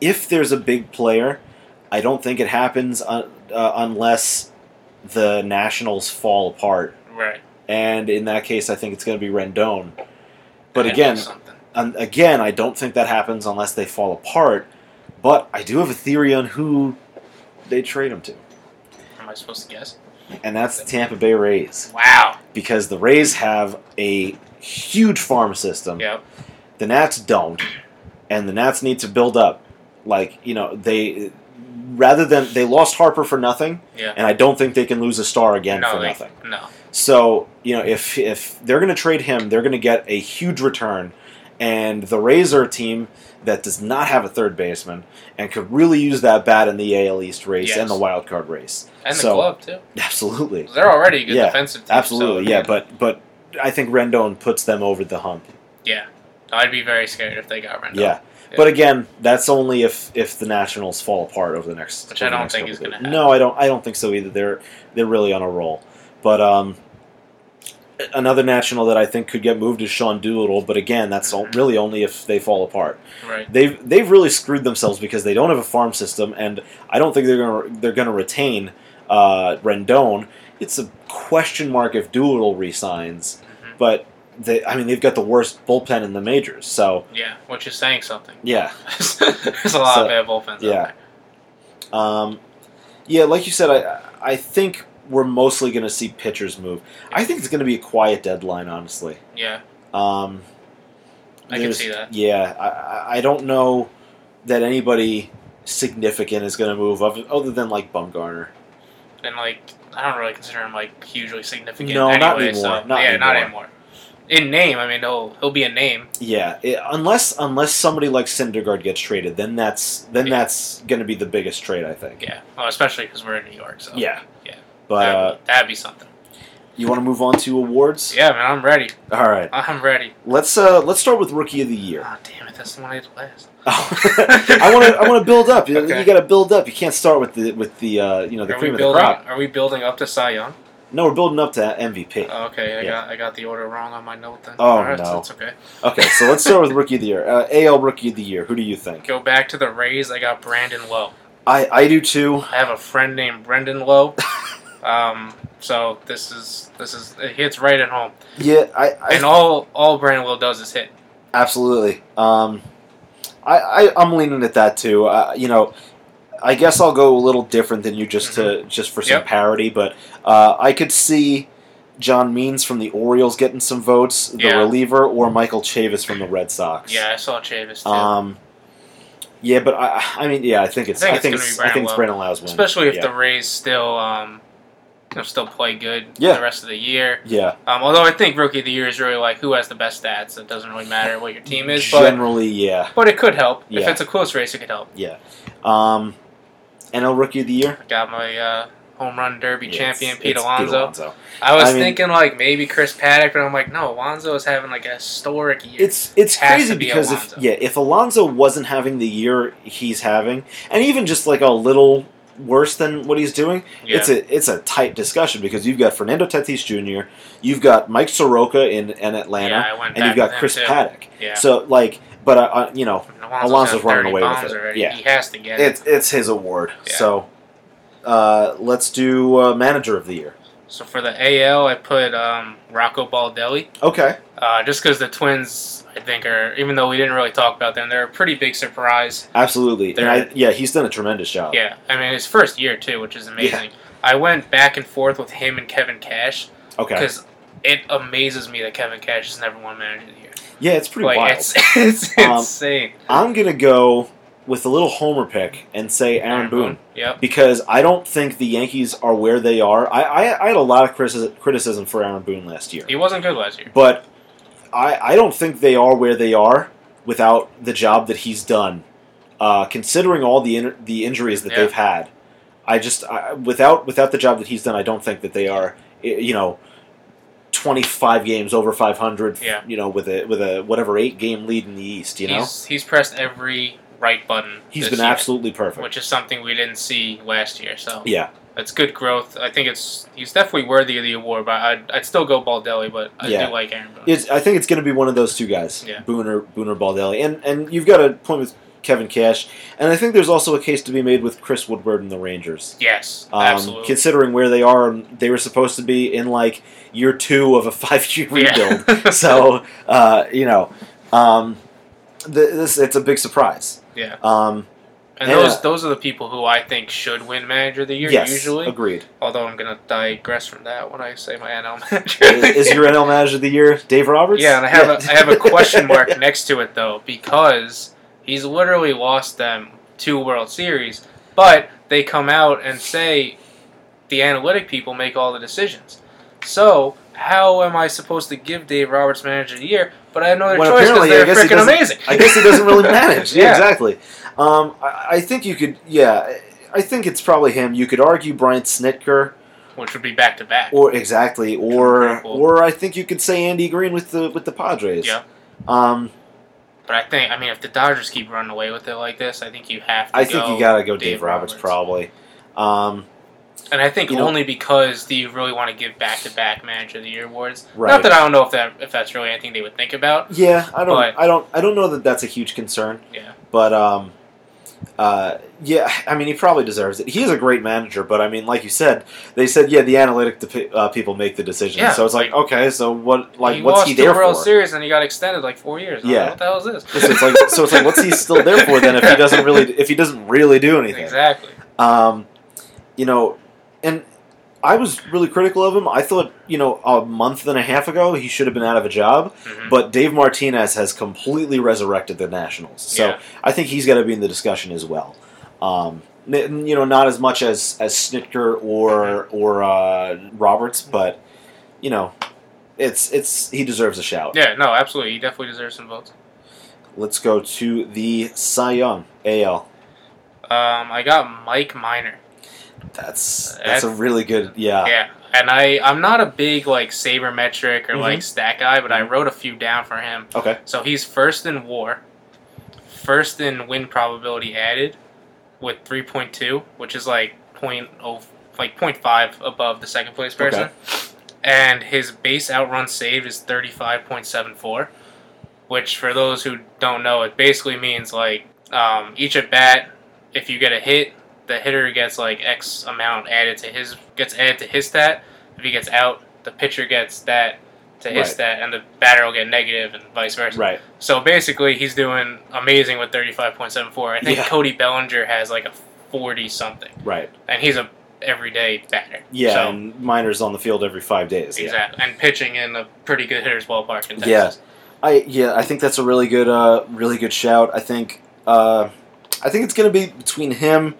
[SPEAKER 1] if there's a big player, I don't think it happens un, uh, unless the Nationals fall apart,
[SPEAKER 2] Right.
[SPEAKER 1] and in that case, I think it's going to be Rendon. But again, and again, I don't think that happens unless they fall apart. But I do have a theory on who they trade him to,
[SPEAKER 2] Am supposed to guess?
[SPEAKER 1] and that's the Tampa Bay Rays,
[SPEAKER 2] Wow.
[SPEAKER 1] because the Rays have a huge farm system.
[SPEAKER 2] Yep.
[SPEAKER 1] The Nats don't, and the Nats need to build up. Like you know, they rather than they lost Harper for nothing,
[SPEAKER 2] Yeah.
[SPEAKER 1] and I don't think they can lose a star again
[SPEAKER 2] no,
[SPEAKER 1] for
[SPEAKER 2] they-
[SPEAKER 1] nothing.
[SPEAKER 2] No.
[SPEAKER 1] So you know, if if they're going to trade him, they're going to get a huge return, and the Rays are a team that does not have a third baseman and could really use that bat in the AL East race
[SPEAKER 2] Yes.
[SPEAKER 1] and the wild card race.
[SPEAKER 2] And the
[SPEAKER 1] So-
[SPEAKER 2] glove too.
[SPEAKER 1] Absolutely,
[SPEAKER 2] They're already a good
[SPEAKER 1] Yeah,
[SPEAKER 2] defensive team.
[SPEAKER 1] absolutely,
[SPEAKER 2] so,
[SPEAKER 1] yeah. But but I think Rendon puts them over the hump.
[SPEAKER 2] yeah, I'd be very scared if they got Rendon.
[SPEAKER 1] Yeah, But again, that's only if if the Nationals fall apart over the next.
[SPEAKER 2] Which I don't think is gonna happen.
[SPEAKER 1] No, I don't. I don't think so either. They're they're really on a roll. But um, another National that I think could get moved is Sean Doolittle. But again, that's really only if they fall apart.
[SPEAKER 2] right.
[SPEAKER 1] They've they've really screwed themselves because they don't have a farm system, and I don't think they're gonna they're gonna retain uh, Rendon. It's a question mark if Doolittle resigns,
[SPEAKER 2] Mhm.
[SPEAKER 1] but they I mean they've got the worst bullpen in the majors. So
[SPEAKER 2] Yeah, which is saying something.
[SPEAKER 1] yeah, <laughs>
[SPEAKER 2] There's a lot
[SPEAKER 1] So,
[SPEAKER 2] of bad bullpens
[SPEAKER 1] yeah.
[SPEAKER 2] out there.
[SPEAKER 1] um, yeah, like you said, I I think we're mostly gonna see pitchers move. I think it's gonna be a quiet deadline, honestly.
[SPEAKER 2] Yeah,
[SPEAKER 1] Um,
[SPEAKER 2] I can see that.
[SPEAKER 1] Yeah, I- I, don't know that anybody significant is going to move other, other than like Bumgarner.
[SPEAKER 2] And like, I don't really consider him like hugely significant.
[SPEAKER 1] No,
[SPEAKER 2] anyway,
[SPEAKER 1] not anymore,
[SPEAKER 2] So,
[SPEAKER 1] not
[SPEAKER 2] yeah, not
[SPEAKER 1] anymore.
[SPEAKER 2] anymore. In name, I mean, he'll he'll be a name.
[SPEAKER 1] Yeah, it, unless unless somebody like Syndergaard gets traded, then that's then
[SPEAKER 2] Yeah.
[SPEAKER 1] that's going to be the biggest trade, I think.
[SPEAKER 2] Yeah, well, especially because we're in New York. So
[SPEAKER 1] Yeah. But
[SPEAKER 2] that'd,
[SPEAKER 1] uh,
[SPEAKER 2] be, that'd be something.
[SPEAKER 1] you want to move on to awards?
[SPEAKER 2] Yeah, man, I'm ready.
[SPEAKER 1] All right.
[SPEAKER 2] I'm ready.
[SPEAKER 1] Let's uh let's start with rookie of the year.
[SPEAKER 2] Oh damn it, that's the one I had last. <laughs>
[SPEAKER 1] I want to I want to build up. You,
[SPEAKER 2] Okay.
[SPEAKER 1] you got to build up. You can't start with the with the uh, you know the
[SPEAKER 2] Are
[SPEAKER 1] cream
[SPEAKER 2] we
[SPEAKER 1] of the crop.
[SPEAKER 2] Are we building up to Cy Young?
[SPEAKER 1] No, we're building up to MVP.
[SPEAKER 2] Oh, okay, I
[SPEAKER 1] Yeah.
[SPEAKER 2] got I got the order wrong on my note then.
[SPEAKER 1] Oh,
[SPEAKER 2] Alright,
[SPEAKER 1] no.
[SPEAKER 2] so it's okay.
[SPEAKER 1] Okay, so let's start with rookie of the year. <laughs> Uh, AL rookie of the year. Who do you think?
[SPEAKER 2] Go back to the Rays. I got Brandon Lowe.
[SPEAKER 1] I I do too.
[SPEAKER 2] I have a friend named Brendan Lowe. <laughs> um, so this is this is it hits right at home.
[SPEAKER 1] Yeah, I, I
[SPEAKER 2] and all all Brandon does is hit.
[SPEAKER 1] Absolutely. Um, I, I I'm leaning at that too. Uh, you know, I guess I'll go a little different than you just to just for some
[SPEAKER 2] Yep.
[SPEAKER 1] parity, but uh, I could see John Means from the Orioles getting some votes, the
[SPEAKER 2] Yeah.
[SPEAKER 1] reliever, or Michael Chavis from the Red Sox.
[SPEAKER 2] Yeah, I saw Chavis too.
[SPEAKER 1] Um. Yeah, but I I mean yeah I think it's
[SPEAKER 2] I think
[SPEAKER 1] I think it's,
[SPEAKER 2] be
[SPEAKER 1] I think it's
[SPEAKER 2] Brandon
[SPEAKER 1] Brandon Lowe's win.
[SPEAKER 2] Especially if
[SPEAKER 1] yeah.
[SPEAKER 2] the Rays still um know, still play good
[SPEAKER 1] Yeah.
[SPEAKER 2] the rest of the year.
[SPEAKER 1] yeah
[SPEAKER 2] Um, although I think rookie of the year is really like who has the best stats. It doesn't really matter what your team is, but
[SPEAKER 1] generally yeah
[SPEAKER 2] but it could help if it's a close race. It could help.
[SPEAKER 1] yeah. Um, NL rookie of the year.
[SPEAKER 2] I got my uh, home run derby
[SPEAKER 1] Yeah,
[SPEAKER 2] champion
[SPEAKER 1] it's-
[SPEAKER 2] Pete
[SPEAKER 1] it's
[SPEAKER 2] Alonso. I was
[SPEAKER 1] I mean-
[SPEAKER 2] thinking like maybe Chris Paddack, but I'm like no, Alonso is having like a historic year.
[SPEAKER 1] It's it's
[SPEAKER 2] Has
[SPEAKER 1] crazy
[SPEAKER 2] be
[SPEAKER 1] because
[SPEAKER 2] Alonso.
[SPEAKER 1] if yeah, if Alonso wasn't having the year he's having, and even just like a little worse than what he's doing,
[SPEAKER 2] yeah.
[SPEAKER 1] it's a it's a tight discussion because you've got Fernando Tatis Jr., you've got Mike Soroka in, in Atlanta,
[SPEAKER 2] yeah,
[SPEAKER 1] and you've got Chris
[SPEAKER 2] too.
[SPEAKER 1] Paddack.
[SPEAKER 2] Yeah.
[SPEAKER 1] So like, but uh, uh, you know,
[SPEAKER 2] Alonso's,
[SPEAKER 1] Alonso's running away with it.
[SPEAKER 2] Already.
[SPEAKER 1] Yeah.
[SPEAKER 2] He has to get it.
[SPEAKER 1] it's it's his award. So uh, let's do uh, manager of the year.
[SPEAKER 2] So for the AL, I put um, Rocco Baldelli.
[SPEAKER 1] Okay.
[SPEAKER 2] Uh, just because the Twins, I think, are even though we didn't really talk about them, they're a pretty big surprise.
[SPEAKER 1] Absolutely.
[SPEAKER 2] They're-
[SPEAKER 1] I, yeah, he's done a tremendous job.
[SPEAKER 2] Yeah, I mean his first year too, which is amazing. I went back and forth with him and Kevin Cash
[SPEAKER 1] Okay.
[SPEAKER 2] because it amazes me that Kevin Cash has never won Manager of the Year.
[SPEAKER 1] Yeah, it's pretty
[SPEAKER 2] like
[SPEAKER 1] wild.
[SPEAKER 2] it's <laughs> it's
[SPEAKER 1] Um,
[SPEAKER 2] insane.
[SPEAKER 1] I'm gonna go with a little homer pick and say Aaron Boone.
[SPEAKER 2] Yep.
[SPEAKER 1] because I don't think the Yankees are where they are. I, I, I had a lot of criticism for Aaron Boone last year,
[SPEAKER 2] He wasn't good last year.
[SPEAKER 1] but I, I don't think they are where they are without the job that he's done. Uh, considering all the in, the injuries that
[SPEAKER 2] Yeah.
[SPEAKER 1] they've had, I just I, without without the job that he's done, I don't think that they are. You know. 25 games over 500
[SPEAKER 2] Yeah.
[SPEAKER 1] you know with a with a whatever 8 game lead in the east you know
[SPEAKER 2] He's he's pressed every right button.
[SPEAKER 1] he's been
[SPEAKER 2] year,
[SPEAKER 1] absolutely perfect
[SPEAKER 2] which is something we didn't see last year. So
[SPEAKER 1] yeah
[SPEAKER 2] That's good growth. I think it's he's definitely worthy of the award, but I'd, I'd still go Baldelli, but I
[SPEAKER 1] Yeah.
[SPEAKER 2] do like Aaron Boone.
[SPEAKER 1] It's, I think it's going to be one of those two guys,
[SPEAKER 2] Yeah.
[SPEAKER 1] Boone or Boone or Baldelli, and and you've got a point with Kevin Cash, and I think there's also a case to be made with Chris Woodward and the Rangers.
[SPEAKER 2] yes,
[SPEAKER 1] Um,
[SPEAKER 2] absolutely.
[SPEAKER 1] Considering where they are, and they were supposed to be in like year two of a <laughs> five-year rebuild,
[SPEAKER 2] Yeah. <laughs>
[SPEAKER 1] so uh, you know, um, this it's a big surprise.
[SPEAKER 2] yeah,
[SPEAKER 1] Um,
[SPEAKER 2] and
[SPEAKER 1] yeah.
[SPEAKER 2] those those are the people who I think should win Manager of the Year
[SPEAKER 1] yes,
[SPEAKER 2] usually.
[SPEAKER 1] agreed.
[SPEAKER 2] Although I'm gonna digress from that when I say my NL <laughs> manager.
[SPEAKER 1] Is your NL Manager of the Year Dave Roberts?
[SPEAKER 2] yeah, and I have a I have a question <laughs> mark next to it though because he's literally lost them two World Series, but they come out and say the analytic people make all the decisions. So how am I supposed to give Dave Roberts Manager of the Year? But I have no other
[SPEAKER 1] Well,
[SPEAKER 2] choice because
[SPEAKER 1] I
[SPEAKER 2] they're
[SPEAKER 1] guess he
[SPEAKER 2] freaking
[SPEAKER 1] doesn't-
[SPEAKER 2] amazing.
[SPEAKER 1] I guess he doesn't really <laughs> manage. yeah,
[SPEAKER 2] Yeah.
[SPEAKER 1] exactly. Um, I, I think you could. Yeah, I think it's probably him. You could argue Brian Snitker,
[SPEAKER 2] which would be back to back.
[SPEAKER 1] or exactly, or
[SPEAKER 2] Cool.
[SPEAKER 1] or I think you could say Andy Green with the with the Padres.
[SPEAKER 2] Yeah.
[SPEAKER 1] Um,
[SPEAKER 2] But I think, I mean, if the Dodgers keep running away with it like this, I think you have to
[SPEAKER 1] I think
[SPEAKER 2] go
[SPEAKER 1] you gotta go Dave,
[SPEAKER 2] Dave
[SPEAKER 1] Roberts,
[SPEAKER 2] Roberts.
[SPEAKER 1] probably. Um,
[SPEAKER 2] And I think
[SPEAKER 1] You know-
[SPEAKER 2] only because do you really want to give back to back manager of the year awards?
[SPEAKER 1] Right.
[SPEAKER 2] Not that I don't know if that if that's really anything they would think about.
[SPEAKER 1] yeah, I don't,
[SPEAKER 2] But-
[SPEAKER 1] I don't, I don't know that that's a huge concern.
[SPEAKER 2] Yeah.
[SPEAKER 1] But um, uh, yeah, I mean, he probably deserves it. He is a great manager, but I mean, like you said, they said yeah, the analytic de- uh, people make the decision.
[SPEAKER 2] Yeah,
[SPEAKER 1] so it's like, okay, so what? Like,
[SPEAKER 2] he
[SPEAKER 1] what's he
[SPEAKER 2] the
[SPEAKER 1] there
[SPEAKER 2] World
[SPEAKER 1] for?
[SPEAKER 2] Series and he got extended like four years. I'm like,
[SPEAKER 1] Yeah.
[SPEAKER 2] what the hell is this?
[SPEAKER 1] so it's like, so it's like, what's he still there for then? If he doesn't really, if he doesn't really do anything, <laughs>
[SPEAKER 2] exactly.
[SPEAKER 1] Um, you know, and I was really critical of him. I thought, you know, a month and a half ago he should have been out of a job,
[SPEAKER 2] Mhm.
[SPEAKER 1] but Dave Martinez has completely resurrected the Nationals. So
[SPEAKER 2] Yeah.
[SPEAKER 1] I think he's got to be in the discussion as well. Um, you know, not as much as as Snitker or or uh, Roberts, but you know, it's it's he deserves a shout.
[SPEAKER 2] Yeah, no, absolutely. He definitely deserves some votes.
[SPEAKER 1] Let's go to the Cy Young AL.
[SPEAKER 2] Um, I got Mike Minor.
[SPEAKER 1] That's that's a really good yeah.
[SPEAKER 2] Yeah, and I I'm not a big like saber metric or
[SPEAKER 1] Mhm.
[SPEAKER 2] like stat guy, but I
[SPEAKER 1] Mhm.
[SPEAKER 2] wrote a few down for him.
[SPEAKER 1] Okay.
[SPEAKER 2] So he's first in WAR, first in win probability added, with 3.2, which is like point oh like 0.5 above the second place person. And his base outrun saved is 35.74, which for those who don't know, it basically means like um, each at bat, if you get a hit, the hitter gets like X amount added to his gets added to his stat. If he gets out, the pitcher gets that to his
[SPEAKER 1] Right.
[SPEAKER 2] stat, and the batter will get negative, and vice versa.
[SPEAKER 1] Right.
[SPEAKER 2] So basically, he's doing amazing with 35.74. I think
[SPEAKER 1] Yeah.
[SPEAKER 2] Cody Bellinger has like a 40 something,
[SPEAKER 1] Right.
[SPEAKER 2] and he's a everyday batter.
[SPEAKER 1] Yeah,
[SPEAKER 2] So,
[SPEAKER 1] and Minor's on the field every five days. Yeah.
[SPEAKER 2] exactly, and pitching in a pretty good hitter's ballpark in Texas.
[SPEAKER 1] Yeah. I yeah, I think that's a really good uh really good shout. I think uh I think it's gonna be between him,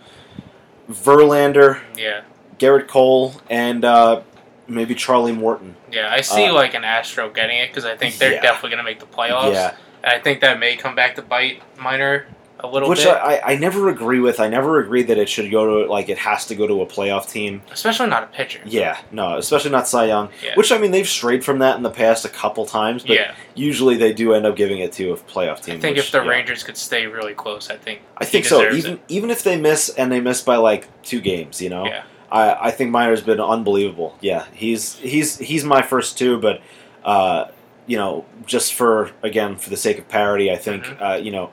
[SPEAKER 1] Verlander,
[SPEAKER 2] Yeah,
[SPEAKER 1] Gerrit Cole, and uh maybe Charlie Morton.
[SPEAKER 2] yeah. I see
[SPEAKER 1] Uh,
[SPEAKER 2] like an Astro getting it because I think they're
[SPEAKER 1] Yeah.
[SPEAKER 2] definitely going to make the playoffs.
[SPEAKER 1] Yeah.
[SPEAKER 2] and I think that may come back to bite Minor a little
[SPEAKER 1] Which
[SPEAKER 2] bit,
[SPEAKER 1] I, I, I never agree with. I never agree that it should go to like it has to go to a playoff team.
[SPEAKER 2] especially not a pitcher.
[SPEAKER 1] Yeah, no, especially not Cy Young.
[SPEAKER 2] Yeah.
[SPEAKER 1] Which I mean they've strayed from that in the past a couple times, but
[SPEAKER 2] yeah,
[SPEAKER 1] usually they do end up giving it to a playoff team.
[SPEAKER 2] I think
[SPEAKER 1] which,
[SPEAKER 2] if the
[SPEAKER 1] yeah.
[SPEAKER 2] Rangers could stay really close, I think
[SPEAKER 1] I think so. Even
[SPEAKER 2] it.
[SPEAKER 1] even if they miss and they miss by like two games, you know.
[SPEAKER 2] Yeah.
[SPEAKER 1] I, I think Minor's been unbelievable. Yeah, he's he's he's my first two, but uh, you know, just for again for the sake of parity, I think
[SPEAKER 2] Mm-hmm.
[SPEAKER 1] uh, you know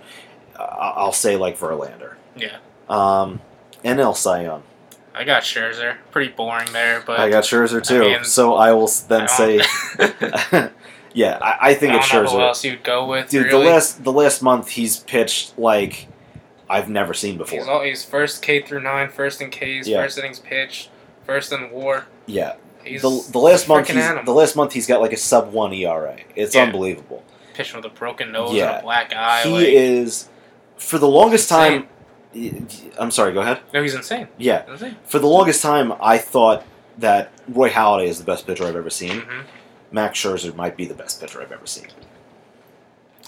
[SPEAKER 1] I'll say like Verlander.
[SPEAKER 2] Yeah.
[SPEAKER 1] Um, NL Cy Young.
[SPEAKER 2] I got Scherzer. Pretty boring there, but
[SPEAKER 1] I got Scherzer too,
[SPEAKER 2] mean,
[SPEAKER 1] so I will then
[SPEAKER 2] I
[SPEAKER 1] say, <laughs> <laughs> yeah, I, I think
[SPEAKER 2] I
[SPEAKER 1] it's
[SPEAKER 2] know who
[SPEAKER 1] Scherzer.
[SPEAKER 2] else you'd go with.
[SPEAKER 1] Dude,
[SPEAKER 2] really.
[SPEAKER 1] the last the last month he's pitched like I've never seen before.
[SPEAKER 2] He's, all, he's first K through nine, first in Ks,
[SPEAKER 1] Yeah.
[SPEAKER 2] first innings pitched, first in WAR.
[SPEAKER 1] yeah,
[SPEAKER 2] He's
[SPEAKER 1] the, the last month he's,
[SPEAKER 2] animal.
[SPEAKER 1] the last month he's got like a sub one ERA. It's
[SPEAKER 2] Yeah.
[SPEAKER 1] unbelievable.
[SPEAKER 2] pitching with a broken nose
[SPEAKER 1] Yeah.
[SPEAKER 2] and a black eye.
[SPEAKER 1] he
[SPEAKER 2] like,
[SPEAKER 1] is for the longest time. I'm sorry. Go ahead.
[SPEAKER 2] no, he's insane.
[SPEAKER 1] Yeah,
[SPEAKER 2] Insane.
[SPEAKER 1] for the longest time, I thought that Roy Halladay is the best pitcher I've ever seen.
[SPEAKER 2] hmm
[SPEAKER 1] Max Scherzer might be the best pitcher I've ever seen.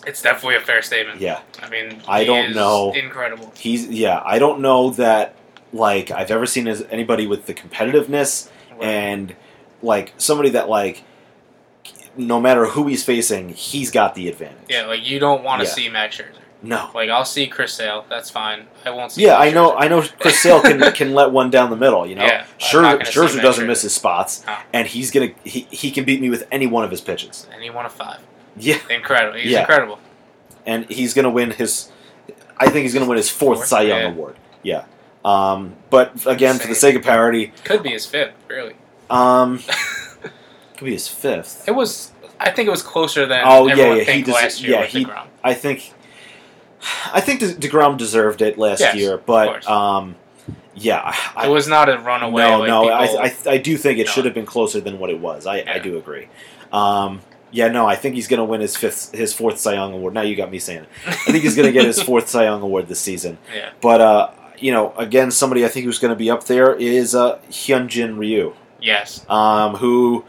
[SPEAKER 2] It's definitely a fair statement.
[SPEAKER 1] Yeah,
[SPEAKER 2] I mean,
[SPEAKER 1] I don't know.
[SPEAKER 2] Incredible.
[SPEAKER 1] he's yeah. I don't know that like I've ever seen as anybody with the competitiveness and like somebody that like no matter who he's facing, he's got the advantage.
[SPEAKER 2] yeah, like you don't want to
[SPEAKER 1] Yeah.
[SPEAKER 2] see Max Scherzer.
[SPEAKER 1] No.
[SPEAKER 2] Like I'll see Chris Sale. That's fine. I won't see.
[SPEAKER 1] Yeah, I know.
[SPEAKER 2] Scherzer.
[SPEAKER 1] I know. Chris Sale can <laughs> can let one down the middle. You know,
[SPEAKER 2] Yeah,
[SPEAKER 1] Scherzer,
[SPEAKER 2] not gonna see
[SPEAKER 1] Scherzer doesn't miss his spots,
[SPEAKER 2] No.
[SPEAKER 1] and he's gonna he, he can beat me with any one of his pitches.
[SPEAKER 2] And he won a five.
[SPEAKER 1] Yeah,
[SPEAKER 2] Incredible. He's
[SPEAKER 1] Yeah.
[SPEAKER 2] incredible.
[SPEAKER 1] and he's gonna win his. I think he's gonna win his fourth,
[SPEAKER 2] Fourth,
[SPEAKER 1] Cy Young
[SPEAKER 2] yeah.
[SPEAKER 1] award. Yeah. Um, but again, for the sake of parity,
[SPEAKER 2] Could be his fifth. Really.
[SPEAKER 1] um, <laughs> could be his fifth.
[SPEAKER 2] It was. I think it was closer than
[SPEAKER 1] Oh, yeah, yeah, he
[SPEAKER 2] think
[SPEAKER 1] does-
[SPEAKER 2] last year
[SPEAKER 1] yeah, he- I think. I think De- deGrom deserved it last
[SPEAKER 2] Yes,
[SPEAKER 1] year, but um, yeah, I,
[SPEAKER 2] It was not a runaway.
[SPEAKER 1] no,
[SPEAKER 2] like
[SPEAKER 1] no, I, I, I do think it
[SPEAKER 2] No.
[SPEAKER 1] should have been closer than what it was. I, I do agree. Um, yeah, no, I think he's going to win his fifth, his fourth Cy Young award. Now you got me saying it. I think he's going to get his <laughs> fourth Cy Young award this season.
[SPEAKER 2] yeah.
[SPEAKER 1] But uh, you know, again, somebody I think who's going to be up there is uh, Hyunjin Ryu,
[SPEAKER 2] Yes.
[SPEAKER 1] um, who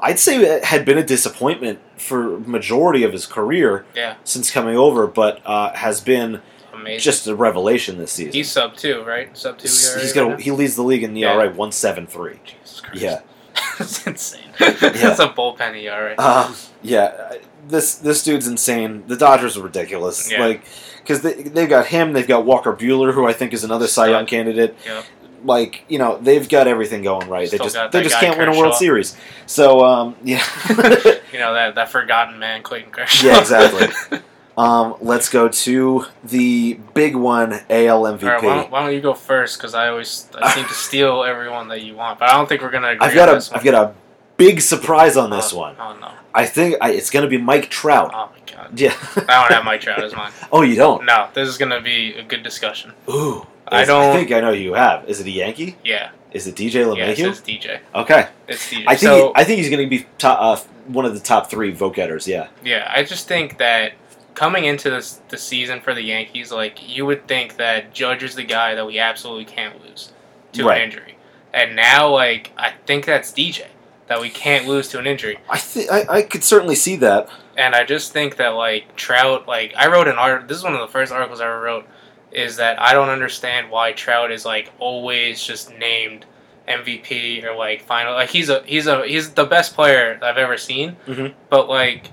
[SPEAKER 1] I'd say it had been a disappointment for majority of his career
[SPEAKER 2] Yeah.
[SPEAKER 1] since coming over, but uh, has been
[SPEAKER 2] Amazing.
[SPEAKER 1] just a revelation this season.
[SPEAKER 2] he's sub two, right? Sub two. ERA
[SPEAKER 1] he's
[SPEAKER 2] right
[SPEAKER 1] got he leads the league in the
[SPEAKER 2] Yeah.
[SPEAKER 1] ERA one seven three.
[SPEAKER 2] Jesus Christ.
[SPEAKER 1] Yeah. <laughs>
[SPEAKER 2] that's insane. <laughs> <laughs> That's a bullpen ERA.
[SPEAKER 1] Um, yeah, this this dude's insane. The Dodgers are ridiculous.
[SPEAKER 2] Yeah.
[SPEAKER 1] Like, because they they've got him, they've got Walker Buehler, who I think is another Cy Young candidate.
[SPEAKER 2] Yep.
[SPEAKER 1] Like, you know, they've got everything going right. they just they just can't win a World Series. So, um, <laughs> yeah. <laughs>
[SPEAKER 2] You know that that forgotten man, Clayton Kershaw.
[SPEAKER 1] Yeah, exactly. <laughs> um, let's go to the big one, AL MVP.
[SPEAKER 2] Right, why don't, why don't you go first? Because I always I seem to steal everyone that you want, but I don't think we're gonna agree
[SPEAKER 1] I've got a. I've got a big surprise on this
[SPEAKER 2] oh,
[SPEAKER 1] one.
[SPEAKER 2] Oh no!
[SPEAKER 1] I think I, it's going to be Mike Trout.
[SPEAKER 2] Oh my god!
[SPEAKER 1] Yeah.
[SPEAKER 2] I don't have Mike Trout as mine.
[SPEAKER 1] oh, you don't?
[SPEAKER 2] No, this is gonna be a good discussion.
[SPEAKER 1] Ooh.
[SPEAKER 2] I don't-
[SPEAKER 1] I think I know who you have. Is it a Yankee?
[SPEAKER 2] Yeah,
[SPEAKER 1] Is it DJ
[SPEAKER 2] yeah,
[SPEAKER 1] LeMahieu?
[SPEAKER 2] it's DJ.
[SPEAKER 1] okay.
[SPEAKER 2] It's DJ.
[SPEAKER 1] I think
[SPEAKER 2] so,
[SPEAKER 1] I think he's going to be top, uh, one of the top three vote getters. Yeah.
[SPEAKER 2] Yeah, I just think that coming into this the season for the Yankees, like you would think that Judge is the guy that we absolutely can't lose to
[SPEAKER 1] Right.
[SPEAKER 2] an injury, and now like I think that's DJ that we can't lose to an injury,
[SPEAKER 1] I think I I could certainly see that.
[SPEAKER 2] and I just think that like Trout, like I wrote an art. This is one of the first articles I ever wrote. Is that I don't understand why Trout is like always just named MVP or like final. Like he's a he's a he's the best player I've ever seen.
[SPEAKER 1] Mhm.
[SPEAKER 2] But like,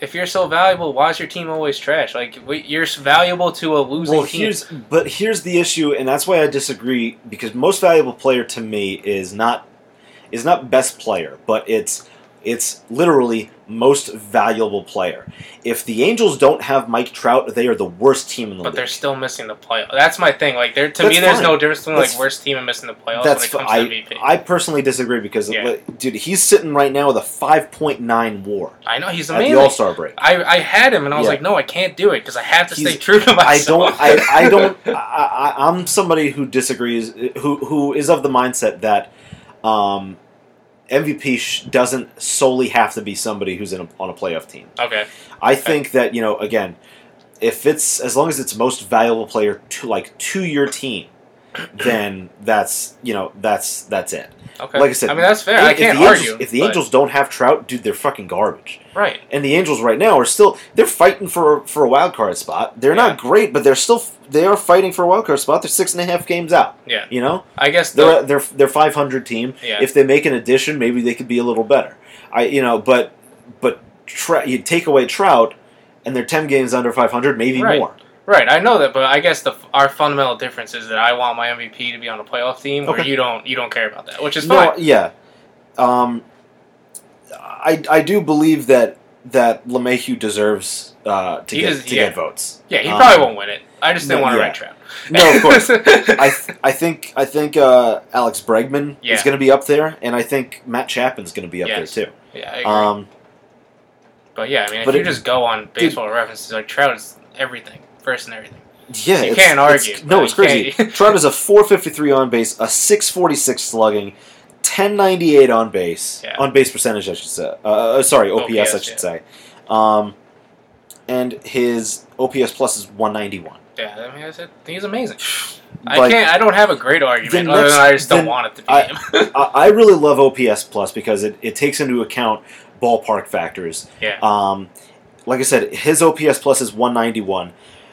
[SPEAKER 2] if you're so valuable, why is your team always trash? Like you're valuable to a losing
[SPEAKER 1] Well,
[SPEAKER 2] team.
[SPEAKER 1] here's but here's the issue, and that's why I disagree. Because most valuable player to me is not is not best player, but it's it's literally most valuable player. If the Angels don't have Mike Trout, they are the worst team in the
[SPEAKER 2] But
[SPEAKER 1] league.
[SPEAKER 2] they're still missing the playoff. That's my thing. Like there to
[SPEAKER 1] That's
[SPEAKER 2] me, there's
[SPEAKER 1] fine.
[SPEAKER 2] no difference between
[SPEAKER 1] That's-
[SPEAKER 2] like worst team and missing the playoffs
[SPEAKER 1] That's
[SPEAKER 2] when it
[SPEAKER 1] fi-
[SPEAKER 2] comes to MVP.
[SPEAKER 1] I personally disagree because
[SPEAKER 2] Yeah.
[SPEAKER 1] dude, he's sitting right now with a five point nine WAR
[SPEAKER 2] I know he's
[SPEAKER 1] at
[SPEAKER 2] amazing.
[SPEAKER 1] the All Star break.
[SPEAKER 2] I, I had him and I was
[SPEAKER 1] Yeah.
[SPEAKER 2] like, no, I can't do it because I have to
[SPEAKER 1] He's-
[SPEAKER 2] stay true to myself.
[SPEAKER 1] I don't. I, I <laughs> don't. I, I, I'm somebody who disagrees. Who who is of the mindset that um, MVP sh- doesn't solely have to be somebody who's in a, on a playoff team.
[SPEAKER 2] okay.
[SPEAKER 1] I think that you know again, if it's as long as it's most valuable player to like to your team, <clears throat> then that's you know that's that's it.
[SPEAKER 2] Okay.
[SPEAKER 1] Like I said,
[SPEAKER 2] I mean that's fair. I
[SPEAKER 1] if
[SPEAKER 2] can't
[SPEAKER 1] the
[SPEAKER 2] argue.
[SPEAKER 1] Angels, if the
[SPEAKER 2] but-
[SPEAKER 1] Angels don't have Trout, dude, they're fucking garbage.
[SPEAKER 2] right?
[SPEAKER 1] And the Angels right now are still they're fighting for for a wild card spot. They're
[SPEAKER 2] Yeah.
[SPEAKER 1] not great, but they're still they are fighting for a wild card spot. They're six and a half games out.
[SPEAKER 2] Yeah.
[SPEAKER 1] You know
[SPEAKER 2] I guess
[SPEAKER 1] they're
[SPEAKER 2] the,
[SPEAKER 1] they're they're five hundred team.
[SPEAKER 2] yeah.
[SPEAKER 1] If they make an addition, maybe they could be a little better. I you know, but but Tra- you take away Trout, and they're ten games under five hundred, maybe
[SPEAKER 2] Right.
[SPEAKER 1] more.
[SPEAKER 2] Right, I know that, but I guess the our fundamental difference is that I want my MVP to be on a playoff team, where
[SPEAKER 1] Okay.
[SPEAKER 2] you don't you don't care about that, which is
[SPEAKER 1] No,
[SPEAKER 2] fine.
[SPEAKER 1] yeah. Um, I I do believe that that LeMahieu deserves uh, to
[SPEAKER 2] He
[SPEAKER 1] get to
[SPEAKER 2] yeah.
[SPEAKER 1] get votes.
[SPEAKER 2] Yeah, he
[SPEAKER 1] Um,
[SPEAKER 2] probably won't win it. I just didn't
[SPEAKER 1] no,
[SPEAKER 2] want to
[SPEAKER 1] yeah.
[SPEAKER 2] write Trout.
[SPEAKER 1] No, of course. <laughs> I th- I think I think uh, Alex Bregman
[SPEAKER 2] Yeah.
[SPEAKER 1] is going to be up there, and I think Matt Chapman's going to be up
[SPEAKER 2] Yes.
[SPEAKER 1] there too.
[SPEAKER 2] yeah, I agree.
[SPEAKER 1] Um,
[SPEAKER 2] but yeah, I mean, if
[SPEAKER 1] but
[SPEAKER 2] you
[SPEAKER 1] it-
[SPEAKER 2] just go on baseball references, like Trout is everything, first and everything.
[SPEAKER 1] yeah,
[SPEAKER 2] You
[SPEAKER 1] it's-
[SPEAKER 2] can't
[SPEAKER 1] it's-
[SPEAKER 2] argue,
[SPEAKER 1] no, it's crazy. Trout is a <laughs> 453 on base, a 646 slugging, 1098 on base,
[SPEAKER 2] Yeah.
[SPEAKER 1] on base percentage, I should say. Uh, sorry, OPS, I should
[SPEAKER 2] yeah.
[SPEAKER 1] say. Um, and his OPS plus is 191.
[SPEAKER 2] Yeah, I mean, I said, he's amazing.
[SPEAKER 1] Like,
[SPEAKER 2] I can't. I don't have a great argument
[SPEAKER 1] The
[SPEAKER 2] other than I just don't want it to be
[SPEAKER 1] I-
[SPEAKER 2] him. <laughs>
[SPEAKER 1] I, I really love OPS plus because it, it takes into account ballpark factors.
[SPEAKER 2] yeah,
[SPEAKER 1] Um, like I said, his OPS plus is 191.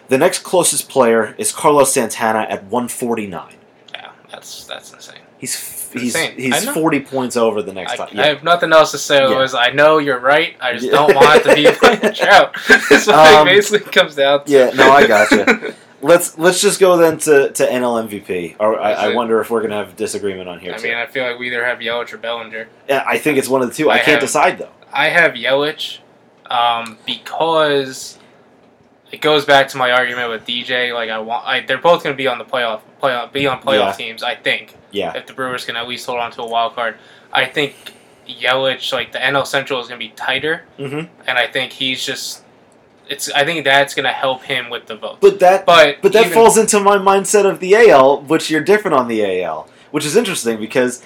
[SPEAKER 1] The next closest player is Carlos Santana at 149.
[SPEAKER 2] yeah, that's that's insane.
[SPEAKER 1] He's he's
[SPEAKER 2] Insane.
[SPEAKER 1] He's 40 points over the next
[SPEAKER 2] I,
[SPEAKER 1] time.
[SPEAKER 2] I have nothing else to say.
[SPEAKER 1] Yeah.
[SPEAKER 2] I know you're right. I just
[SPEAKER 1] Yeah.
[SPEAKER 2] don't want it to be a <laughs> Trout. <laughs> That's what
[SPEAKER 1] Um,
[SPEAKER 2] it basically comes down to.
[SPEAKER 1] Yeah, no, I gotcha. <laughs> Let's let's just go then to, to NL MVP. Or I, I wonder if we're gonna have disagreement on here.
[SPEAKER 2] I
[SPEAKER 1] too.
[SPEAKER 2] mean, I feel like we either have Yelich or Bellinger.
[SPEAKER 1] yeah, I think it's one of the two. I,
[SPEAKER 2] I
[SPEAKER 1] can't
[SPEAKER 2] have-
[SPEAKER 1] decide though.
[SPEAKER 2] I have Yelich um, because it goes back to my argument with DJ. Like I want, I, they're both going to be on the playoff, playoff, be on playoff
[SPEAKER 1] Yeah.
[SPEAKER 2] teams. I think
[SPEAKER 1] Yeah,
[SPEAKER 2] if the Brewers can at least hold on to a wild card, I think Yelich, like the NL Central, is going to be tighter,
[SPEAKER 1] hmm
[SPEAKER 2] and I think he's just. It's. I think that's going to help him with the vote.
[SPEAKER 1] but that
[SPEAKER 2] But
[SPEAKER 1] But that
[SPEAKER 2] even-
[SPEAKER 1] falls into my mindset of the AL, which you're different on the AL, which is interesting because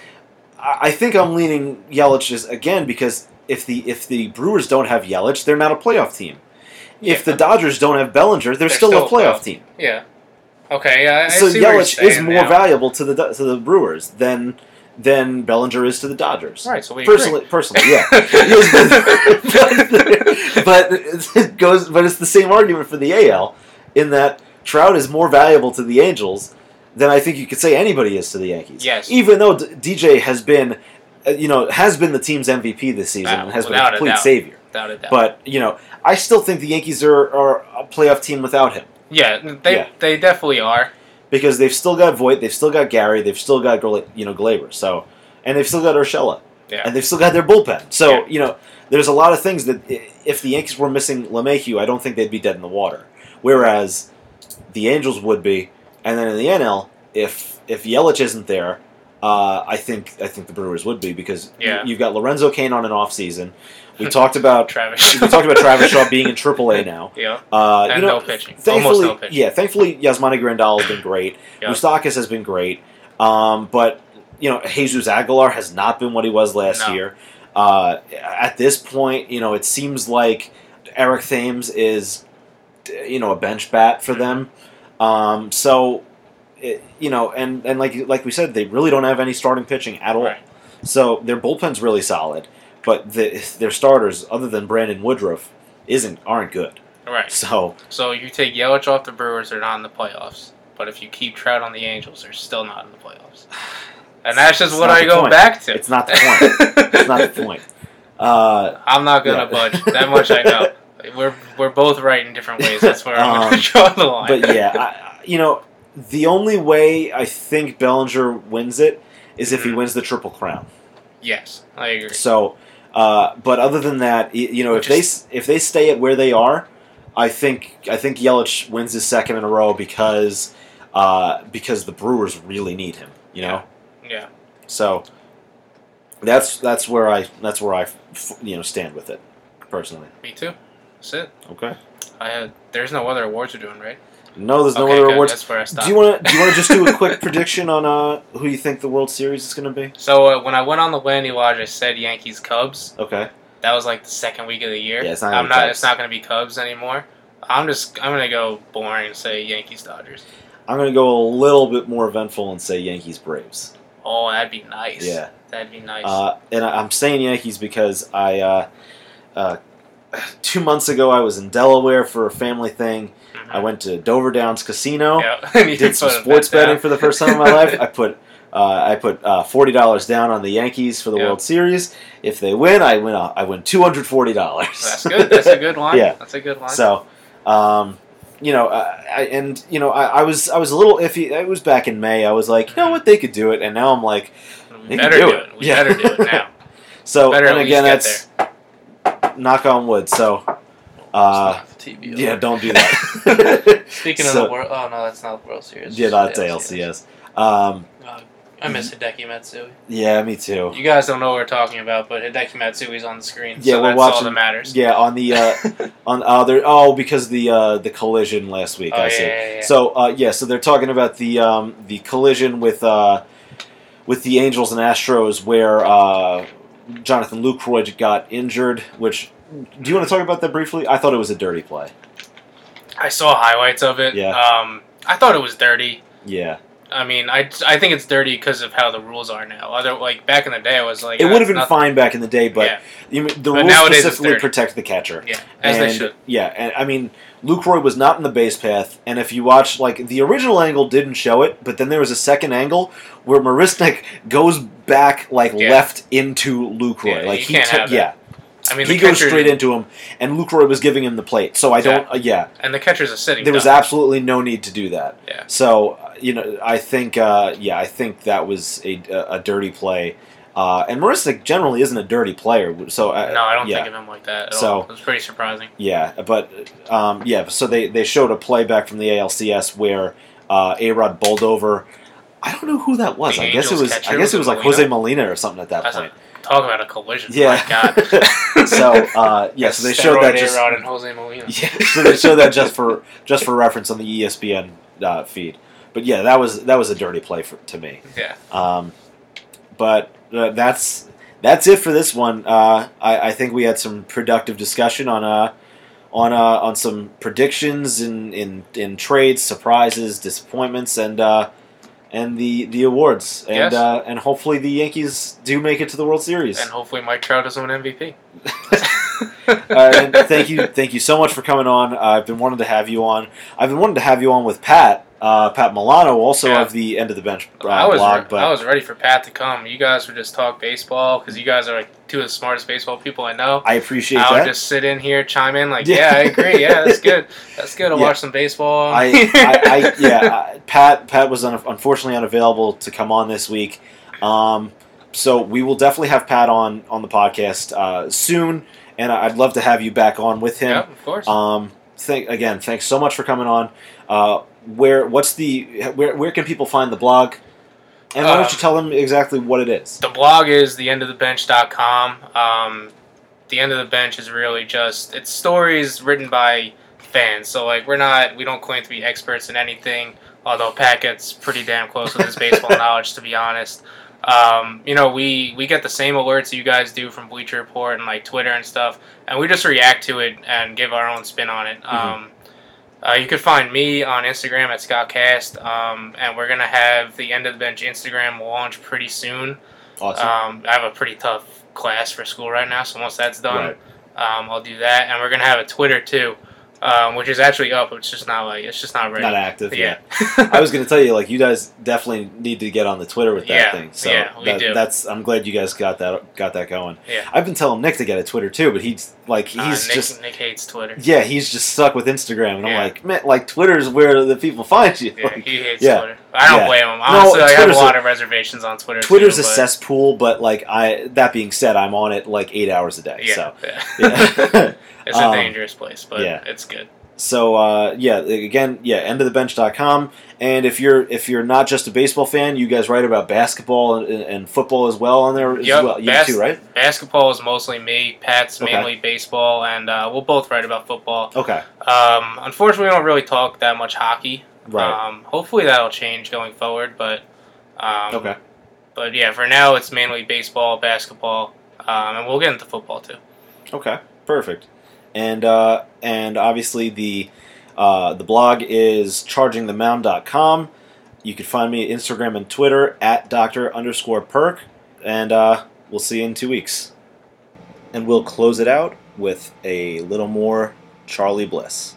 [SPEAKER 1] I I think I'm leaning Yelich just again because if the if the Brewers don't have Yelich, they're not a playoff team. If the Dodgers don't have Bellinger, they're,
[SPEAKER 2] They're
[SPEAKER 1] still,
[SPEAKER 2] still
[SPEAKER 1] a playoff team.
[SPEAKER 2] Yeah. Okay. Yeah. I
[SPEAKER 1] so
[SPEAKER 2] see what you're
[SPEAKER 1] Yelich is more
[SPEAKER 2] now.
[SPEAKER 1] valuable to the to the Brewers than than Bellinger is to the Dodgers.
[SPEAKER 2] Right. So we agree.
[SPEAKER 1] Personally, personally, yeah. <laughs> <laughs> But, it goes. But it's the same argument for the AL in that Trout is more valuable to the Angels than I think you could say anybody is to the Yankees.
[SPEAKER 2] Yes.
[SPEAKER 1] Even though DJ has been uh, you know, has been the team's MVP this season and has been a complete savior.
[SPEAKER 2] Without a doubt.
[SPEAKER 1] But you know, I still think the Yankees are, are a playoff team without him
[SPEAKER 2] yeah, they
[SPEAKER 1] Yeah.
[SPEAKER 2] they definitely are.
[SPEAKER 1] because they've still got Voit, they've still got Gary, they've still got you know Gleyber, so and they've still got Urshela,
[SPEAKER 2] Yeah.
[SPEAKER 1] and they've still got their bullpen. So
[SPEAKER 2] Yeah.
[SPEAKER 1] you know, there's a lot of things that if the Yankees were missing LeMahieu, I don't think they'd be dead in the water. Whereas the Angels would be, and then in the NL, if if Yelich isn't there, uh, I think I think the Brewers would be because you-
[SPEAKER 2] Yeah.
[SPEAKER 1] you've got Lorenzo Cain on an off season. We talked about <laughs>
[SPEAKER 2] Travis.
[SPEAKER 1] we talked about Travis Shaw being in AAA <laughs> now.
[SPEAKER 2] yeah.
[SPEAKER 1] Uh,
[SPEAKER 2] And
[SPEAKER 1] you know,
[SPEAKER 2] no pitching.
[SPEAKER 1] Thankfully,
[SPEAKER 2] Almost no pitching.
[SPEAKER 1] yeah. Thankfully, Yasmani Grandal has been great.
[SPEAKER 2] Yeah.
[SPEAKER 1] Moustakas has been great. Um, but you know, Jesus Aguilar has not been what he was last
[SPEAKER 2] No.
[SPEAKER 1] year. Uh, at this point, you know, it seems like Eric Thames is, you know, a bench bat for them. Um, so, it, you know, and and like like we said, they really don't have any starting pitching at all.
[SPEAKER 2] Right.
[SPEAKER 1] So their bullpen's really solid, but the, their starters, other than Brandon Woodruff, isn't aren't good.
[SPEAKER 2] Right.
[SPEAKER 1] So
[SPEAKER 2] So you take Yelich off the Brewers, they're not in the playoffs. But if you keep Trout on the Angels, they're still not in the playoffs. And that's just what I go
[SPEAKER 1] point.
[SPEAKER 2] back to.
[SPEAKER 1] It's not the point. it's not the <laughs> point. Uh,
[SPEAKER 2] I'm not gonna
[SPEAKER 1] Yeah.
[SPEAKER 2] budge. That much I know. <laughs> We're we're both right in different ways. That's where I'm
[SPEAKER 1] Um,
[SPEAKER 2] gonna draw the line.
[SPEAKER 1] but yeah, I, you know, the only way I think Bellinger wins it is if he
[SPEAKER 2] Mhm.
[SPEAKER 1] wins the triple crown.
[SPEAKER 2] yes, I agree.
[SPEAKER 1] So, uh, but other than that, you know, if they if they stay at where they are, I think I think Yelich wins his second in a row because uh, because the Brewers really need him. You know,
[SPEAKER 2] Yeah.
[SPEAKER 1] so that's that's where I that's where I you know stand with it personally.
[SPEAKER 2] Me too. That's it.
[SPEAKER 1] Okay.
[SPEAKER 2] I had. There's no other awards we're doing, right?
[SPEAKER 1] No, there's no
[SPEAKER 2] okay,
[SPEAKER 1] other
[SPEAKER 2] good.
[SPEAKER 1] awards.
[SPEAKER 2] That's where I stopped.
[SPEAKER 1] Do you want to do you want to just do a quick prediction on uh, who you think the World Series is going to be? <laughs>
[SPEAKER 2] so uh, when I went on the Wendy Lodge, I said Yankees Cubs.
[SPEAKER 1] Okay.
[SPEAKER 2] That was like the second week of the year.
[SPEAKER 1] Yeah, it's not
[SPEAKER 2] I'm not.
[SPEAKER 1] Cubs.
[SPEAKER 2] It's not going to be Cubs anymore. I'm just. I'm going to go boring and say Yankees Dodgers.
[SPEAKER 1] I'm going to go a little bit more eventful and say Yankees Braves.
[SPEAKER 2] Oh, that'd be nice.
[SPEAKER 1] Yeah.
[SPEAKER 2] That'd be nice.
[SPEAKER 1] Uh, and I- I'm saying Yankees because I uh, uh, <sighs> two months ago I was in Delaware for a family thing. I went to Dover Downs Casino.
[SPEAKER 2] Yeah. <laughs>
[SPEAKER 1] Did some sports betting for the first time in my <laughs> life. I put uh, I put uh, forty dollars down on the Yankees for the
[SPEAKER 2] Yeah.
[SPEAKER 1] World Series. If they win, I win. uh, I win two hundred forty dollars.
[SPEAKER 2] That's good. That's a good line. <laughs>
[SPEAKER 1] Yeah.
[SPEAKER 2] That's a good line.
[SPEAKER 1] So, um, you know, I, I, and you know, I, I was I was a little iffy. It was back in May. I was like, you know what, they could do it, and now I'm like,
[SPEAKER 2] we better do
[SPEAKER 1] do
[SPEAKER 2] it.
[SPEAKER 1] it.
[SPEAKER 2] We
[SPEAKER 1] Yeah.
[SPEAKER 2] better do it now.
[SPEAKER 1] so.
[SPEAKER 2] Better
[SPEAKER 1] and again, that's knock on wood. So, uh,
[SPEAKER 3] It's not the TV.
[SPEAKER 1] yeah, don't do that. <laughs>
[SPEAKER 3] Speaking
[SPEAKER 1] So-
[SPEAKER 3] of the World, oh no, that's not the World Series.
[SPEAKER 1] yeah, that's ALCS. Um,
[SPEAKER 3] Uh, I miss Hideki Matsui.
[SPEAKER 1] yeah, me too.
[SPEAKER 2] You guys don't know what we're talking about, but Hideki Matsui's on the screen.
[SPEAKER 1] Yeah,
[SPEAKER 2] so
[SPEAKER 1] we're
[SPEAKER 2] that's all
[SPEAKER 1] watching-
[SPEAKER 2] that matters.
[SPEAKER 1] Yeah, on the uh, <laughs> on other oh because the uh, the collision last week.
[SPEAKER 2] Oh,
[SPEAKER 1] I
[SPEAKER 2] yeah,
[SPEAKER 1] see.
[SPEAKER 2] yeah, yeah.
[SPEAKER 1] So uh, yeah, so they're talking about the um, the collision with uh, with the Angels and Astros where uh, Jonathan Lucroy got injured. Which do you want to talk about that briefly? I thought it was a dirty play.
[SPEAKER 2] I saw highlights of it.
[SPEAKER 1] Yeah.
[SPEAKER 2] Um, I thought it was dirty.
[SPEAKER 1] Yeah,
[SPEAKER 2] I mean, I, I think it's dirty because of how the rules are now. Other like back in the day, I was like,
[SPEAKER 1] it would have been
[SPEAKER 2] nothing.
[SPEAKER 1] fine back in the day, but
[SPEAKER 2] yeah,
[SPEAKER 1] you mean, the
[SPEAKER 2] But
[SPEAKER 1] rules specifically protect the catcher.
[SPEAKER 2] yeah, as
[SPEAKER 1] and,
[SPEAKER 2] they should.
[SPEAKER 1] Yeah, and I mean, Lucroy was not in the base path, and if you watch, like, the original angle didn't show it, but then there was a second angle where Marisnick goes back, like,
[SPEAKER 2] Yeah.
[SPEAKER 1] left into Lucroy.
[SPEAKER 2] Yeah,
[SPEAKER 1] like, he
[SPEAKER 2] can't
[SPEAKER 1] took-
[SPEAKER 2] have that.
[SPEAKER 1] yeah,
[SPEAKER 2] I mean,
[SPEAKER 1] he goes
[SPEAKER 2] catcher,
[SPEAKER 1] straight into him, and Lucroy was giving him the plate. So I don't, uh, yeah,
[SPEAKER 2] and the catcher's a sitting.
[SPEAKER 1] there was absolutely no need to do that.
[SPEAKER 2] Yeah.
[SPEAKER 1] So, uh, you know, I think, uh, yeah, I think that was a, a, a dirty play. Uh, and Marisnick generally isn't a dirty player, so uh,
[SPEAKER 2] No, I don't
[SPEAKER 1] yeah.
[SPEAKER 2] think of him like that at
[SPEAKER 1] So-
[SPEAKER 2] all. It was pretty surprising.
[SPEAKER 1] Yeah, but um, yeah, so they, they showed a playback from the ALCS where uh, A Rod bowled over. I don't know who that was.
[SPEAKER 2] The
[SPEAKER 1] I guess it was. I guess it was like
[SPEAKER 2] Molina?
[SPEAKER 1] Jose Molina or something at that
[SPEAKER 2] That's
[SPEAKER 1] point.
[SPEAKER 2] Talk about a collision.
[SPEAKER 1] Yeah.
[SPEAKER 2] My God. <laughs>
[SPEAKER 1] so uh, yeah, so <laughs> they showed that just.
[SPEAKER 2] And Jose Molina. <laughs>
[SPEAKER 1] Yeah, so they showed that just for just for reference on the ESPN uh, feed. But yeah, that was that was a dirty play for, to me.
[SPEAKER 2] Yeah.
[SPEAKER 1] Um, but uh, that's that's it for this one. Uh, I, I think we had some productive discussion on uh, on uh, on some predictions in, in, in trades, surprises, disappointments, and uh, and the, the awards. And
[SPEAKER 2] Yes.
[SPEAKER 1] uh, and hopefully the Yankees do make it to the World Series.
[SPEAKER 2] And hopefully Mike Trout doesn't win MVP.
[SPEAKER 1] uh, and thank you, thank you so much for coming on. I've been wanting to have you on. I've been wanting to have you on with Pat uh, Pat Milano, also
[SPEAKER 2] Yeah.
[SPEAKER 1] of the End of the Bench uh,
[SPEAKER 2] I was
[SPEAKER 1] blog.
[SPEAKER 2] re-
[SPEAKER 1] but
[SPEAKER 2] I was ready for Pat to come. You guys were just talk baseball because you guys are like two of the smartest baseball people I know.
[SPEAKER 1] I appreciate that.
[SPEAKER 2] I would
[SPEAKER 1] that.
[SPEAKER 2] just sit in here, chime in like,
[SPEAKER 1] Yeah.
[SPEAKER 2] yeah, I agree. Yeah, that's <laughs> good. That's good. I'll
[SPEAKER 1] Yeah.
[SPEAKER 2] watch some baseball.
[SPEAKER 1] I, I, I yeah, Pat Pat was un- unfortunately unavailable to come on this week. Um, so we will definitely have Pat on on the podcast uh, soon, and I'd love to have you back on with him.
[SPEAKER 2] yeah, of course.
[SPEAKER 1] Um, thank again, thanks so much for coming on. Uh, where what's the where where can people find the blog? And why don't you
[SPEAKER 2] Um,
[SPEAKER 1] tell them exactly what it is?
[SPEAKER 2] the blog is theendofthebench.com. Um, the end of the bench is really just it's stories written by fans. So like we're not we don't claim to be experts in anything. Although Pat gets pretty damn close with his baseball <laughs> knowledge, to be honest. Um, you know, we we get the same alerts you guys do from Bleacher Report and like Twitter and stuff, and we just react to it and give our own spin on it. Um, uh, you can find me on Instagram at ScottCast, um, and we're gonna have the end of the bench Instagram launch pretty soon.
[SPEAKER 1] Awesome.
[SPEAKER 2] Um, I have a pretty tough class for school right now, so once that's done,
[SPEAKER 1] Right.
[SPEAKER 2] um, I'll do that. And we're gonna have a Twitter too, um, which is actually up. It's just not like it's just not ready.
[SPEAKER 1] Not active.
[SPEAKER 2] yeah. <laughs>
[SPEAKER 1] I was going to tell you, like, you guys definitely need to get on the Twitter with that
[SPEAKER 2] Yeah,
[SPEAKER 1] thing. So
[SPEAKER 2] yeah, we
[SPEAKER 1] that,
[SPEAKER 2] do.
[SPEAKER 1] that's. I'm glad you guys got that got that going.
[SPEAKER 2] Yeah.
[SPEAKER 1] I've been telling Nick to get a Twitter too, but he's like, he's
[SPEAKER 2] Uh, Nick,
[SPEAKER 1] just.
[SPEAKER 2] Nick hates Twitter.
[SPEAKER 1] Yeah, he's just stuck with Instagram, and I'm like, man, like Twitter's where the people find you.
[SPEAKER 2] Yeah,
[SPEAKER 1] Like,
[SPEAKER 2] he hates
[SPEAKER 1] yeah.
[SPEAKER 2] Twitter. I don't
[SPEAKER 1] Yeah.
[SPEAKER 2] blame him.
[SPEAKER 1] No,
[SPEAKER 2] Honestly, I have a lot
[SPEAKER 1] a-
[SPEAKER 2] of reservations on Twitter.
[SPEAKER 1] Twitter's
[SPEAKER 2] too,
[SPEAKER 1] a
[SPEAKER 2] but-
[SPEAKER 1] cesspool, but like I. That being said, I'm on it like eight hours a day.
[SPEAKER 2] Yeah,
[SPEAKER 1] So
[SPEAKER 2] yeah.
[SPEAKER 1] yeah. <laughs> <laughs>
[SPEAKER 2] it's a
[SPEAKER 1] Um,
[SPEAKER 2] dangerous place, but
[SPEAKER 1] yeah.
[SPEAKER 2] it's good.
[SPEAKER 1] So uh, yeah, again, yeah, endofthebench.com. And if you're if you're not just a baseball fan, you guys write about basketball and, and football as well on there as
[SPEAKER 2] Yep,
[SPEAKER 1] well. You
[SPEAKER 2] bas-
[SPEAKER 1] too, right?
[SPEAKER 2] Basketball is mostly me. Pat's
[SPEAKER 1] Okay.
[SPEAKER 2] mainly baseball, and uh, we'll both write about football.
[SPEAKER 1] Okay,
[SPEAKER 2] Um, unfortunately, we don't really talk that much hockey.
[SPEAKER 1] right.
[SPEAKER 2] Um, hopefully, that'll change going forward. But um,
[SPEAKER 1] okay,
[SPEAKER 2] But yeah, for now, it's mainly baseball, basketball, um, and we'll get into football too.
[SPEAKER 1] okay, perfect. And uh, and obviously the uh, the blog is chargingthemound.com. You can find me at Instagram and Twitter at doctor underscore perk. And uh, we'll see you in two weeks. And we'll close it out with a little more Charly Bliss.